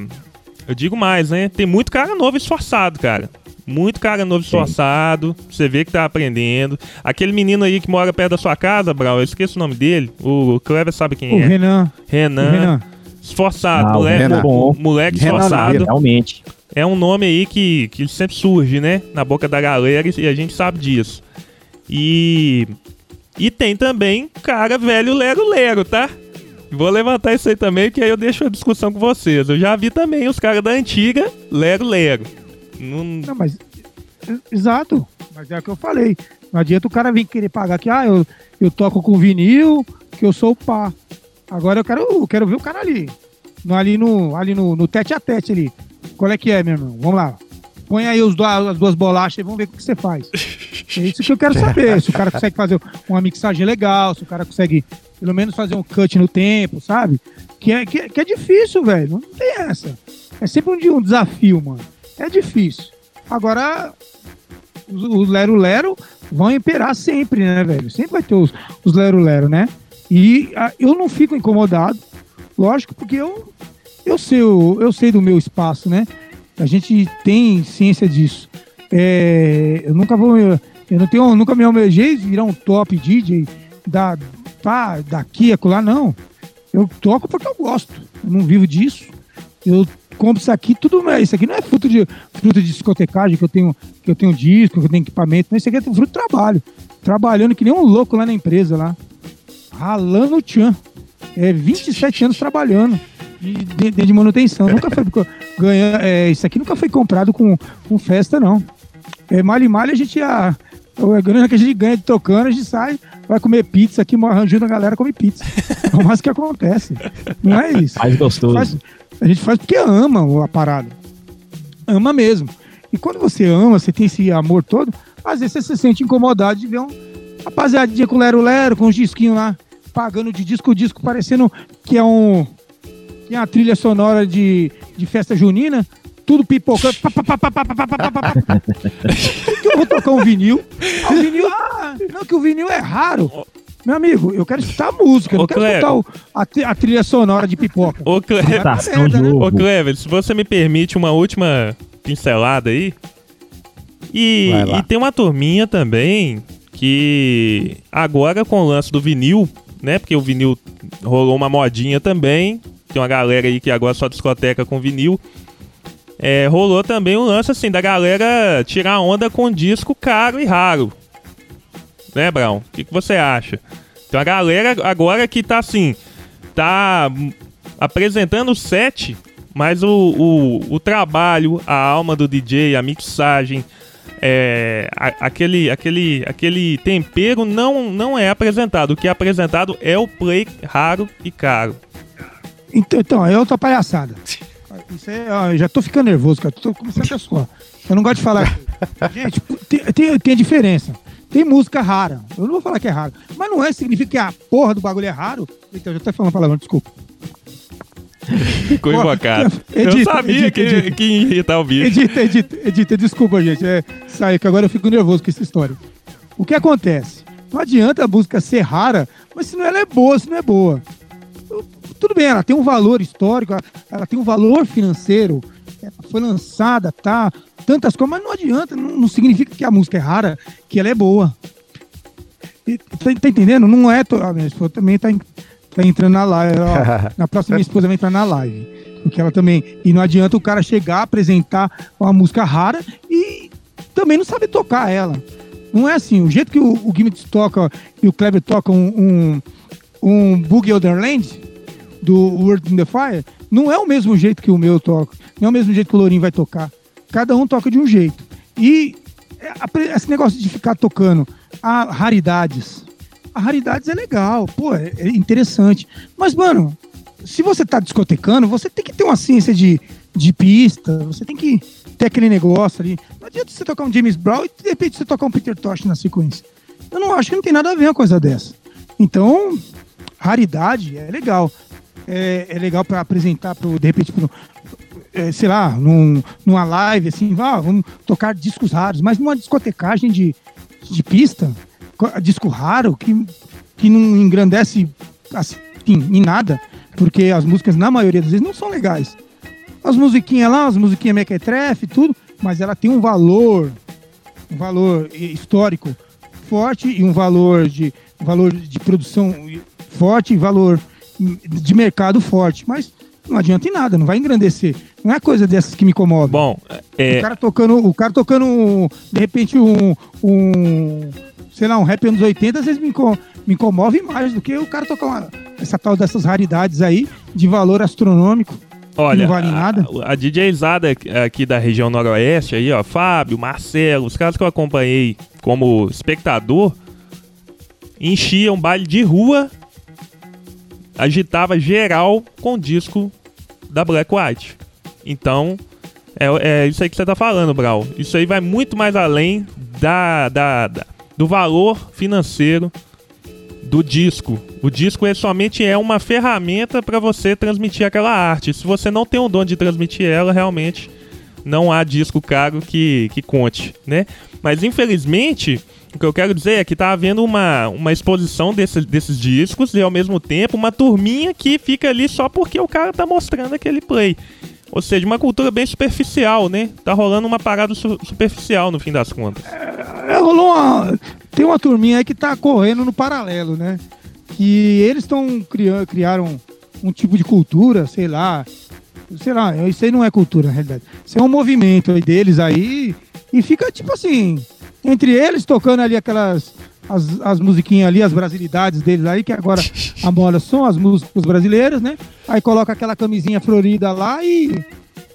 eu digo mais, né? Tem muito cara novo esforçado, cara. Muito cara novo esforçado. Você vê que tá aprendendo. Aquele menino aí que mora perto da sua casa, Brau, eu esqueço o nome dele. O Clever sabe quem O é. Renan, o Renan. Esforçado, Ah, moleque, Renan. moleque Renan esforçado. Realmente. É um nome aí que, que sempre surge, né? Na boca da galera e a gente sabe disso. E. E tem também cara velho Lero Lero, tá? Vou levantar isso aí também, que aí eu deixo a discussão com vocês. Eu já vi também os caras da antiga Lero Lero. Não, Não, mas. Exato. Mas é o que eu falei. Não adianta o cara vir querer pagar aqui, ah, eu, eu toco com vinil, que eu sou o pá. Agora eu quero, eu quero ver o cara ali. No, ali no, ali no, no tete a tete ali. Qual é que é, meu irmão? Vamos lá. Põe aí os do- as duas bolachas e vamos ver o que você faz. É isso que eu quero saber. Se o cara consegue fazer uma mixagem legal, se o cara consegue pelo menos fazer um cut no tempo, sabe? Que é, que, é- que é difícil, velho. Não tem essa. É sempre um, um desafio, mano. É difícil. Agora, os, os Lero Lero vão imperar sempre, né, velho? Sempre vai ter os, os Lero Lero, né? E ah, eu não fico incomodado, lógico, porque eu, eu, sei, o- eu sei do meu espaço, né? A gente tem ciência disso. É, eu nunca vou. Eu não tenho, eu nunca me almejei virar um top DJ da, pá, daqui, acolá, não. Eu toco porque eu gosto. Eu não vivo disso. Eu compro isso aqui, tudo é. Isso aqui não é fruto de, fruto de discotecagem, que eu tenho, que eu tenho disco, que eu tenho equipamento. Não, isso aqui é fruto de trabalho. Trabalhando que nem um louco lá na empresa lá. Ralando o tchan. É 27 anos trabalhando de, de, de manutenção. Nunca foi ganha, é, isso aqui nunca foi comprado com, com festa, não. É, malha e malha a gente a, a grana que a gente ganha de tocando, a gente sai, vai comer pizza aqui, arranjando a galera come pizza. É o mais que acontece. Não é isso. Mais gostoso. Faz- a gente faz porque ama a parada. Ama mesmo. E quando você ama, você tem esse amor todo, às vezes você se sente incomodado de ver um Rapaziadinha com Lero Lero, com os disquinhos lá, pagando de disco disco, parecendo que é um. que é uma trilha sonora de, de festa junina. Tudo pipocando. que eu vou tocar um vinil? Ah, vinil. Ah, não, que o vinil é raro. Meu amigo, eu quero escutar a música, eu quero escutar o, a, a, trilha sonora de pipoca. Ô, Clever, tá, merda, né? Ô, Clever, se você me permite uma última pincelada aí. E, e tem uma turminha também que agora com o lance do vinil, né? Porque o vinil rolou uma modinha também. Tem uma galera aí que agora só discoteca com vinil. É, rolou também um lance assim da galera tirar onda com disco caro e raro. Né, Brown? O que, que você acha? Então a galera agora que tá assim, tá apresentando o set, mas o, o, o trabalho, a alma do DJ, a mixagem, é, aquele, aquele, aquele tempero não, não é apresentado. O que é apresentado é o play raro e caro. Então, então é outra palhaçada. Eu já tô ficando nervoso, cara. Tô começando a suar. Eu não gosto de falar. Gente, tem, tem, tem a diferença. Tem música rara. Eu não vou falar que é raro. Mas não é, significa que a porra do bagulho é raro. Então, eu já tô falando palavrão, desculpa. Ficou invocado. Eu edita, sabia edita, que, edita. que ia irritar o bicho. Edita, edita, edita, desculpa, gente. É, sai, que agora eu fico nervoso com essa história. O que acontece? Não adianta a música ser rara, mas se não ela é boa, se não é boa. Tudo bem, ela tem um valor histórico, ela- tem um valor financeiro, ela foi lançada, tá? Tantas coisas, mas não adianta, não, não significa que a música é rara, que ela é boa. E, tá, tá entendendo? Não é. A minha esposa também tá, tá entrando na live. ó. na próxima, minha esposa vai entrar na live. Porque ela também. E não adianta o cara chegar, apresentar uma música rara e também não sabe tocar ela. Não é assim. O jeito que o, o Gimmicks toca e o Kleber toca um, um, um Boogie Otherland do World in the Fire não é o mesmo jeito que o meu toca. Não é o mesmo jeito que o Lourinho vai tocar. Cada um toca de um jeito. E é, esse negócio de ficar tocando a raridades. A raridades é legal, pô, é, é interessante. Mas, mano, se você tá discotecando, você tem que ter uma ciência de, de pista, você tem que ter aquele negócio ali. Não adianta você tocar um James Brown e de repente você tocar um Peter Tosh na sequência. Eu não acho que não tem nada a ver uma coisa dessa. Então, raridade é legal. É, é legal para apresentar, pro, de repente, pro, é, sei lá, num, numa live, assim, vá, vamos tocar discos raros, mas numa discotecagem de, de pista, disco raro, que, que não engrandece assim, em nada, porque as músicas, na maioria das vezes, não são legais. As musiquinhas lá, as musiquinhas mequetrefe e tudo, mas ela tem um valor, um valor histórico forte e um valor de, um valor de produção forte e valor de mercado forte, mas não adianta em nada, não vai engrandecer. Não é coisa dessas que me comove. Bom, O é, cara tocando, o cara tocando, de repente, um, um, sei lá, um rap anos 80, às vezes me, inco- me comove mais do que o cara tocar uma- essa tal dessas raridades aí, de valor astronômico. olha, não vale nada. A, a DJzada aqui da região noroeste, aí, ó, Fábio, Marcelo, os caras que eu acompanhei como espectador, enchiam baile de rua, agitava geral com disco da Black White. Então, é, é isso aí que você tá falando, Brau. Isso aí vai muito mais além da, da- da- do valor financeiro do disco. O disco é somente é uma ferramenta para você transmitir aquela arte. Se você não tem o dom de transmitir ela, realmente não há disco caro que, que conte, né? Mas infelizmente, o que eu quero dizer é que tá havendo uma, uma exposição desses, desses discos e ao mesmo tempo uma turminha que fica ali só porque o cara tá mostrando aquele play. Ou seja, uma cultura bem superficial, né? Tá rolando uma parada su- superficial no fim das contas. É, rolou uma, tem uma turminha aí que tá correndo no paralelo, né? Que eles estão criando, criaram um tipo de cultura, sei lá, sei lá, isso aí não é cultura na realidade. Isso é um movimento aí deles aí e fica tipo assim, entre eles tocando ali aquelas as, as musiquinhas ali, as brasilidades deles aí, que agora a moda são as músicas brasileiras, né? Aí coloca aquela camisinha florida lá e,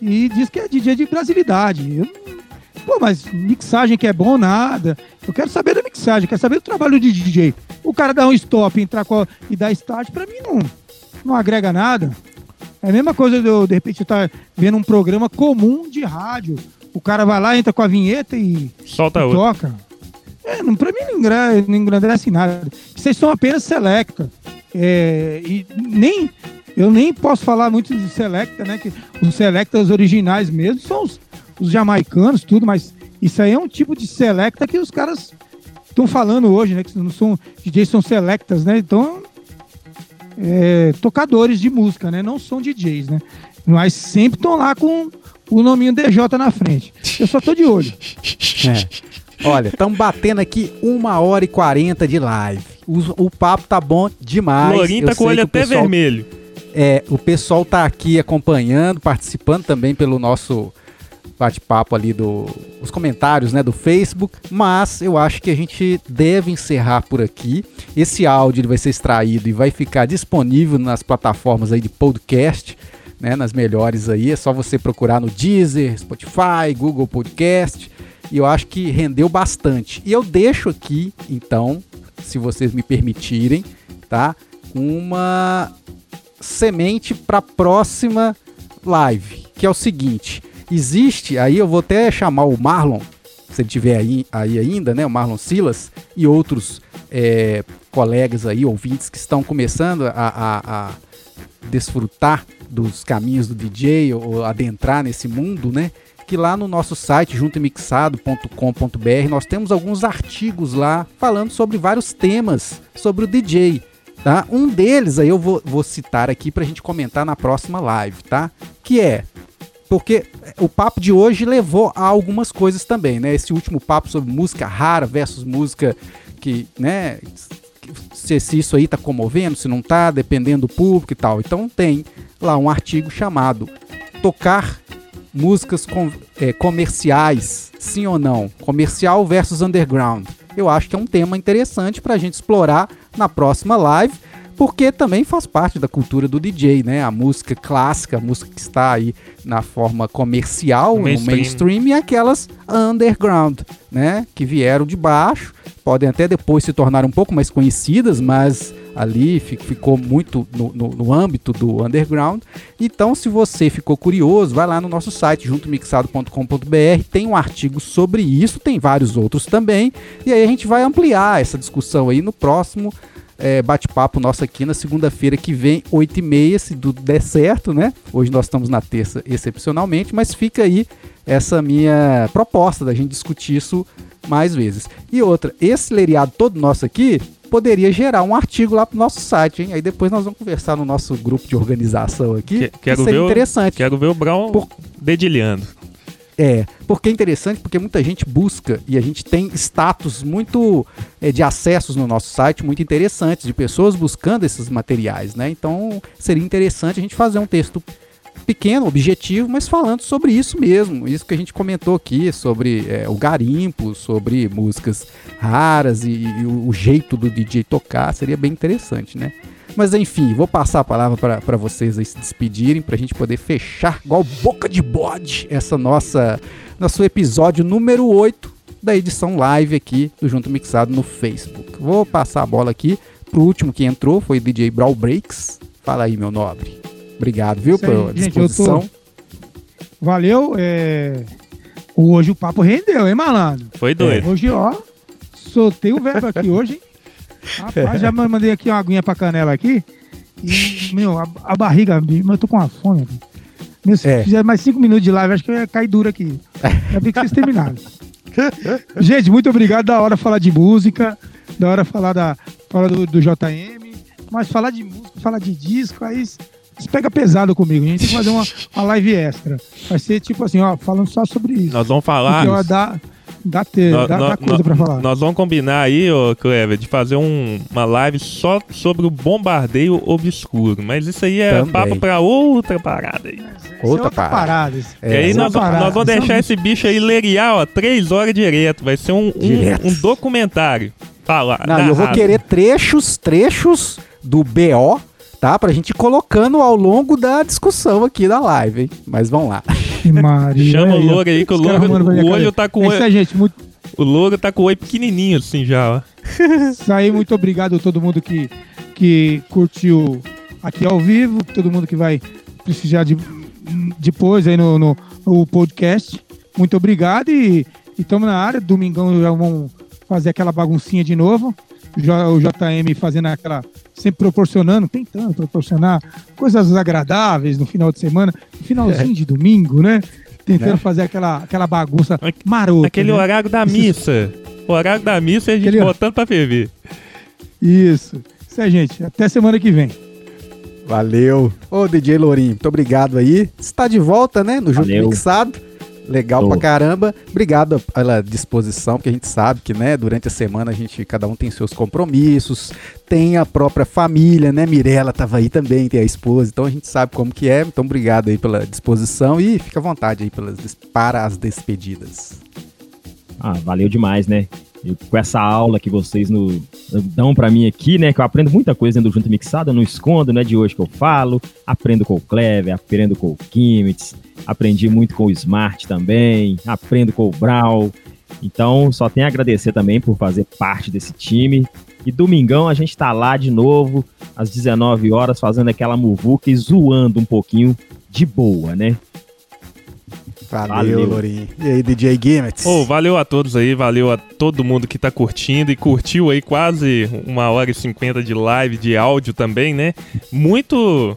e diz que é DJ de brasilidade. Eu não- Pô, mas mixagem que é bom, nada. Eu quero saber da mixagem, quero saber do trabalho de DJ. O cara dá um stop, entrar com a- e dar start, pra mim não, não agrega nada. É a mesma coisa de eu, de repente, estar vendo um programa comum de rádio. O cara vai lá, entra com a vinheta e, Solta e outra. toca. É, não, pra mim não, engra, não engrandece nada. Vocês são apenas selecta. É, e nem, eu nem posso falar muito de selecta, né? Que os selectas originais mesmo são os, os jamaicanos, tudo, mas isso aí é um tipo de selecta que os caras estão falando hoje, né? Que não são DJs, são selectas, né? Então, é, tocadores de música, né? Não são DJs, né? Mas sempre estão lá com o nominho DJ na frente. Eu só tô de olho. É. Olha, estamos batendo aqui uma hora e quarenta de live. O, o papo tá bom demais. Lourinho tá com o olho até pessoal- vermelho. É, o pessoal tá aqui acompanhando, participando também pelo nosso bate-papo ali do os comentários, né, do Facebook, mas eu acho que a gente deve encerrar por aqui. Esse áudio ele vai ser extraído e vai ficar disponível nas plataformas aí de podcast, né, nas melhores aí, é só você procurar no Deezer, Spotify, Google Podcast, e eu acho que rendeu bastante. E eu deixo aqui, então, se vocês me permitirem, tá? Uma semente para a próxima live, que é o seguinte: existe, aí eu vou até chamar o Marlon, se ele tiver aí, aí ainda, né, o Marlon Silas e outros é, colegas aí, ouvintes que estão começando a, a, a desfrutar dos caminhos do DJ ou adentrar nesse mundo, né? Que lá no nosso site juntomixado.com.br nós temos alguns artigos lá falando sobre vários temas sobre o DJ. Tá? Um deles aí eu vou, vou citar aqui para a gente comentar na próxima live, tá? Que é porque o papo de hoje levou a algumas coisas também, né? Esse último papo sobre música rara versus música que, né? Se, se isso aí tá comovendo, se não tá, dependendo do público e tal. Então tem lá um artigo chamado Tocar músicas com, é, comerciais, sim ou não? Comercial versus underground. Eu acho que é um tema interessante para a gente explorar na próxima live, porque também faz parte da cultura do DJ, né? A música clássica, a música que está aí na forma comercial, mainstream. no mainstream, e aquelas underground, né? Que vieram de baixo, podem até depois se tornar um pouco mais conhecidas, mas ali ficou muito no, no, no, âmbito do underground. Então, se você ficou curioso, vai lá no nosso site juntomixado.com.br, tem um artigo sobre isso, tem vários outros também, e aí a gente vai ampliar essa discussão aí no próximo é, bate-papo nosso aqui na segunda-feira que vem, 8h30, se tudo der certo, né? Hoje nós estamos na terça, excepcionalmente, mas fica aí essa minha proposta da gente discutir isso mais vezes. E outra, esse leriado todo nosso aqui poderia gerar um artigo lá pro nosso site, hein? Aí depois nós vamos conversar no nosso grupo de organização aqui. Que, quero ver interessante. O, quero ver o Brown Por... dedilhando. É, porque é interessante, porque muita gente busca e a gente tem status muito é, de acessos no nosso site, muito interessantes, de pessoas buscando esses materiais, né? Então seria interessante a gente fazer um texto pequeno, objetivo, mas falando sobre isso mesmo, isso que a gente comentou aqui, sobre é, o garimpo, sobre músicas raras e, e o, o jeito do DJ tocar, seria bem interessante, né? Mas enfim, vou passar a palavra para vocês aí se despedirem, para a gente poder fechar, igual boca de bode, essa nossa nosso episódio número 8 da edição live aqui do Junto Mixado no Facebook. Vou passar a bola aqui pro último que entrou, foi o DJ Brawl Breaks. Fala aí, meu nobre. Obrigado, viu, pela disposição. Tô... Valeu. É... Hoje o papo rendeu, hein, malandro? Foi doido. Hoje, ó, soltei o verbo aqui hoje, hein? Rapaz, já mandei aqui uma aguinha pra canela aqui. E, meu, a, a barriga, mas eu tô com uma fome. Meu, se é. fizer mais cinco minutos de live, acho que eu ia cair duro aqui. Já vi que vocês terminaram. Gente, muito obrigado. Da hora falar de música, da hora falar da falar do, do JM, mas falar de música, falar de disco, aí isso pega pesado comigo. A gente tem que fazer uma, uma live extra. Vai ser tipo assim, ó, falando só sobre isso. Nós vamos falar. Porque, ó, dá, Dá, ter, no, dá, no, dá coisa no, pra falar. Nós vamos combinar aí, ô Clever, de fazer um, uma live só sobre o bombardeio obscuro. Mas isso aí é Também. papo pra outra parada aí. É outra, outra parada. parada é, e aí nós, parada. nós vamos deixar esse bicho aí lerear, ó, três horas direto. Vai ser um, um, um documentário. Fala, Não, eu vou querer trechos, trechos do BO tá? Pra gente ir colocando ao longo da discussão aqui da live, hein? Mas vamos lá. Maria, Chama o louro aí, que o louro, o olho tá com... Isso é, gente, muito... O louro tá com o oi pequenininho assim já, ó. Isso aí, muito obrigado a todo mundo que, que curtiu aqui ao vivo, todo mundo que vai precisar de depois aí no, no, no podcast. Muito obrigado e estamos na área. Domingão já vamos fazer aquela baguncinha de novo o JM fazendo aquela. Sempre proporcionando, tentando proporcionar coisas agradáveis no final de semana, no finalzinho é. de domingo, né? Tentando é. fazer aquela, aquela bagunça marota. Aquele né? horário da missa. O horário da missa é a gente Aquele... botando pra ferver. Isso. Isso aí, gente. Até semana que vem. Valeu. Ô, DJ Lourinho, muito obrigado aí. Está de volta, né? No Junto Mixado. Legal Tô. pra caramba. Obrigado pela disposição, porque a gente sabe que, né, durante a semana a gente, cada um tem seus compromissos, tem a própria família, né? Mirella tava aí também, tem a esposa, então a gente sabe como que é. Então, obrigado aí pela disposição e fica à vontade aí pelas, para as despedidas. Ah, valeu demais, né? E com essa aula que vocês no- dão pra mim aqui, né? Que eu aprendo muita coisa dentro do Junto Mixado, eu não escondo, né? De hoje que eu falo. Aprendo com o Clever, aprendo com o Kimmits, aprendi muito com o Smart também, aprendo com o Brown. Então, só tenho a agradecer também por fazer parte desse time. E domingão a gente tá lá de novo, às 19 horas, fazendo aquela muvuca e zoando um pouquinho de boa, né? Valeu, Valeu. Lourinho. E aí, DJ Gimmets? Ô, valeu a todos aí, valeu a todo mundo que tá curtindo e curtiu aí quase uma hora e cinquenta de live, de áudio também, né? Muito,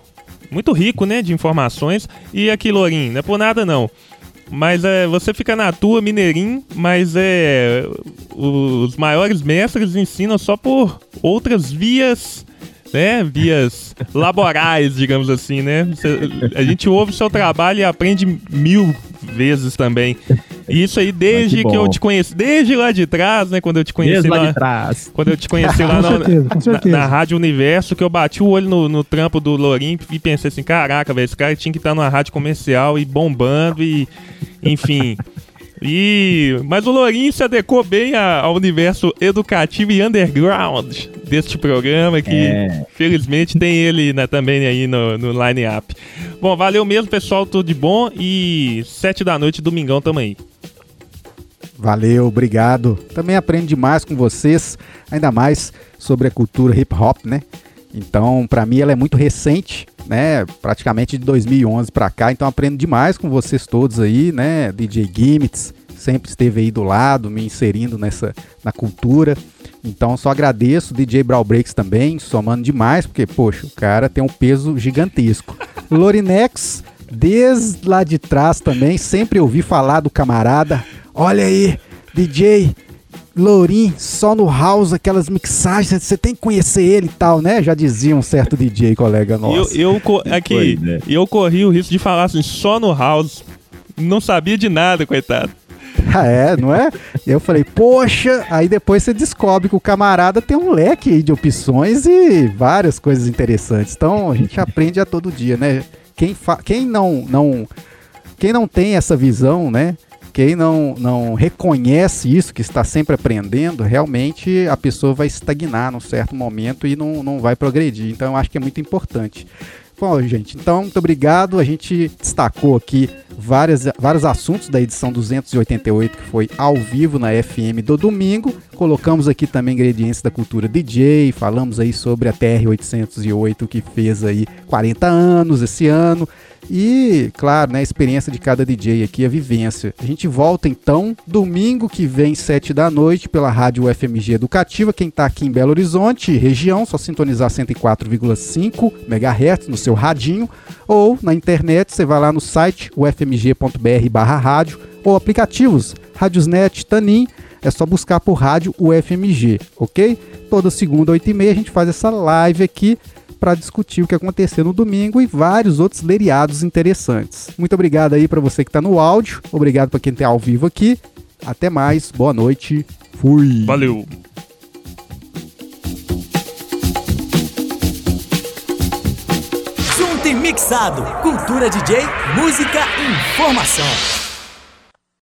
muito rico, né, de informações. E aqui, Lourinho, não é por nada não. Mas é, você fica na tua, mineirinho, mas é. Os maiores mestres ensinam só por outras vias, né? Vias laborais, digamos assim, né? A gente ouve o seu trabalho e aprende mil vezes também. E isso aí desde que que, eu te conheci, desde lá de trás, né? Quando eu te conheci Desde lá de trás. quando eu te conheci lá na, certeza, na, na Rádio Universo, que eu bati o olho no, no trampo do Lourinho e pensei assim, caraca, velho, esse cara tinha que estar numa rádio comercial e bombando e, enfim. E, mas o Lourinho se adequou bem a- ao universo educativo e underground deste programa, que É. felizmente tem ele né, também aí no, no line-up. Bom, valeu mesmo, pessoal, tudo de bom e sete da noite, domingão, tamo aí. Valeu, obrigado. Também aprendo demais com vocês, ainda mais sobre a cultura hip hop, né? Então, pra mim ela é muito recente, né? Praticamente de 2011 pra cá, então aprendo demais com vocês todos aí, né? DJ Gimmits sempre esteve aí do lado, me inserindo nessa na cultura. Então, só agradeço DJ Brawl Breaks também, somando demais, porque poxa, o cara tem um peso gigantesco. Lorinex desde lá de trás também, sempre ouvi falar do camarada. Olha aí, DJ Lourim, só no house, aquelas mixagens, você tem que conhecer ele e tal, né? Já dizia um certo DJ colega Eu, nosso. eu, co- aqui, Pois é. eu corri o risco de falar assim, só no house. Não sabia de nada, coitado. Ah, é, não é? Eu falei, poxa, aí depois você descobre que o camarada tem um leque aí de opções e várias coisas interessantes. Então a gente aprende a todo dia, né? Quem, fa- quem não, não, quem não tem essa visão, né? Quem não, não reconhece isso, que está sempre aprendendo, realmente a pessoa vai estagnar num certo momento e não, não vai progredir. Então eu acho que é muito importante. Bom, gente, então muito obrigado. A gente destacou aqui várias, vários assuntos da edição 288, que foi ao vivo na FM do domingo. Colocamos aqui também ingredientes da cultura DJ, falamos aí sobre a TR-808, que fez aí 40 anos esse ano. E, claro, né, a experiência de cada DJ aqui, a vivência. A gente volta então domingo que vem, 7 da noite, pela rádio UFMG Educativa. Quem está aqui em Belo Horizonte, região, só sintonizar 104,5 MHz no seu radinho. Ou na internet, você vai lá no site ufmg.br barra rádio ou aplicativos Radiosnet, Tanin. É só buscar por rádio UFMG, ok? Toda segunda, 8h30, a gente faz essa live aqui para discutir o que aconteceu no domingo e vários outros leriados interessantes. Muito obrigado aí para você que está no áudio, obrigado para quem está ao vivo aqui. Até mais, boa noite, fui. Valeu. Junto e mixado. Cultura DJ, música informação.